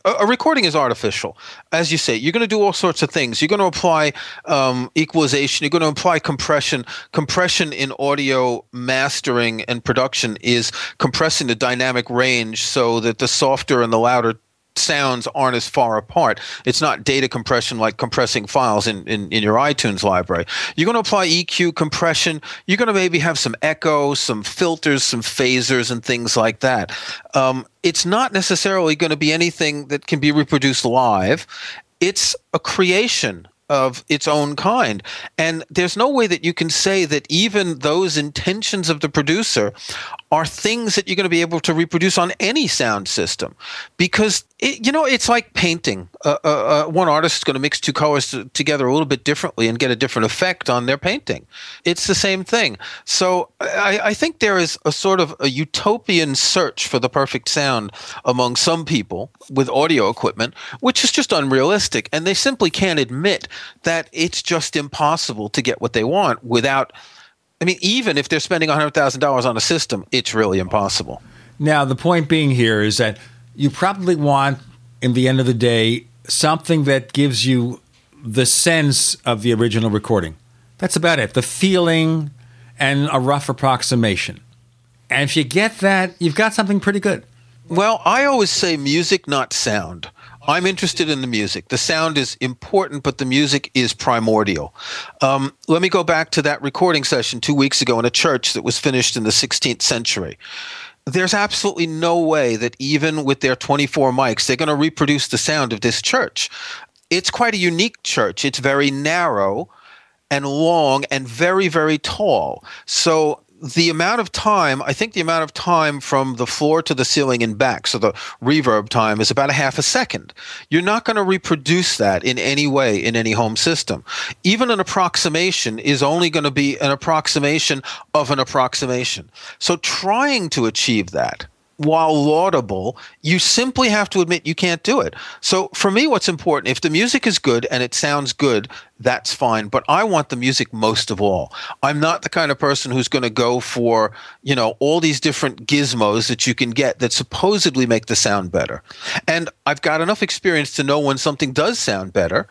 A, recording is artificial. As you say, you're going to do all sorts of things. You're going to apply um, equalization. You're going to apply compression. Compression in audio mastering and production is compressing the dynamic range so that the softer and the louder sounds aren't as far apart. It's not data compression like compressing files in, in, in your iTunes library. You're going to apply EQ compression. You're going to maybe have some echo, some filters, some phasers, and things like that. Um, it's not necessarily going to be anything that can be reproduced live. It's a creation of its own kind. And there's no way that you can say that even those intentions of the producer are things that you're going to be able to reproduce on any sound system. Because it, you know it's like painting. Uh, uh, uh, one artist is going to mix two colors to, together a little bit differently and get a different effect on their painting. It's the same thing. So I, I think there is a sort of a utopian search for the perfect sound among some people with audio equipment which is just unrealistic. And they simply can't admit that it's just impossible to get what they want without I mean, even if they're spending $100,000 on a system, it's really impossible.
Now, the point being here is that you probably want, in the end of the day, something that gives you the sense of the original recording. That's about it. The feeling and a rough approximation. And if you get that, you've got something pretty good.
Well, I always say music, not sound. I'm interested in the music. The sound is important, but the music is primordial. Um, let me go back to that recording session two weeks ago in a church that was finished in the 16th century. There's absolutely no way that even with their 24 mics, they're going to reproduce the sound of this church. It's quite a unique church. It's very narrow and long and very, very tall. So the amount of time, I think the amount of time from the floor to the ceiling and back, so the reverb time is about a half a second. You're not going to reproduce that in any way in any home system. Even an approximation is only going to be an approximation of an approximation. So trying to achieve that while laudable, you simply have to admit you can't do it. So for me, what's important, if the music is good and it sounds good, that's fine. But I want the music most of all. I'm not the kind of person who's going to go for, you know, all these different gizmos that you can get that supposedly make the sound better. And I've got enough experience to know when something does sound better.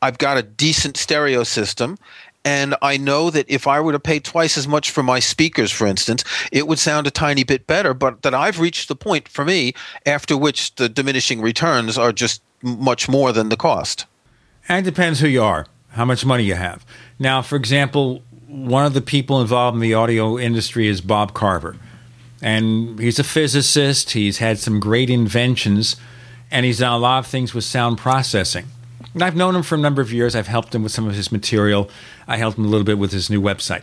I've got a decent stereo system and I know that if I were to pay twice as much for my speakers, for instance, it would sound a tiny bit better. But that I've reached the point for me after which the diminishing returns are just much more than the cost.
And it depends who you are, how much money you have. Now, for example, one of the people involved in the audio industry is Bob Carver. And he's a physicist, he's had some great inventions, and he's done a lot of things with sound processing. And I've known him for a number of years. I've helped him with some of his material. I helped him a little bit with his new website.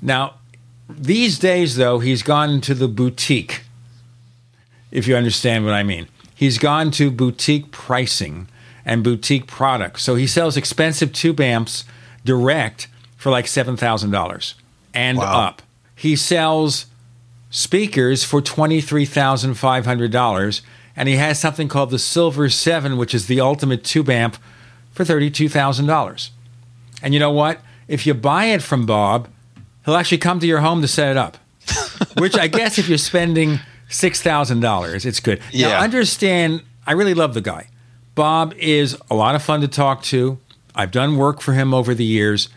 Now, these days, though, he's gone to the boutique, if you understand what I mean. He's gone to boutique pricing and boutique products. So he sells expensive tube amps direct for like $7,000 and wow. up. He sells speakers for $23,500 and he has something called the Silver 7 which is the ultimate tube amp for $32,000. And you know what? If you buy it from Bob, he'll actually come to your home to set it up. Which I guess if you're spending $6,000, it's good. Yeah. Now, understand, I really love the guy. Bob is a lot of fun to talk to. I've done work for him over the years,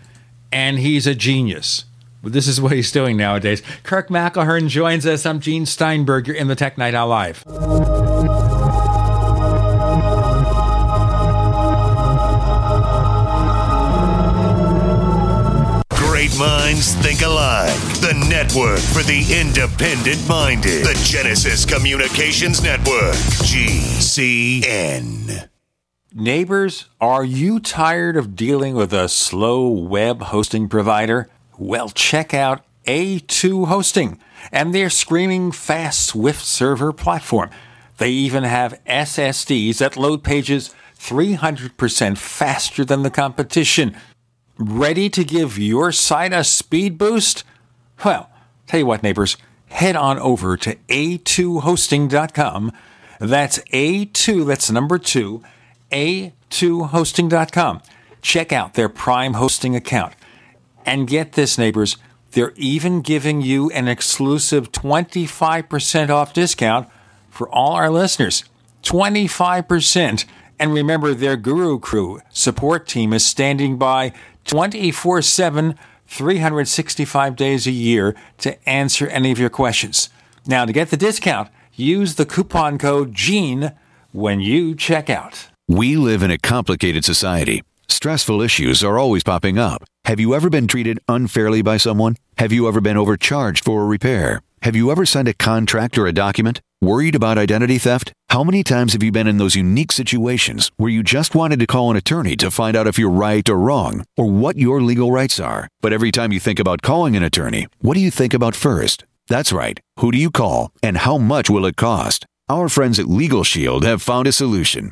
and he's a genius. This is what he's doing nowadays. Kirk McElhearn joins us. I'm Gene Steinberg. You're in the Tech Night Owl Live.
Minds think alike. The network for the independent minded. The Genesis Communications Network. GCN.
Neighbors, are you tired of dealing with a slow web hosting provider? Well, check out A2 Hosting and their screaming fast Swift server platform. They even have SSDs that load pages 300% faster than the competition. Ready to give your site a speed boost? Well, tell you what, neighbors, head on over to a2hosting.com. That's A2, that's number two, a2hosting.com. Check out their Prime hosting account. And get this, neighbors, they're even giving you an exclusive 25% off discount for all our listeners. 25%. And remember, their Guru Crew support team is standing by 24 7, 365 days a year to answer any of your questions. Now, to get the discount, use the coupon code GENE when you check out.
We live in a complicated society. Stressful issues are always popping up. Have you ever been treated unfairly by someone? Have you ever been overcharged for a repair? Have you ever signed a contract or a document? Worried about identity theft? How many times have you been in those unique situations where you just wanted to call an attorney to find out if you're right or wrong or what your legal rights are? But every time you think about calling an attorney, what do you think about first? That's right. Who do you call and how much will it cost? Our friends at Legal Shield have found a solution.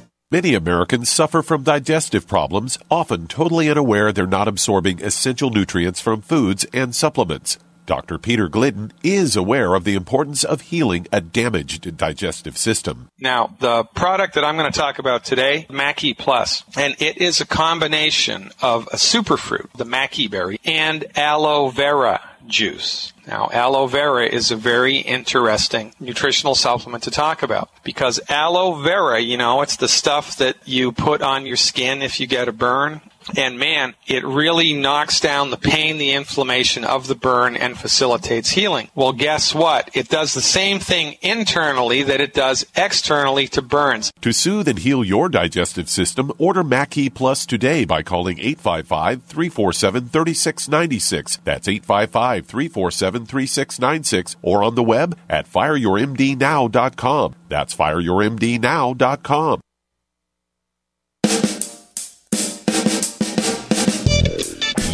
Many Americans suffer from digestive problems, often totally unaware they're not absorbing essential nutrients from foods and supplements. Dr. Peter Glidden is aware of the importance of healing a damaged digestive system.
Now, the product that I'm going to talk about today, Mackey Plus, and it is a combination of a superfruit, the Maqui berry, and aloe vera juice. Now, aloe vera is a very interesting nutritional supplement to talk about because aloe vera, you know, it's the stuff that you put on your skin if you get a burn. And man, it really knocks down the pain, the inflammation of the burn and facilitates healing. Well, guess what? It does the same thing internally that it does externally to burns.
To soothe and heal your digestive system, order Mackey Plus today by calling 855 347 3696. That's 855 347 3696 or on the web at fireyourmdnow.com. That's fireyourmdnow.com.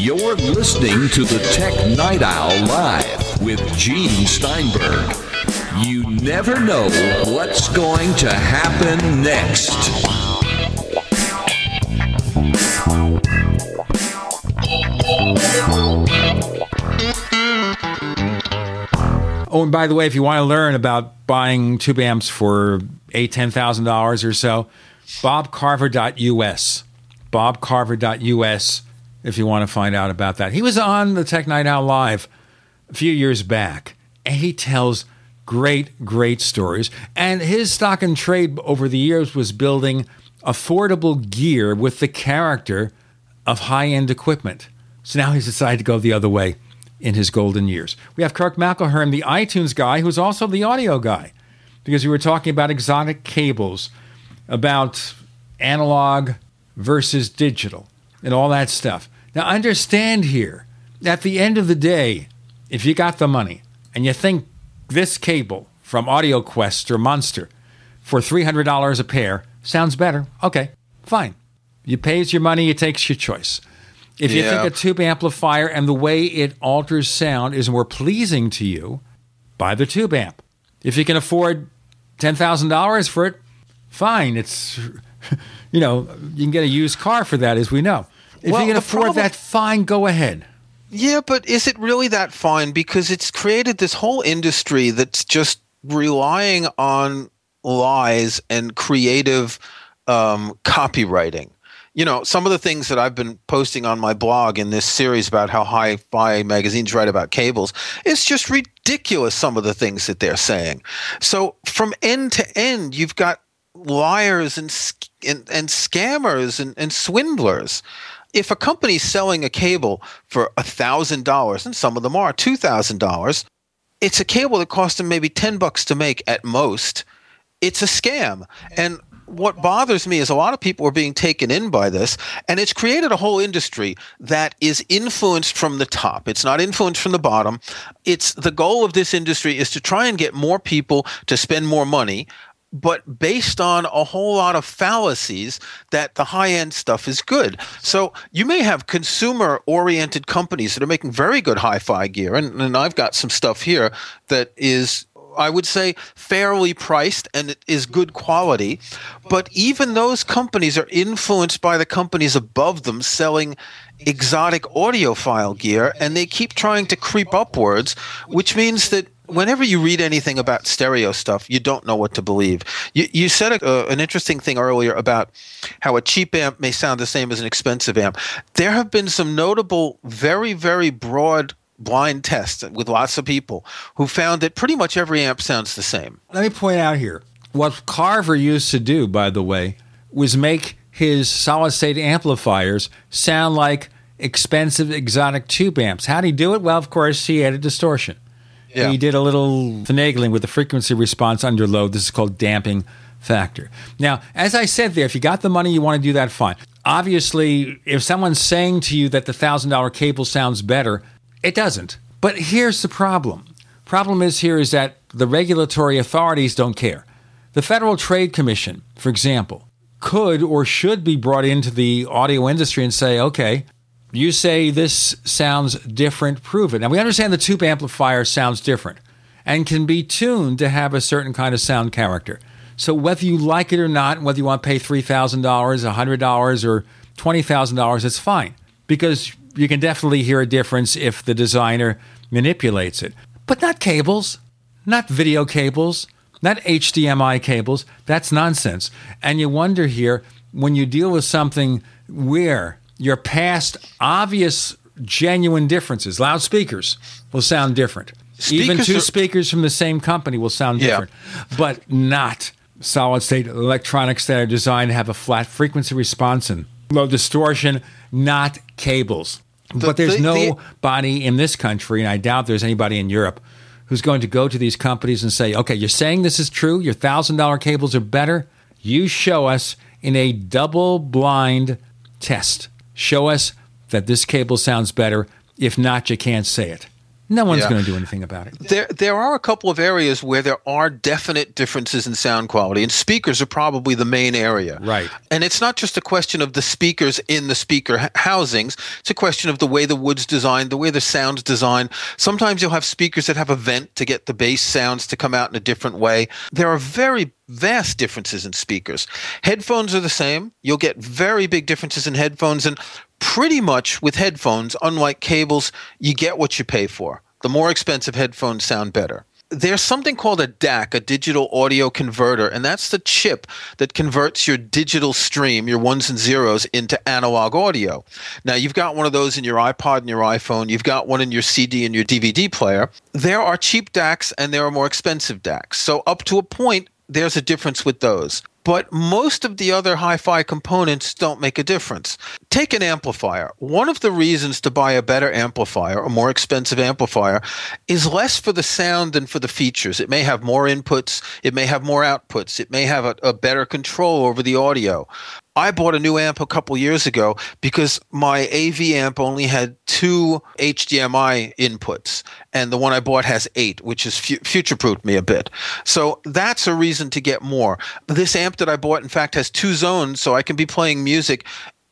You're listening to the Tech Night Owl Live with Gene Steinberg. You never know what's going to happen next.
Oh, and by the way, if you want to learn about buying tube amps for eight, ten thousand dollars or so, bobcarver.us. Bobcarver.us if you want to find out about that. He was on the Tech Night Owl Live a few years back, and he tells great, great stories. And his stock and trade over the years was building affordable gear with the character of high end equipment. So now he's decided to go the other way in his golden years. We have Kirk McElhearn, the iTunes guy, who's also the audio guy, because we were talking about exotic cables, about analog versus digital, and all that stuff. Now, understand here, at the end of the day, if you got the money and you think this cable from AudioQuest or Monster for $300 a pair sounds better, okay, fine. You pays your money, you takes your choice. If you
Yeah.
think a tube amplifier and the way it alters sound is more pleasing to you, buy the tube amp. If you can afford $10,000 for it, fine. It's, you know, you can get a used car for that, as we know. If
Well,
you can afford
problem-
that, fine, go ahead.
Yeah, but is it really that fine? Because it's created this whole industry that's just relying on lies and creative um, copywriting. You know, some of the things that I've been posting on my blog in this series about how hi fi magazines write about cables, it's just ridiculous, some of the things that they're saying. So from end to end, you've got liars and, and, and scammers and, and swindlers if a company's selling a cable for $1,000, and some of them are $2,000, it's a cable that cost them maybe 10 bucks to make at most. It's a scam. And what bothers me is a lot of people are being taken in by this, and it's created a whole industry that is influenced from the top. It's not influenced from the bottom. It's the goal of this industry is to try and get more people to spend more money but based on a whole lot of fallacies that the high end stuff is good. So you may have consumer oriented companies that are making very good hi fi gear. And, and I've got some stuff here that is. I would say fairly priced and it is good quality, but even those companies are influenced by the companies above them selling exotic audiophile gear, and they keep trying to creep upwards, which means that whenever you read anything about stereo stuff, you don't know what to believe. You, you said a, uh, an interesting thing earlier about how a cheap amp may sound the same as an expensive amp. There have been some notable, very, very broad blind tests with lots of people who found that pretty much every amp sounds the same.
Let me point out here what Carver used to do, by the way, was make his solid state amplifiers sound like expensive exotic tube amps. How'd he do it? Well, of course, he added distortion.
Yeah.
He did a little finagling with the frequency response under load. This is called damping factor. Now, as I said there, if you got the money, you want to do that, fine. Obviously, if someone's saying to you that the $1,000 cable sounds better, it doesn't. But here's the problem. Problem is here is that the regulatory authorities don't care. The Federal Trade Commission, for example, could or should be brought into the audio industry and say, okay, you say this sounds different, prove it. Now, we understand the tube amplifier sounds different and can be tuned to have a certain kind of sound character. So, whether you like it or not, whether you want to pay $3,000, $100, or $20,000, it's fine because you can definitely hear a difference if the designer manipulates it. But not cables, not video cables, not HDMI cables. That's nonsense. And you wonder here when you deal with something where your past obvious, genuine differences, loudspeakers will sound different. Even two
are-
speakers from the same company will sound
Yeah.
different, but not solid state electronics that are designed to have a flat frequency response and low distortion, not cables. but there's
the- the-
nobody in this country, and I doubt there's anybody in Europe, who's going to go to these companies and say, okay, you're saying this is true, your $1,000 cables are better. You show us in a double blind test. Show us that this cable sounds better. If not, you can't say it. No one's
Yeah.
going to do anything about it.
There, there are a couple of areas where there are definite differences in sound quality, and speakers are probably the main area.
Right.
And it's not just a question of the speakers in the speaker housings, it's a question of the way the wood's designed, the way the sound's designed. Sometimes you'll have speakers that have a vent to get the bass sounds to come out in a different way. There are very vast differences in speakers. Headphones are the same. You'll get very big differences in headphones, and pretty much with headphones, unlike cables, you get what you pay for. The more expensive headphones sound better there's something called a DAC, a digital audio converter, and that's the chip that converts your digital stream, your ones and zeros, into analog audio. Now, you've got one of those in your iPod and your iPhone, you've got one in your CD and your DVD player. There are cheap DACs and there are more expensive DACs. So, up to a point, there's a difference with those. But most of the other hi fi components don't make a difference. Take an amplifier. One of the reasons to buy a better amplifier, a more expensive amplifier, is less for the sound than for the features. It may have more inputs, it may have more outputs, it may have a, a better control over the audio. I bought a new amp a couple years ago because my AV amp only had two HDMI inputs, and the one I bought has eight, which has fu- future proofed me a bit. So that's a reason to get more. This amp that I bought, in fact, has two zones, so I can be playing music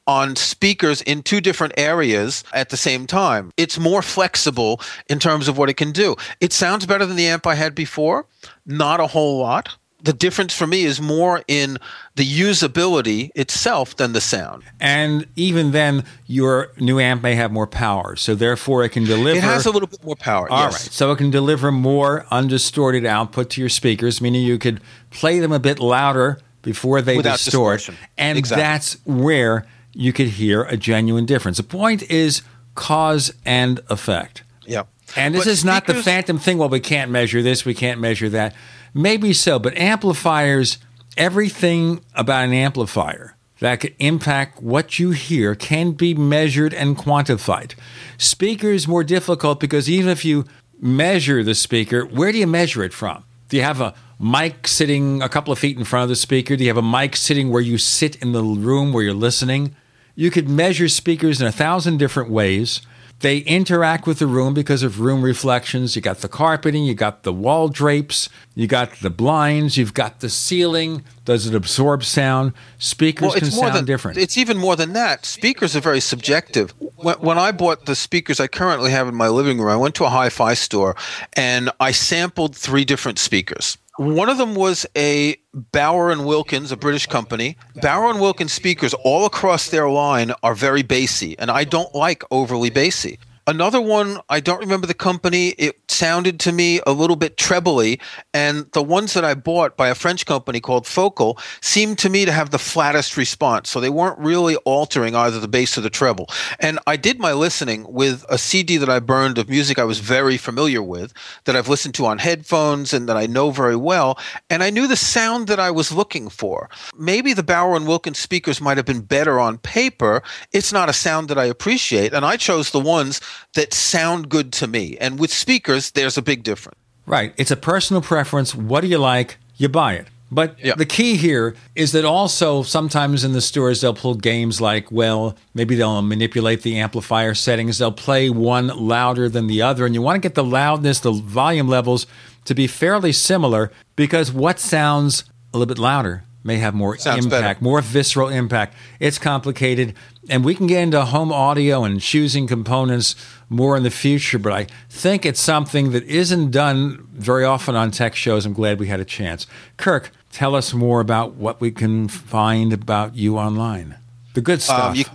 on speakers in two different areas at the same time. It's more flexible in terms of what it can do. It sounds better than the amp I had before, not a whole lot. The difference for me is more in the usability itself than the sound.
And even then, your new amp may have more power, so therefore it can deliver.
It has a little bit more power.
All
yes.
right, so it can deliver more undistorted output to your speakers, meaning you could play them a bit louder before they
Without
distort,
distortion.
and
Exactly.
that's where you could hear a genuine difference. The point is cause and effect.
Yeah.
And this
But
is not the phantom thing. Well, we can't measure this, we can't measure that. Maybe so, but amplifiers, everything about an amplifier that could impact what you hear can be measured and quantified. Speakers more difficult because even if you measure the speaker, where do you measure it from? Do you have a mic sitting a couple of feet in front of the speaker? Do you have a mic sitting where you sit in the room where you're listening? You could measure speakers in a thousand different ways. They interact with the room because of room reflections. You got the carpeting, you got the wall drapes, you got the blinds, you've got the ceiling. Does it absorb sound? Speakers well, can sound
than
different.
It's even more than that. Speakers are very subjective. When, when I bought the speakers I currently have in my living room, I went to a hi-fi store and I sampled three different speakers. One of them was a Bowers and Wilkins, a British company. Bowers and Wilkins speakers all across their line are very bassy, and I don't like overly bassy. Another one, I don't remember the company. It sounded to me a little bit trebly, and the ones that I bought by a French company called Focal seemed to me to have the flattest response. So they weren't really altering either the bass or the treble. And I did my listening with a CD that I burned of music I was very familiar with, that I've listened to on headphones and that I know very well, and I knew the sound that I was looking for. Maybe the Bowers and Wilkins speakers might have been better on paper. It's not a sound that I appreciate, and I chose the ones that sound good to me. And with speakers, there's a big difference.
Right. It's a personal preference. What do you like? You buy it. But the key here is that also sometimes in the stores they'll pull games like, well, maybe they'll manipulate the amplifier settings. They'll play one louder than the other. And you want to get the loudness, the volume levels to be fairly similar because what sounds a little bit louder may have more
Sounds
impact,
better.
more visceral impact. It's complicated. And we can get into home audio and choosing components more in the future, but I think it's something that isn't done very often on tech shows. I'm glad we had a chance. Kirk, tell us more about what we can find about you online. The good stuff.
Um, you,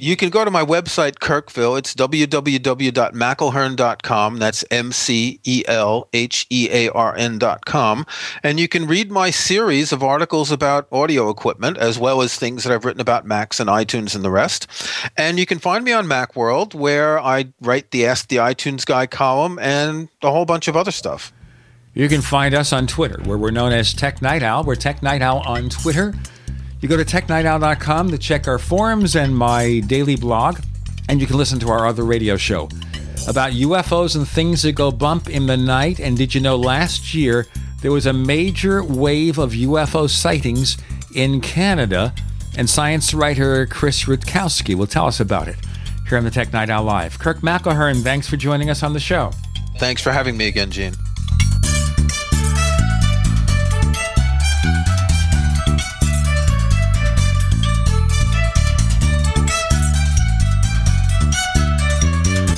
you can go to my website, Kirkville. It's www.mcelhearn.com. That's M C E L H E A R N.com. And you can read my series of articles about audio equipment, as well as things that I've written about Macs and iTunes and the rest. And you can find me on Macworld, where I write the Ask the iTunes Guy column and a whole bunch of other stuff.
You can find us on Twitter, where we're known as Tech Night Owl. We're Tech Night Owl on Twitter. You go to technightowl.com to check our forums and my daily blog, and you can listen to our other radio show about UFOs and things that go bump in the night. And did you know last year there was a major wave of UFO sightings in Canada? And science writer Chris Rutkowski will tell us about it here on the Tech Night Owl Live. Kirk McElhearn, thanks for joining us on the show.
Thanks for having me again, Gene.